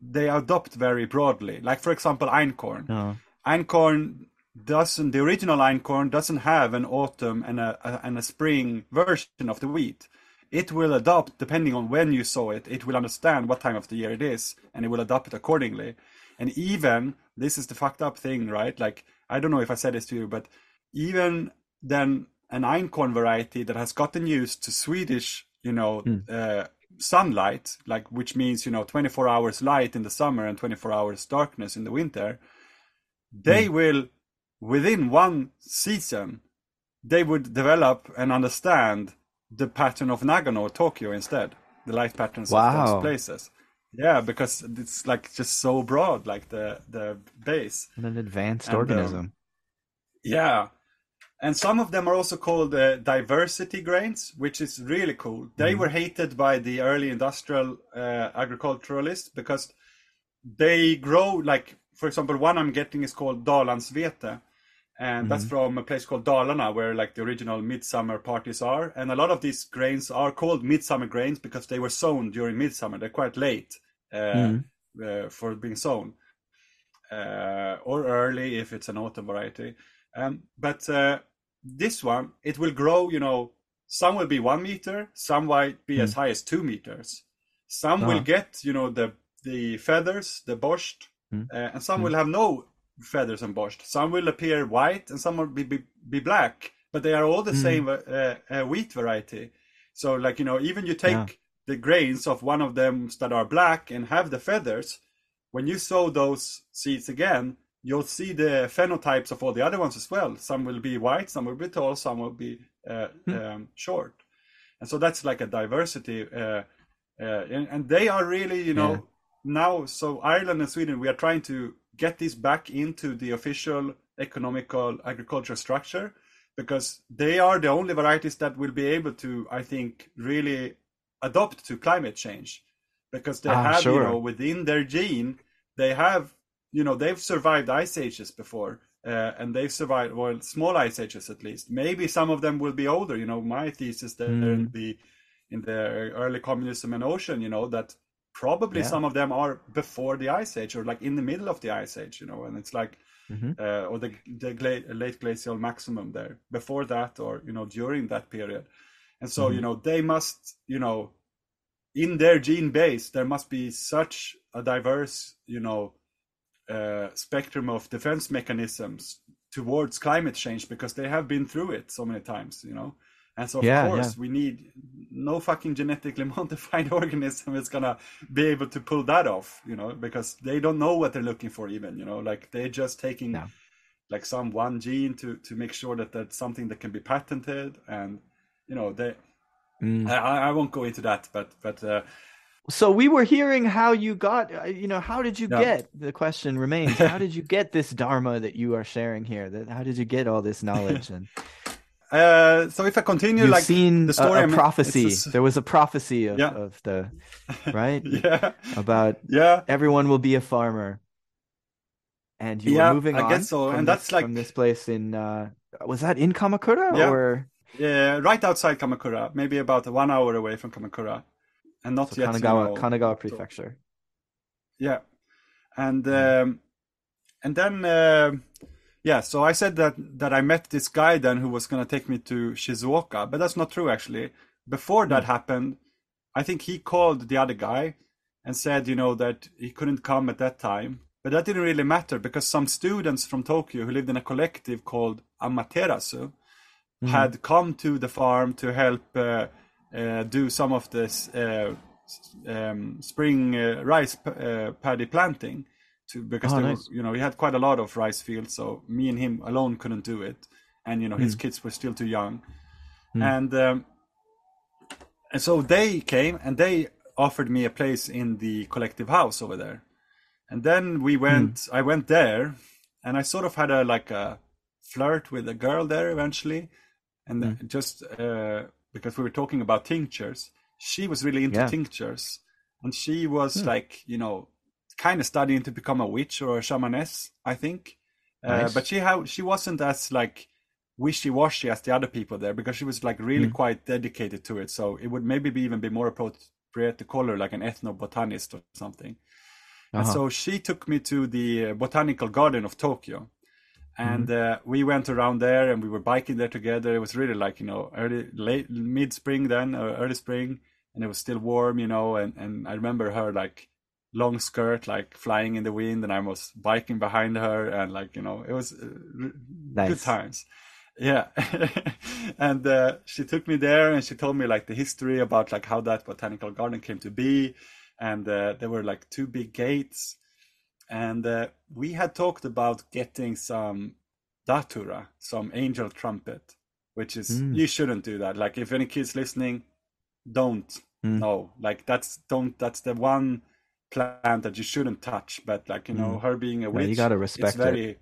they adopt very broadly. Like for example einkorn. Oh. einkorn doesn't the original einkorn doesn't have an autumn and a, a and a spring version of the wheat. It will adopt depending on when you sow it it will understand what time of the year it is and it will adopt it accordingly. And even this is the fucked up thing right? Like i don't know if i said this to you but even then an einkorn variety that has gotten used to swedish you know uh, sunlight like which means you know 24 hours light in the summer and 24 hours darkness in the winter they will within one season they would develop and understand the pattern of Nagano or Tokyo instead the light patterns of those places yeah because it's like just so broad like the the base What an advanced And, um, organism. yeah. And some of them are also called uh, diversity grains, which is really cool. They were hated by the early industrial uh, agriculturalists because they grow like, for example, one I'm getting is called Dalandsvete. And that's from a place called Dalarna, where like the original midsummer parties are. And a lot of these grains are called midsummer grains because they were sown during midsummer. They're quite late uh, uh, for being sown uh, or early if it's an autumn variety. Um, but uh, this one, it will grow. You know, some will be one meter, some might be as high as two meters. Some will Ah. get, you know, the the feathers, the borscht, Hmm. uh, and some will have no feathers and borscht. Some will appear white, and some will be be, be black. But they are all the Hmm. same uh, uh, wheat variety. So, like you know, even you take Yeah. the grains of one of them that are black and have the feathers, when you sow those seeds again, you'll see the phenotypes of all the other ones as well. Some will be white, some will be tall, some will be uh, um, short, and so that's like a diversity. Uh, uh, and, and they are really, you know, Yeah. now. So Ireland and Sweden, we are trying to get this back into the official economical agriculture structure because they are the only varieties that will be able to, I think, really adopt to climate change because they Ah, have, you know, within their gene, they have, you know, they've survived ice ages before. Uh, and they've survived, well, small ice ages at least. Maybe some of them will be older. You know, my thesis that Mm. in the in the early communism and ocean, you know, that probably Yeah. some of them are before the ice age or like in the middle of the ice age you know and it's like Mhm. uh, or the, the gla- late glacial maximum there before that or you know during that period and so Mhm. you know they must you know in their gene base there must be such a diverse you know uh, spectrum of defense mechanisms towards climate change because they have been through it so many times you know and so of Yeah, course we need no fucking genetically [laughs] modified [laughs] organism is gonna be able to pull that off you know because they don't know what they're looking for even you know like they're just taking No. like some one gene to to make sure that that's something that can be patented and you know they Mm. I I won't go into that but but uh, So we were hearing how you got, uh, you know, how did you get? The question remains, how did you get this dharma that you are sharing here? That how did you get all this knowledge? And [laughs] uh so if i continue you've like seen the story a, I a mean, prophecy. There was a prophecy of, Yeah. of the [laughs] right yeah about yeah everyone will be a farmer, and you Yeah, were moving I on guess so, and this, that's like- from this place in uh, was that in Kamakura Yeah. or Yeah, right outside Kamakura, maybe about one hour away from Kamakura, and not so yet. you Kanagawa know, Kanagawa so- Prefecture? yeah, and um, and then uh, yeah, so I said that that I met this guy then who was gonna take me to Shizuoka, but that's not true actually. Before that happened, I think he called the other guy and said, you know, that he couldn't come at that time. But that didn't really matter because some students from Tokyo who lived in a collective called Amaterasu had come to the farm to help uh, do some of this uh, um, spring uh, rice p- uh, paddy planting. To because Oh, there nice. you know he had quite a lot of rice fields, so me and him alone couldn't do it, and you know his kids were still too young, Hmm. and um, and so they came and they offered me a place in the collective house over there and then we went i went there and i sort of had a like a flirt with a girl there eventually and then just uh, because we were talking about tinctures she was really into Yeah. tinctures. And she was like you know kind of studying to become a witch or a shamaness i think. Uh, but she how she wasn't as like wishy-washy as the other people there because she was like really quite dedicated to it. So it would maybe be even be more appropriate to call her like an ethnobotanist or something. And Uh-huh. so she took me to the uh, botanical garden of Tokyo. And Mm-hmm. uh, we went around there and we were biking there together. It was really like, you know, early, late, mid spring then, or early spring. And it was still warm, you know. And, and I remember her like long skirt, like flying in the wind. And I was biking behind her. And like, you know, it was uh, r- good times. Yeah. [laughs] and uh, she took me there and she told me like the history about like how that botanical garden came to be and uh, there were like two big gates and uh, we had talked about getting some datura some angel trumpet which is Mm. you shouldn't do that like if any kids listening don't Mm. no like that's don't that's the one plant that you shouldn't touch but like you know her being a Yeah, witch you gotta it's respect it. very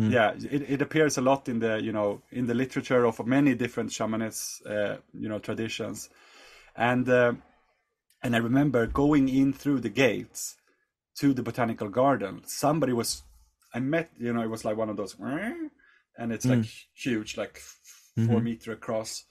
Mm. yeah it, it appears a lot in the you know in the literature of many different shamanist uh, you know traditions and uh, and i remember going in through the gates to the botanical garden. Somebody was i met you know it was like one of those and it's like mm. huge like 4 mm-hmm. meter across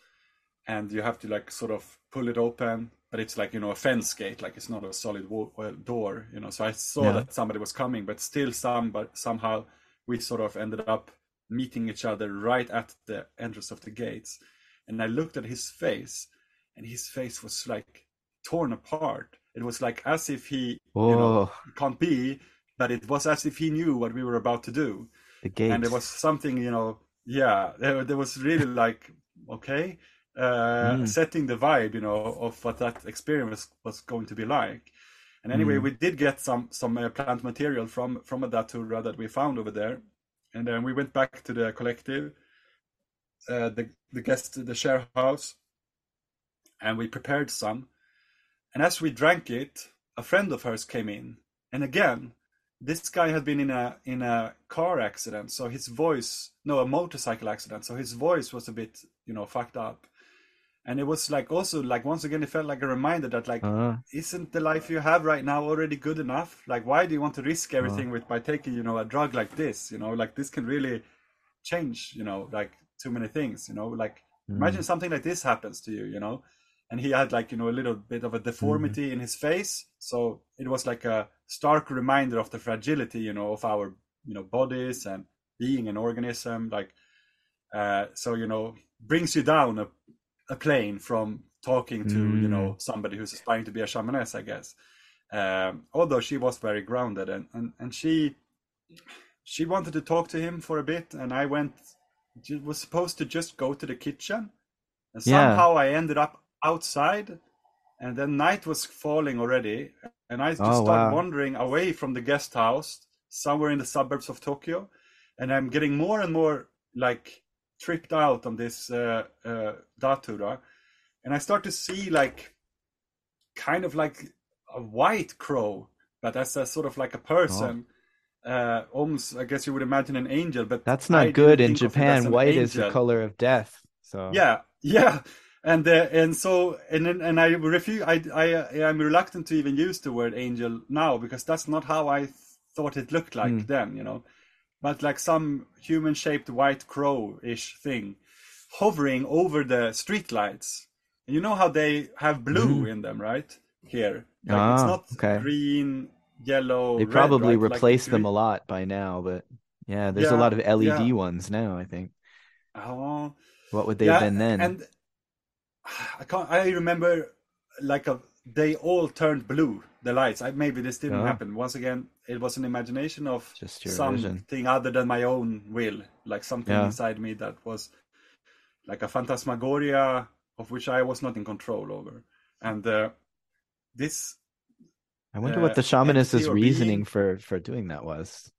and you have to like sort of pull it open but it's like you know a fence gate like it's not a solid wall, door you know so i saw Yeah. that somebody was coming but still some but somehow we sort of ended up meeting each other right at the entrance of the gates and i looked at his face and his face was like torn apart it was like as if he you know Oh, can't be but it was as if he knew what we were about to do the gate. and there was something you know yeah there, there was really like okay uh Mm. setting the vibe you know of what that experience was going to be like and anyway Mm. we did get some some uh, plant material from from a datura that we found over there and then we went back to the collective uh the the guest the share house and we prepared some and as we drank it a friend of hers came in. And again this guy had been in a in a car accident so his voice no a motorcycle accident so his voice was a bit you know fucked up. And it was like also like once again it felt like a reminder that like Uh, isn't the life you have right now already good enough? Like why do you want to risk everything with by taking you know a drug like this you know? Like this can really change you know like too many things you know? Like imagine something like this happens to you you know and he had like you know a little bit of a deformity Mm-hmm. in his face so it was like a stark reminder of the fragility you know of our you know bodies and being an organism like uh so you know brings you down a, a plane from talking to you know somebody who's aspiring to be a shamaness i guess um although she was very grounded and and, and she she wanted to talk to him for a bit and i went was supposed to just go to the kitchen and Yeah. somehow i ended up outside and then night was falling already and i just Oh, started wow. wandering away from the guest house somewhere in the suburbs of tokyo and i'm getting more and more like tripped out on this uh, uh, datura and i start to see like kind of like a white crow but as a sort of like a person uh almost i guess you would imagine an angel but That's not didn't good in think of it as Japan. an White is the color of death. So yeah [laughs] yeah and uh, and so and and i refuse i i i'm reluctant to even use the word angel now because that's not how i th- thought it looked like Mm. then you know but like some human shaped white crow-ish thing hovering over the streetlights and you know how they have blue in them right here like it's Mm. Ah, not okay. green yellow they red, probably right? Like them a lot by now, but yeah, there's a lot of LED yeah. ones now, I think. oh What would they have been then? And I can't. I remember like a, they all turned blue. The lights. I, maybe this didn't Oh. happen. Once again, it was an imagination of Just something vision. other than my own will, like something Yeah. inside me that was like a phantasmagoria of which I was not in control over. And uh, this, I wonder uh, what the shamaness's entity reasoning being- for for doing that was.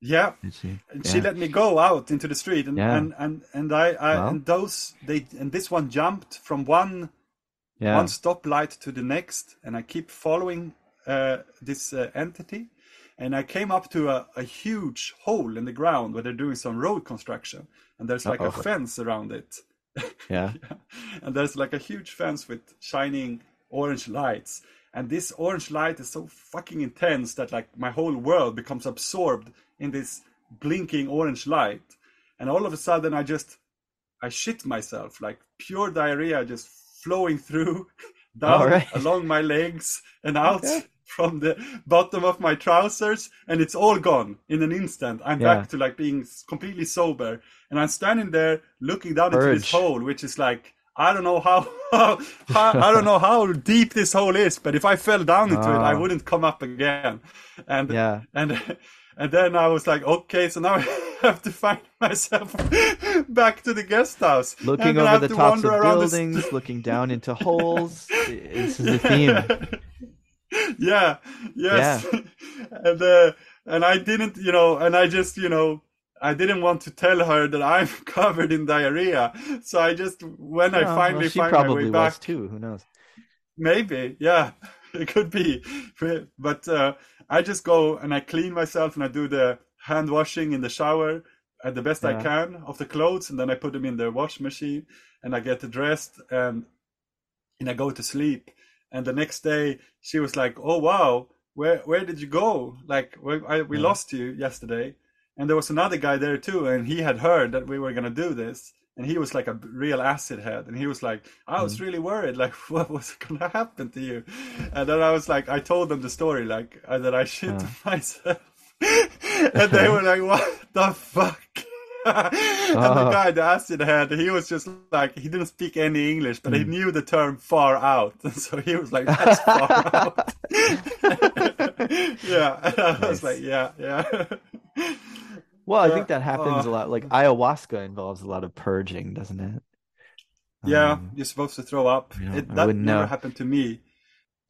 Yeah, Did she? and yeah. she let me go out into the street and Yeah. and and, and I, I and those they and this one jumped from one yeah. one stoplight to the next and i keep following uh, this uh, entity and i came up to a, a huge hole in the ground where they're doing some road construction and there's like Uh-oh. a fence around it [laughs] yeah. [laughs] and there's like a huge fence with shining orange lights and this orange light is so fucking intense that like my whole world becomes absorbed in this blinking orange light and all of a sudden i just i shit myself like pure diarrhea just flowing [laughs] through [laughs] down right. along my legs and out Okay. [laughs] from the bottom of my trousers and it's all gone in an instant i'm Yeah. back to like being completely sober and i'm standing there looking down into this hole which is like i don't know how, how, i don't know how deep this hole is but if i fell down into it i Ah. wouldn't come up again and Yeah. and and then I was like, okay, so now [laughs] I have to find myself [laughs] back to the guest house. Looking I over the to tops of buildings, [laughs] looking down into holes. This is a theme. yeah, yes. and uh, and I didn't, you know, and I just, you know, I didn't want to tell her that I'm covered in diarrhea. So I just, when I Oh, finally well, she find my probably way was back, too. Who knows? Maybe, yeah, it could be. But uh, I just go and I clean myself and I do the hand washing in the shower at the best I can of the clothes, and then I put them in the wash machine and I get dressed and and I go to sleep. And the next day, she was like, "Oh wow, where where did you go? Like where, I, we Yeah. lost you yesterday." And there was another guy there too, and he had heard that we were gonna do this, and he was like a real acid head, and he was like, "I was really worried, like [laughs] what was gonna happen to you?" And then I was like, I told them the story, like uh, that I shit Yeah. [laughs] myself, and they were like, "What the fuck?" [laughs] and the Oh. guy, the acid head, he was just like he didn't speak any English, but he Hmm. knew the term "far out," and so he was like, "That's far out." yeah, and I was like, "Yeah, yeah." Well, I think that happens uh, a lot. Like ayahuasca involves a lot of purging, doesn't it? Yeah, Um, you're supposed to throw up. you know, it, that never know. happened to me.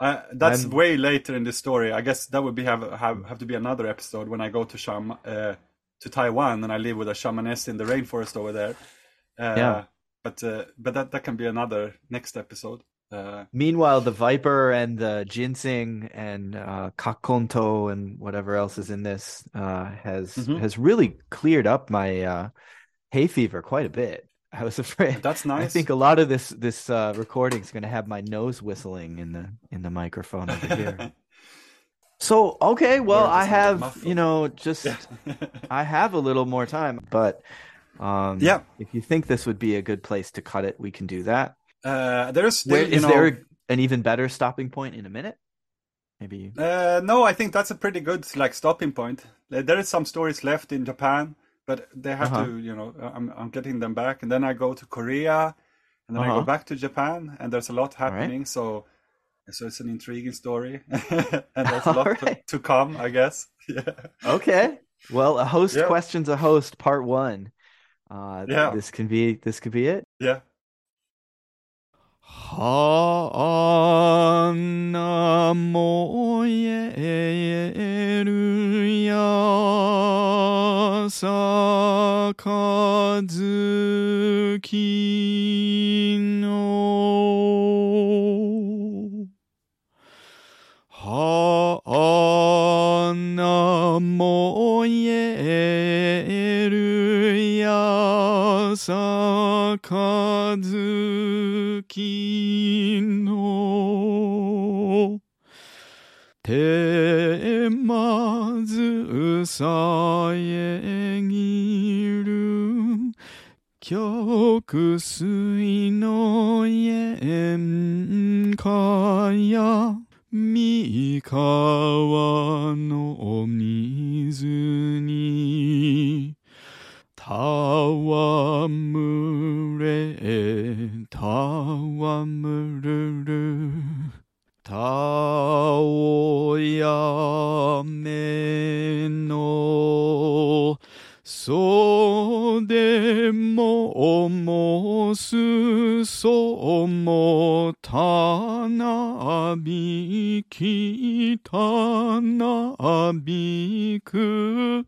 I, that's I'm- way later in the story. I guess that would be have have, have to be another episode when I go to Sham uh, to Taiwan and I live with a shamaness in the rainforest over there. Uh, Yeah. But uh, but that that can be another next episode. Uh, Meanwhile, the viper and the ginseng and uh, kakkonto and whatever else is in this uh, has Mhm. has really cleared up my uh, hay fever quite a bit. I was [laughs] afraid. that's nice. I think a lot of this this uh, recording is going to have my nose whistling in the in the microphone over here. [laughs] So okay, well, I have you know just [laughs] I have a little more time, but um, Yeah. if you think this would be a good place to cut it, we can do that. Uh, there's still, Where is know, there an even better stopping point in a minute? Maybe. Uh, no, I think that's a pretty good like stopping point. There is some stories left in Japan, but they have Uh-huh. to, you know, I'm I'm getting them back, and then I go to Korea, and then I go Uh-huh. back to Japan, and there's a lot right. happening. So, so it's an intriguing story, [laughs] and there's a [laughs] lot to, to come, I guess. [laughs] Yeah. Okay. Well, a host Yeah. questions a host, part one. Uh, Yeah. this can be this could be it. Yeah. 花燃えるやさかずきの。花燃えさかずきの手まずさえぎる曲水の縁かや三河の水に戯れ戯るる。たおやめの。袖ももすそもたなびきたなびく。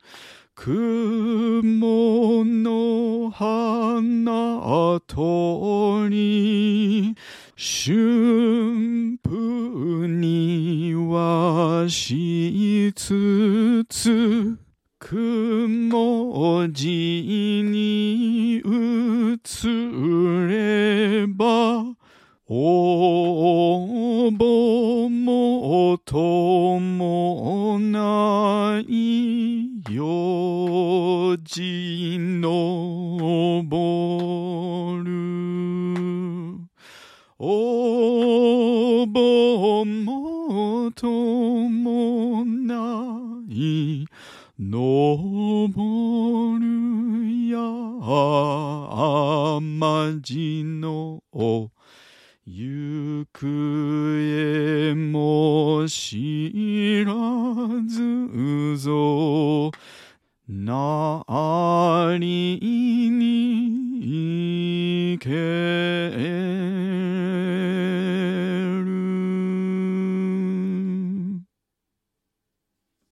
雲の花鳥春風にはしつつ雲地に移れば応募もともない。よじのぼる。応募もともない登るや。まじの行方も知らずぞ。なりに行ける。